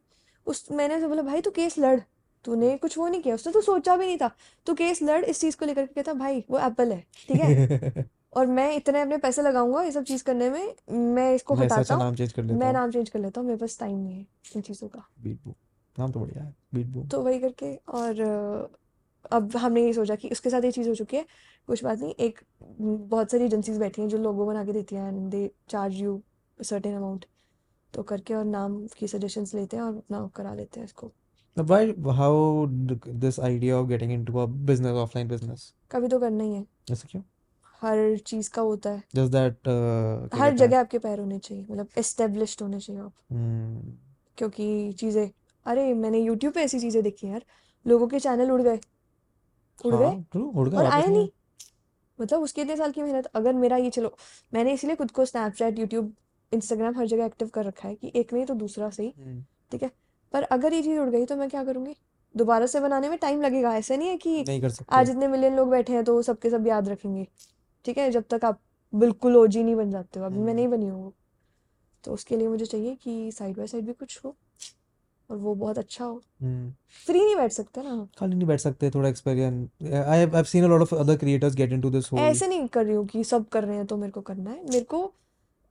उस मैंने उसे बोला भाई तू केस लड़। तूने कुछ वो नहीं किया उसने तो सोचा भी नहीं था। तू केस लड़ इस चीज़ को लेकर के कहता भाई वो एप्पल है ठीक है? और मैं इतने अपने पैसे लगाऊँगा ये सब चीज़ करने में मैं इसको
मैं
हटाता हूँ।
नाम चेंज कर लेता
मैं नाम चेंज कर लेता हूँ मेरे पास टाइम नहीं है इन चीज़ों का।
नाम तो बढ़िया है बीट बूम
तो वही करके और अब हमने ये सोचा कि उसके साथ ये चीज़ हो चुकी है कुछ बात नहीं एक बहुत सारी एजेंसीज बैठी हैं जो लोगो बना के देती हैं and they charge you certain amount तो करके और नाम की सजेशंस लेते हैं और अपना करा लेते हैं इसको।
Why how this idea of getting into a business offline business?
कभी तो करना ही है।
ऐसा क्यों?
हर चीज़ का होता है।
Just that uh,
हर जगह आपके पैर होने चाहिए मतलब एस्टेब्लिश्ड होने चाहिए आप।
हम्म।
क्योंकि चीज़ें अरे मैंने यूट्यूब पे ऐसी चीज़ें देखी यार लोगों के चैनल उड़ गए। उड़ गए?
हाँ ट्रू उड़ गया
और आए नहीं। मतलब उसके इतने साल की मेहनत अगर मेरा ये चलो मैंने इसलिए खुद को स्नैपचैट यूट्यूब इंस्टाग्राम हर जगह एक्टिव कर रखा है कि एक नहीं तो दूसरा सही
हम्म।
ठीक है? पर अगर ये चीज़ उड़ गई तो मैं क्या करूँगी? दोबारा से बनाने में टाइम लगेगा। ऐसे नहीं है कि
नहीं कर सकते।
आज इतने मिलियन लोग बैठे हैं तो सबके सब याद रखेंगे। ठीक है? जब तक आप बिल्कुल ओजी नहीं बन जाते हो। अभी मैं
हम्म।
नहीं बनी हूँ। तो उसके लिए मुझे चाहिए कि साइड बाय साइड भी कुछ हो और वो बहुत अच्छा हो।
हम्म।
फ्री नहीं बैठ सकते ना
खाली नहीं बैठ सकते थोड़ा experience I have I've seen a lot of other creators get into this whole
ऐसे नहीं कर रही हूँ कि सब कर रहे हैं तो मेरे को करना है। मेरे को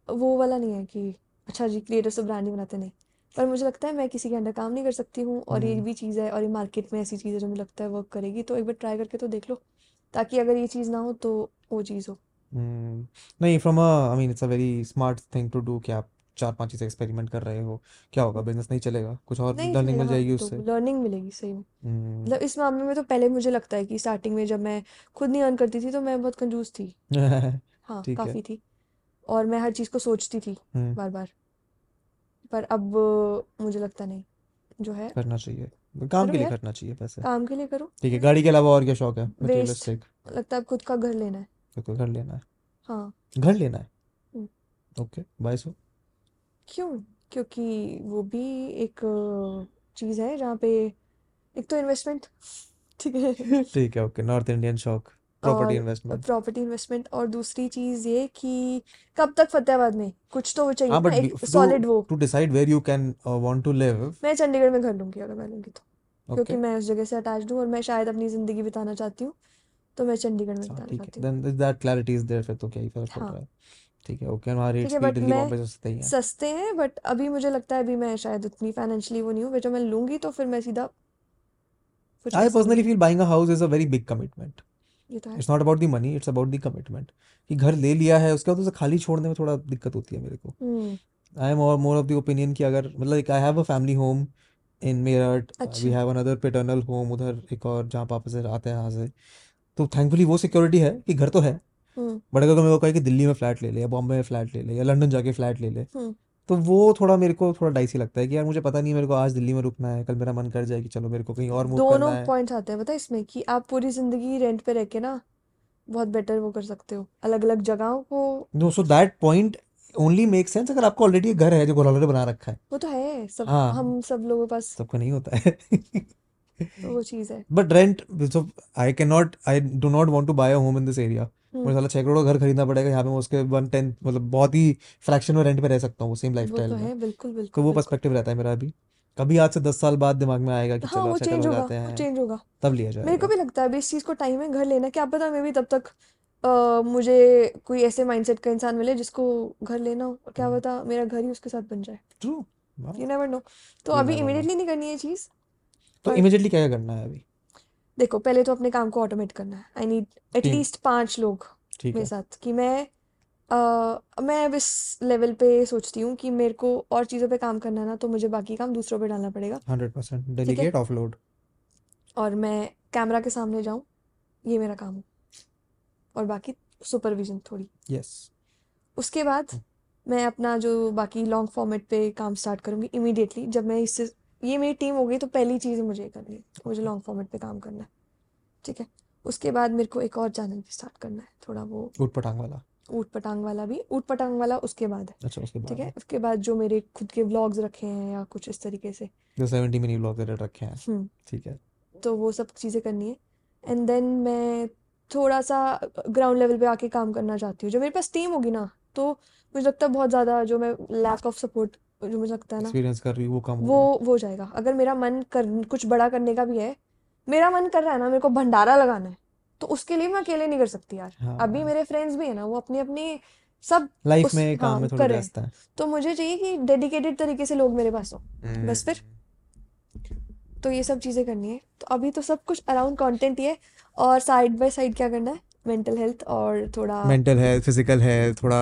वो वाला नहीं है कि अच्छा जी क्रिएटर्स तो ब्रांड नहीं बनाते नहीं। पर मुझे लगता है मैं किसी के अंडर काम नहीं कर सकती हूँ और ये
हम्म।
भी चीज़ है और ये मार्केट में ऐसी चीज़ है जो मुझे लगता है वर्क करेगी तो एक बार ट्राई करके तो देख लो ताकि अगर ये चीज़ ना हो तो वो चीज़ हो।
हम्म नहीं from I mean it's a very smart thing to do कि आप चार पाँच चीज़ें एक्सपेरिमेंट कर रहे हो। क्या होगा बिज़नेस नहीं चलेगा? कुछ और लर्निंग मिल जाएगी
तो
उससे।
लर्निंग मिलेगी सही में।
हम्म।
मतलब इस मामले में तो पहले मुझे लगता है कि स्टार्टिंग में जब मैं खुद नहीं अर्न करती थी तो मैं बहुत कंजूस थी। हाँ
ठीक है।
काफ़ी थी। और मैं हर चीज़ को सोचती थी बार बार पर अब मुझे लगता नहीं जो है।
करना चाहिए। काम के लिए करना चाहिए पैसे।
काम के लिए करो?
ठीक है गाड़ी के अलावा और क्या शौक है?
वेस्ट
मटेरियलिस्टिक
लगता है खुद का घर लेना है।
तो घर लेना है?
हाँ।
घर लेना है?
हम्म,
ओके बाय सो
क्यों? क्योंकि वो भी एक चीज़ है जहाँ पे एक तो इन्वेस्टमेंट ठीक है।
ठीक है ओके। नॉर्थ इंडियन शौक। प्रॉपर्टी इन्वेस्टमेंट
प्रॉपर्टी इन्वेस्टमेंट और दूसरी चीज़ ये कि कब तक फतेहाबाद में? कुछ तो वो चाहिए
हाँ
ना
बट
एक सॉलिड वो।
To decide where you can want to live
मैं चंडीगढ़ में घर लूँगी अगर मैं लूँगी तो क्योंकि मैं उस जगह से अटैच्ड हूँ और मैं शायद अपनी ज़िंदगी बिताना चाहती हूँ तो मैं चंडीगढ़ में
हाँ
बिताना चाहती हूँ।
Then that clarity is there फिर तो क्या ही फ़र्क पड़
हाँ।
रहा है। ठीक है ओके
ठीक
रेट्स भी दिल्ली बॉम्बे से सस्ते ही
सस्ते हैं बट अभी मुझे लगता है अभी मैं शायद उतनी फाइनेंशियली वो नहीं हूँ जब मैं लूँगी तो फिर मैं सीधा
I personally feel buying a house is a very big commitment it's not about the money it's about the commitment कि घर ले लिया है उसके बाद उसे खाली छोड़ने में थोड़ा दिक्कत होती है मेरे को।
हम्म।
आई एम और मोर ऑफ़ द ओपिनियन कि अगर मतलब I have a family home in Meerut we have another paternal home उधर एक और जहाँ पापा से आते हैं यहाँ से। तो थैंकफुली वो सिक्योरिटी है कि घर तो है।
हम्म।
बट अगर मेरे को कहे कि दिल्ली में फ्लैट ले ले या बॉम्बे में फ्लैट ले ले या लंदन जाके फ्लैट ले ले
हम्म।
तो वो थोड़ा मेरे को थोड़ा डाइसी लगता है कि यार मुझे पता नहीं मेरे को आज दिल्ली में रुकना है कल मेरा मन कर जाए कि चलो मेरे को कहीं और मूव करना
दोनों
है।
पॉइंट्स आते हैं पता है इसमें कि आप पूरी ज़िंदगी रेंट पे रह के ना बहुत बेटर वो कर सकते हो। अलग अलग जगहों को
no so that point only make sense अगर आपको ऑलरेडी एक घर है जो घोलाले बना रखा है।
वो तो है सब
हाँ।
हम सब लोगों के पास
सबको नहीं होता है।
तो वो चीज़ है।
But rent so I can not I do not want to buy a home in this area मुझे साला छह करोड़ घर खरीदना पड़ेगा यहाँ पे मैं उसके वन टेंथ मतलब बहुत ही फ्रैक्शन में रेंट पे रह सकता हूँ सेम
वो
लाइफस्टाइल
तो
में।
है बिल्कुल
तो
बिल्कुल
वो
बिल्कुल
पर्सपेक्टिव रहता है मेरा अभी। कभी आज से दस साल बाद दिमाग में आएगा कि
हाँ
चलो
चेंज
हो
होगा
जाते
वो
हैं
चेंज होगा।
तब लिया
मेरे को
जाएगा
भी लगता है अभी इस चीज़ को टाइम है घर लेना क्या पता मैं भी तब तक अ, मुझे कोई ऐसे माइंडसेट का इंसान मिले जिसको घर लेना हो क्या
हम्म।
पता मेरा घर ही उसके साथ बन जाए।
ट्रू
यू नेवर नो तो अभी इमिडिएटली नहीं करनी है चीज़
तो इमिडिएटली क्या करना है अभी?
देखो पहले तो अपने काम को ऑटोमेट करना है। आई नीड एटलीस्ट पाँच लोग मेरे साथ कि मैं अ, मैं अब इस लेवल पे सोचती हूँ कि मेरे को और चीज़ों पे काम करना ना तो मुझे बाकी काम दूसरों पे डालना पड़ेगा।
Hundred percent. डेलीगेट ऑफलोड
और मैं कैमरा के सामने जाऊँ ये मेरा काम है। और बाकी सुपरविजन थोड़ी।
Yes yes.
उसके बाद मैं अपना जो बाकी लॉन्ग फॉर्मेट पे काम स्टार्ट करूँगी इमीडिएटली जब मैं इससे ये मेरी टीम हो गई तो पहली चीज़ मुझे करनी है मुझे लॉन्ग फॉर्मेट पे काम करना है ठीक है? उसके बाद मेरे को एक और चैनल भी स्टार्ट करना है थोड़ा वो
ऊट पटांग वाला।
ऊट पटांग वाला भी ऊट पटांग वाला उसके बाद है
अच्छा उसके बाद
है?
है।
उसके बाद जो मेरे खुद के व्लॉग्स रखे हैं या कुछ इस तरीके से।
जो सेवेंटी मिनी ब्लॉग रखे हैं
हम्म।
ठीक है।
तो वो सब चीज़ें करनी है। एंड देन मैं थोड़ा सा ग्राउंड लेवल पे आके काम करना चाहती हूँ। जब मेरे पास टीम होगी ना तो मुझे लगता है बहुत ज़्यादा जो मैं लैक ऑफ़ सपोर्ट जो मुझे लगता है ना
एक्सपीरियंस कर रही हूँ वो कम
वो
होगा।
वो जाएगा। अगर मेरा मन कर कुछ बड़ा करने का भी है मेरा मन कर रहा है ना मेरे को भंडारा लगाना है तो उसके लिए मैं अकेले नहीं कर सकती यार।
हाँ।
अभी मेरे फ्रेंड्स भी है ना वो अपनी अपनी सब
लाइफ में काम
हाँ
में थोड़ी व्यस्त है।
तो मुझे चाहिए कि डेडिकेटेड तरीके से लोग मेरे पास हो। बस फिर। तो ये सब चीज़ें करनी है। तो अभी तो सब कुछ अराउंड कंटेंट ही है। और साइड बाय साइड क्या करना है? मेंटल हेल्थ और थोड़ा
मेंटल हेल्थ फ़िज़िकल हेल्थ थोड़ा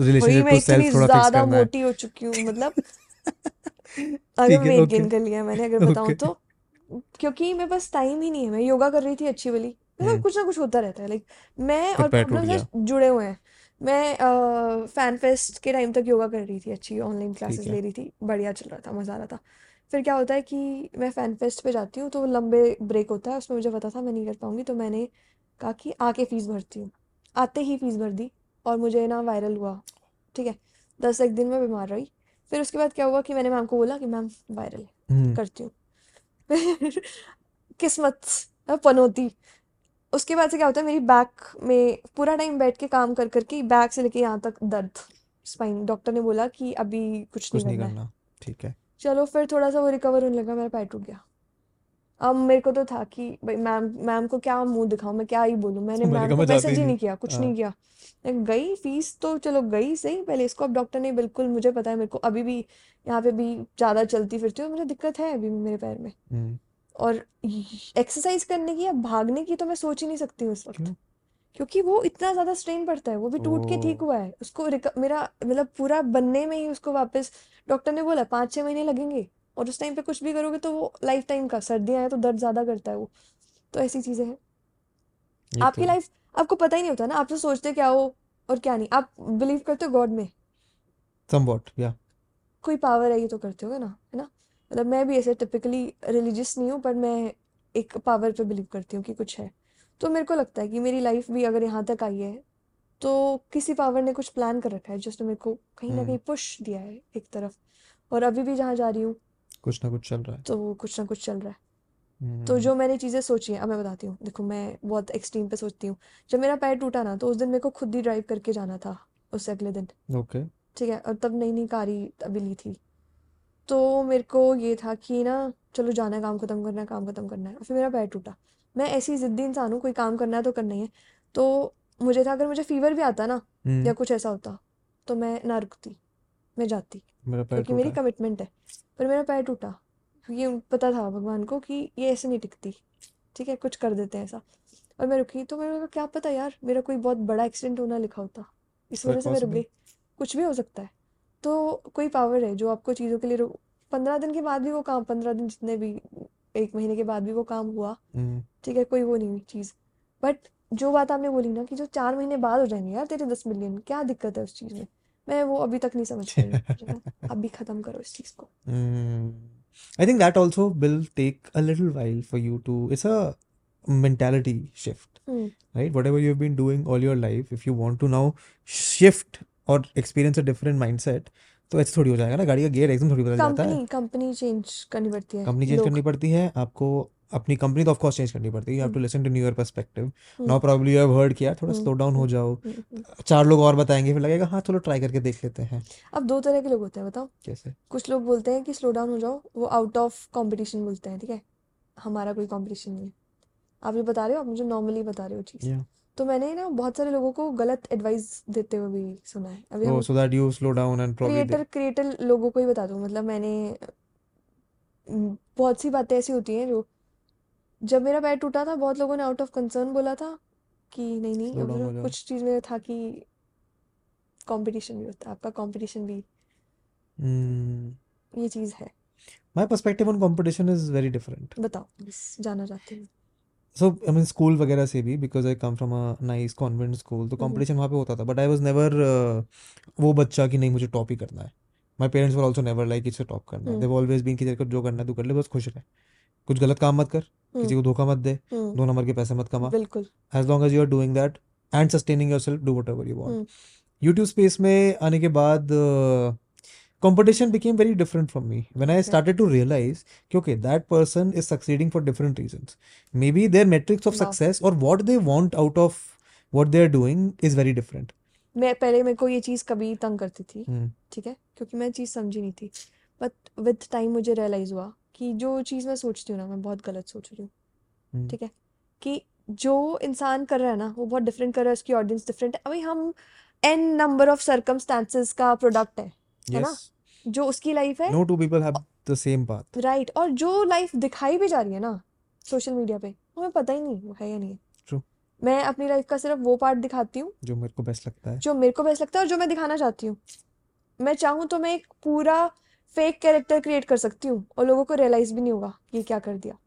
रिलेशनशिप टू सेल्फ थोड़ा फिक्स करना
मोटी हो चुकी हूँ मतलब अगर वेट गेन कर लिया मैंने अगर बताऊँ तो। क्योंकि मेरे पास टाइम ही नहीं है मैं योगा कर रही थी अच्छी वाली मतलब
हम्म।
कुछ ना कुछ होता रहता है लाइक मैं और
पैर
प्रॉब्लम से जुड़े हुए हैं। मैं फ़ैन फेस्ट के टाइम तक योगा कर रही थी अच्छी ऑनलाइन क्लासेस ले रही थी बढ़िया चल रहा था मज़ा आ रहा था। फिर क्या होता है कि मैं फ़ैन फेस्ट पे जाती हूँ तो लंबे ब्रेक होता है उसमें मुझे पता था मैं नहीं कर पाऊँगी तो मैंने कहा कि आके फ़ीस भरती हूँ। आते ही फ़ीस भर दी और मुझे ना वायरल हुआ। ठीक है? दस एक दिन में बीमार रही। फिर उसके बाद क्या हुआ कि मैंने मैम को बोला कि मैम वायरल
हम्म।
करती हूँ। फिर किस्मत पनौती। उसके बाद से क्या होता है मेरी बैक में पूरा टाइम बैठ के काम कर करके बैक से लेके यहाँ तक दर्द स्पाइन डॉक्टर ने बोला कि अभी कुछ नहीं
कुछ नहीं
करना है।
करना। ठीक है।
चलो फिर थोड़ा सा वो रिकवर होने लगा मेरा पैर टूट गया। अब मेरे को तो था कि भाई मैम मैम को क्या मुँह दिखाऊँ मैं क्या ही बोलूँ? मैंने मैम को मैसेज ही
नहीं
नहीं किया कुछ
हाँ।
नहीं किया। गई फ़ीस तो चलो गई सही पहले इसको अब डॉक्टर ने बिल्कुल मुझे पता है मेरे को अभी भी यहाँ पे भी ज़्यादा चलती फिरती हूँ मुझे दिक्कत है अभी मेरे पैर में।
हम्म।
और एक्सरसाइज करने की या भागने की तो मैं सोच ही नहीं सकती हूँ इस वक्त क्योंकि वो इतना ज़्यादा स्ट्रेन पड़ता है वो भी टूट के ठीक हुआ है। उसको मेरा मतलब पूरा बनने में ही उसको वापस डॉक्टर ने बोला पाँच छः महीने लगेंगे। और उस टाइम पे कुछ भी करोगे तो वो लाइफ टाइम का सर्दियाँ हैं तो दर्द ज़्यादा करता है वो। तो ऐसी चीज़ें हैं।
ये
आपकी
तो
लाइफ आपको पता ही नहीं होता ना आप तो सोचते क्या हो और क्या नहीं। आप बिलीव करते हो गॉड में?
समवॉट या
कोई पावर है ये तो करते हो ना है ना? मतलब मैं भी ऐसे टिपिकली रिलीजियस नहीं हूँ पर मैं एक पावर पे बिलीव करती हूँ कि कुछ है। तो मेरे को लगता है कि मेरी लाइफ भी अगर यहाँ तक आई है तो किसी पावर ने कुछ प्लान कर रखा है जिसने मेरे को कहीं ना कहीं
हम्म
पुश दिया है एक तरफ़। और अभी भी जहाँ जा रही हूँ
कुछ ना कुछ चल रहा है।
तो कुछ ना कुछ चल रहा है। तो
हम्म।
जो मैंने चीज़ें सोची हैं अब मैं बताती हूँ। देखो मैं बहुत एक्सट्रीम पे सोचती हूँ। जब मेरा पैर टूटा ना तो उस दिन मेरे को खुद ही ड्राइव करके जाना था उससे अगले दिन।
ओके।
ठीक है और तब नई नई कार अभी ली थी। तो मेरे को ये था कि ना चलो जाना है काम खत्म करना है काम खत्म करना है। और फिर मेरा पैर टूटा। मैं ऐसी जिद्दी इंसान हूँ कोई काम करना है तो करना ही है। तो मुझे था अगर मुझे फीवर भी आता ना या
हम्म।
कुछ ऐसा होता तो मैं ना रुकती। मैं जाती। क्योंकि मेरी कमिटमेंट है। पर मेरा पैर टूटा। क्योंकि पता था भगवान को कि ये ऐसे नहीं टिकती। ठीक है कुछ कर देते हैं ऐसा। और मैं रुकी तो मेरे को क्या पता यार मेरा कोई बहुत बड़ा एक्सीडेंट होना लिखा होता। इस वजह से मैं रुक गई कुछ भी हो सकता है। तो कोई पावर है जो आपको चीज़ों के लिए पंद्रह दिन के बाद भी वो काम पंद्रह दिन जितने भी एक महीने के बाद भी वो काम हुआ।
हम्म।
ठीक है कोई वो नहीं हुई चीज़। बट जो बात आपने बोली ना कि जो चार महीने बाद हो जाएँगे यार तेरे दस मिलियन क्या दिक्कत है उस चीज़ में? मैं वो अभी तक नहीं समझ रही अभी खत्म करो इस चीज़ को।
I think that also will take a little while for you to it's a mentality shift
right
whatever you have been doing all your life if you want to now shift और एक्सपीरियंस अ डिफरेंट माइंडसेट तो ऐसे थोड़ी हो जाएगा ना गाड़ी का गियर एकदम थोड़ी बदल जाता है।
कंपनी कंपनी चेंज करनी पड़ती है
आपको अपनी कंपनी तो ऑफ़ कोर्स चेंज करनी पड़ती है। You have to listen to new year perspective. Now probably you have heard किया थोड़ा स्लो डाउन हो जाओ।
हम्म, हम्म।
चार लोग और बताएँगे फिर लगेगा हाँ चलो ट्राई करके देख लेते हैं।
अब दो तरह के लोग होते हैं बताओ।
कैसे?
कुछ लोग बोलते हैं कि स्लो डाउन हो जाओ वो आउट ऑफ़ कंपटीशन बोलते हैं ठीक है? हमारा कोई कंपटीशन नहीं है। आप ये बता रहे हो? आप मुझे नॉर्मली बता रहे हो चीज़। तो मैंने ना बहुत सारे लोगों को गलत एडवाइस देते हुए भी सुना है। अभी
so that you slow down and probably
creator creator लोगों को ही बता दूँ। मतलब मैंने बहुत सी बातें ऐसी होती हैं जो जब मेरा पैर टूटा था बहुत लोगों ने आउट ऑफ़ कंसर्न बोला था कि नहीं नहीं
स्लो तो
कुछ चीज़ में था कि कंपटीशन भी होता है आपका कंपटीशन भी।
हम्म।
ये चीज़ है।
My perspective on competition is very different
बताओ बस जाना चाहती हूँ।
सो आई मीन स्कूल वगैरह से भी because I come from a nice convent school तो
हम्म।
कॉम्पिटिशन वहाँ पे होता था। बट आई वॉज़ नेवर वो बच्चा कि नहीं मुझे टॉप ही करना है। My parents were also never like इसे टॉप करना दे ऑलवेज बीन कि जो करना है तो कर ले बस खुश रहे। कुछ गलत काम मत कर
हम्म।
किसी को धोखा मत दे
हम्म।
दो नंबर के पैसे मत कमा।
As
long as you are doing that and sustaining yourself do whatever you
want
YouTube space में आने के बाद competition became very different from me
when
I started to realize क्योंकि that person is succeeding for different reason maybe their metrics
of
success और what they want out of what they are doing is very different
मैं पहले मेरे को ये चीज़ कभी तंग करती थी ठीक है? क्योंकि मैं चीज़ समझी नहीं थी। बट विद टाइम मुझे रियलाइज़ हुआ कि जो चीज़ मैं सोचती हूँ ना मैं बहुत गलत सोच रही हूँ।
Hmm.
ठीक है? कि जो इंसान कर रहा है ना वो बहुत डिफरेंट कर रहा है उसकी ऑडियंस डिफरेंट है। अभी हम एन नंबर ऑफ़ सर्कमस्टांसेस का प्रोडक्ट है है ना? जो उसकी लाइफ है
no two people have the same path.
Right और जो लाइफ दिखाई भी जा रही है ना सोशल मीडिया पे हमें पता ही नहीं वो है या नहीं
true.
मैं अपनी लाइफ का सिर्फ़ वो पार्ट दिखाती हूँ
जो मेरे को बेस्ट लगता है।
जो मेरे को बेस्ट लगता है और जो मैं दिखाना चाहती हूँ। मैं चाहूँ तो मैं एक पूरा फेक कैरेक्टर क्रिएट कर सकती हूँ और लोगों को रियलाइज़ भी नहीं होगा ये क्या कर दिया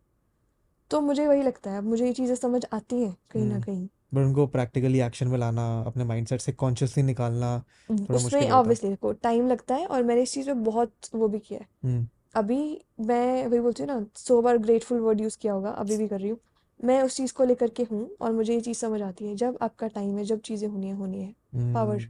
तो मुझे वही लगता है अब मुझे ये चीज़ें समझ आती हैं कहीं ना
hmm.
कहीं
but उनको प्रैक्टिकली एक्शन में लाना अपने माइंडसेट से कॉन्शियसली निकालना थोड़ा
उसमें ऑब्वियसली देखो टाइम लगता है और मैंने इस चीज़ पे बहुत वो भी किया है
hmm.
अभी मैं वही बोलती हूँ ना सो बार ग्रेटफुल वर्ड यूज़ किया होगा अभी भी कर रही हूँ मैं उस चीज़ को लेकर के हूँ और मुझे ये चीज़ समझ आती है जब आपका टाइम है जब चीज़ें होनी है होनी है पावर.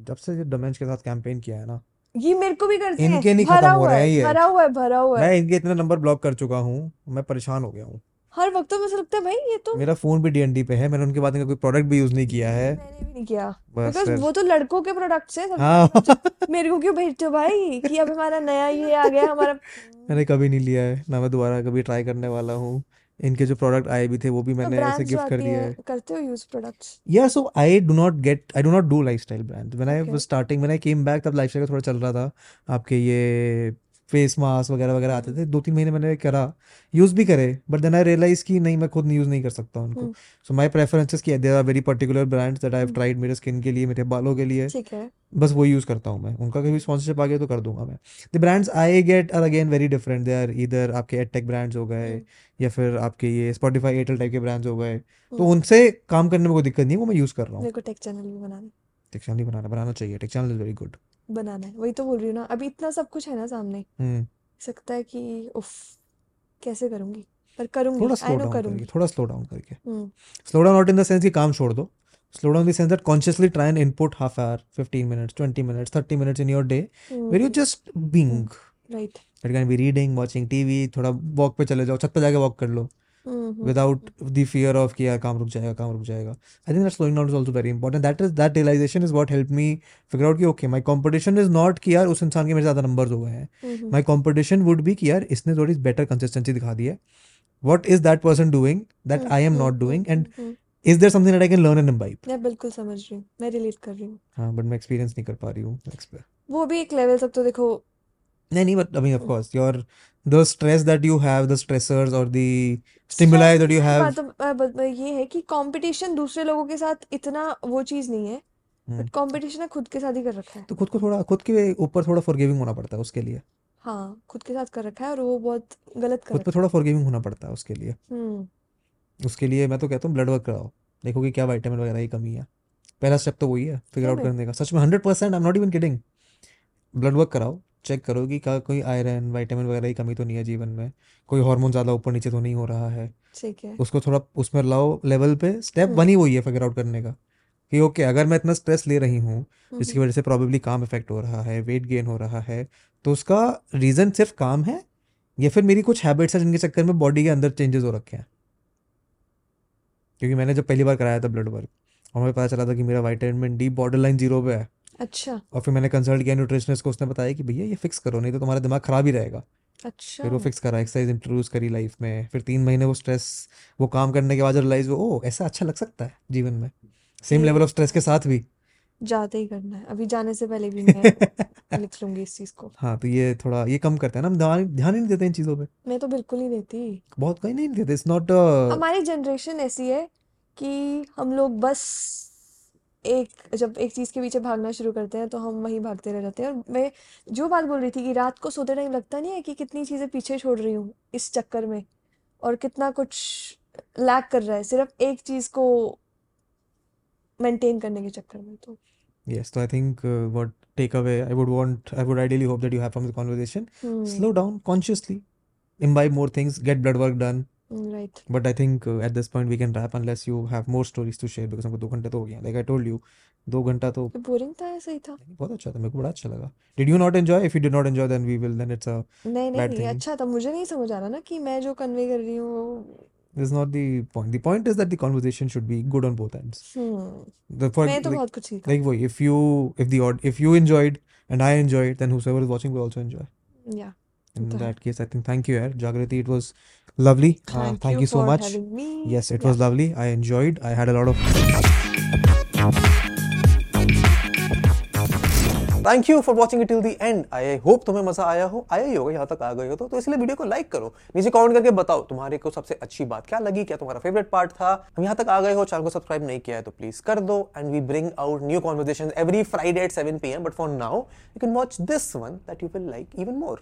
जब से ये डमेंश के साथ कैंपेन किया है ना
ये मेरे को भी करते हैं।
इनके नहीं
भरा
खत्म हो
हुआ
रहे
है
हैं ये।
भरा हुआ है भरा हुआ है।
मैं इनके इतने नंबर ब्लॉक कर चुका हूँ मैं परेशान हो गया हूँ।
हर वक्त तो मुझे लगता है भाई ये तो
मेरा फ़ोन भी डीएनडी पे है मैंने उनके बाद इनका कोई प्रोडक्ट भी यूज़ नहीं किया है।
मैंने भी नहीं किया। बिकॉज़ वो तो लड़कों के प्रोडक्ट्स हैं
हाँ।
मेरे को क्यों भेजते हो भाई कि अब हमारा नया ये आ गया हमारा
मैंने कभी नहीं लिया है ना मैं दोबारा कभी ट्राई करने वाला हूँ। इनके जो प्रोडक्ट आए भी थे वो भी
तो
मैंने ऐसे गिफ्ट कर दिया
है करते हो यूज़ प्रोडक्ट्स
या so I do not get I do not do lifestyle brand when I was starting when I came back तब लाइफस्टाइल का थोड़ा चल रहा था। आपके ये फेस मास्क वगैरह वगैरह आते थे। दो तीन महीने मैंने करा यूज़ भी करे बट देन आई रियलाइज़ कि नहीं मैं खुद यूज़ नहीं कर सकता उनको। सो माय प्रेफरेंसेस की there are very particular brands that I have tried मेरे स्किन के लिए मेरे बालों के लिए।
ठीक है।
बस वो यूज़ करता हूँ मैं। उनका कभी स्पॉन्सरशिप आ गया तो कर दूँगा मैं। The brands I get are again very different they are इधर आपके एडटेक ब्रांड्स हो गए
हम्म।
या फिर आपके ये स्पॉटिफाई एयरटेल टाइप के ब्रांड्स हो गए। तो
हम्म।
उनसे काम करने में कोई दिक्कत नहीं है वो मैं यूज़ कर रहा हूँ।
टेक चैनल भी बनाना।
टेक चैनल बनाना बनाना चाहिए। Tech channel is very good
बनाना है। वही तो बोल रही हूँ ना अभी इतना सब कुछ है ना सामने।
हम्म।
सकता है कि उफ कैसे करूँगी? पर करूँगी
थोड़ा
आई
स्लो
नो
डाउन
करूँगी।
थोड़ा स्लो डाउन करके।
हम्म।
Slow down not in the sense कि काम छोड़ दो। Slow down in the sense that consciously try and input half hour 15 minutes 20 minutes 30 minutes in your day where you
hmm.
Just being
right
it can be reading watching TV थोड़ा वॉक पे चले जाओ छत पे जाके वॉक कर लो।
Hmm
without the fear of कि यार काम रुक जाएगा काम रुक जाएगा। I think that slowing down is also very important that is that realization is what help me figure out कि okay my competition is not कि यार उस इंसान के मेरे ज़्यादा नंबर हो हैं। माई कॉम्पिटिशन वुड बी कि यार इसने थोड़ी बेटर कंसिस्टेंसी दिखा दी है। What is
that
person doing
that
I am
not
doing
and
is there something that I can learn in by
मैं बिल्कुल समझ रही हूँ। मैं रिलेट कर रही हूँ।
हाँ बट मैं एक्सपीरियंस नहीं कर पा रही हूँ।
वो भी एक लेवल तक तो देखो
नहीं नहीं but I mean of course your the stress that you have the stressors or the stimuli
stress
that you have.
बात तो बात ये है कि कंपटीशन दूसरे लोगों के साथ इतना वो चीज़ नहीं है
हम्म,
बट कंपटीशन है खुद के साथ ही कर रखा है।
तो खुद को थोड़ा खुद के ऊपर थोड़ा forgiving होना पड़ता है उसके लिए।
हाँ खुद के साथ कर रखा है और वो बहुत गलत कर
खुद पे थोड़ा फॉरगिविंग होना पड़ता है उसके लिए।
हम्म।
उसके लिए मैं तो कहता हूँ ब्लड वर्क कराओ। देखो कि क्या वाइटामिन वगैरह की कमी है। पहला स्टेप तो वही है फिगर आउट करने का। सच में hundred percent I am not even kidding blood work कराओ। चेक करो कि क्या कोई आयरन विटामिन वगैरह की कमी तो नहीं है जीवन में? कोई हार्मोन ज़्यादा ऊपर नीचे तो नहीं हो रहा है?
ठीक है।
उसको थोड़ा उसमें लाओ लेवल पे स्टेप
हम्म।
वन ही वही है फिगर आउट करने का कि ओके अगर मैं इतना स्ट्रेस ले रही हूँ जिसकी
हम्म
वजह से प्रॉबेबली काम इफ़ेक्ट हो रहा है वेट गेन हो रहा है तो उसका रीज़न सिर्फ़ काम है या फिर मेरी कुछ हैबिट्स हैं जिनके चक्कर में बॉडी के अंदर चेंजेस हो रखे हैं? क्योंकि मैंने जब पहली बार कराया था ब्लड वर्क और मुझे पता चला था कि मेरा vitamin D borderline zero पे है।
अच्छा।
और फिर मैंने कंसल्ट किया न्यूट्रिशनिस्ट को उसने बताया कि भैया ये फिक्स करो नहीं तो तुम्हारा दिमाग खराब ही रहेगा।
अच्छा।
फिर वो फिक्स करा एक्सरसाइज इंट्रोड्यूस करी लाइफ में। फिर तीन महीने वो स्ट्रेस वो काम करने के बाद रियलाइज़ वो ओ ऐसा अच्छा लग सकता है जीवन में। सेम लेवल ऑफ़ स्ट्रेस के साथ भी।
जाते ही करना है। अभी जाने से पहले भी मैं लिख लूँगी इस चीज़ को।
हाँ तो ये थोड़ा ये कम करता है ना। हम ध्यान ही नहीं देते इन चीज़ों पे।
मैं तो बिल्कुल नहीं देती।
बहुत कहीं नहीं देते। इट्स नॉट
हमारी जनरेशन ऐसी है कि हम लोग बस एक जब एक चीज़ के पीछे भागना शुरू करते हैं तो हम वहीं भागते रह जाते हैं। और मैं जो बात बोल रही थी कि रात को सोते टाइम लगता नहीं है कि कितनी चीज़ें पीछे छोड़ रही हूँ इस चक्कर में? और कितना कुछ लैक कर रहा है सिर्फ़ एक चीज़ को मेंटेन करने के चक्कर में तो।
यस तो I think what takeaway I would want I would ideally hope that you have from the
conversation
slow down consciously imbibe more things get blood work done
right
but I think uh, at this point we can wrap unless you have more stories to share because हमको दो घंटे तो हो हैं like I told you दो घंटा तो
बोरिंग था ऐसा ही था
बहुत अच्छा था मेरे को बड़ा अच्छा लगा did you not enjoy if you did not enjoy then we will then it's a
नहीं नहीं. अच्छा था मुझे नहीं समझ आ रहा ना कि मैं जो कन्वे कर रही हूँ वो-
this is not the point the point is that the conversation should be good on both ends
hmm
the for
मैं तो
like,
बहुत कुछ सीखा
like वही if you if the odd if you enjoyed and I enjoyed then whoever is watching will also enjoy
या
in
है।
that case I think thank you yaar Jagrati it was lovely. Uh,
Thank
thank
you
you so
for
much. yes it
Yeah.
was lovely. I enjoyed. I had a lot of
thank you for watching it till the end I hope तुम्हें मज़ा आया हो। आया ही होगा यहाँ तक आ गए हो तो, तो इसलिए वीडियो को लाइक करो। नीचे कमेंट करके बताओ तुम्हारे को सबसे अच्छी बात क्या लगी क्या तुम्हारा फेवरेट पार्ट था। हम यहाँ तक आ गए हो। चैनल को सब्सक्राइब नहीं किया है तो प्लीज़ कर दो। And we bring out new conversation every Friday at seven p m but for now you can watch this one that you will like even more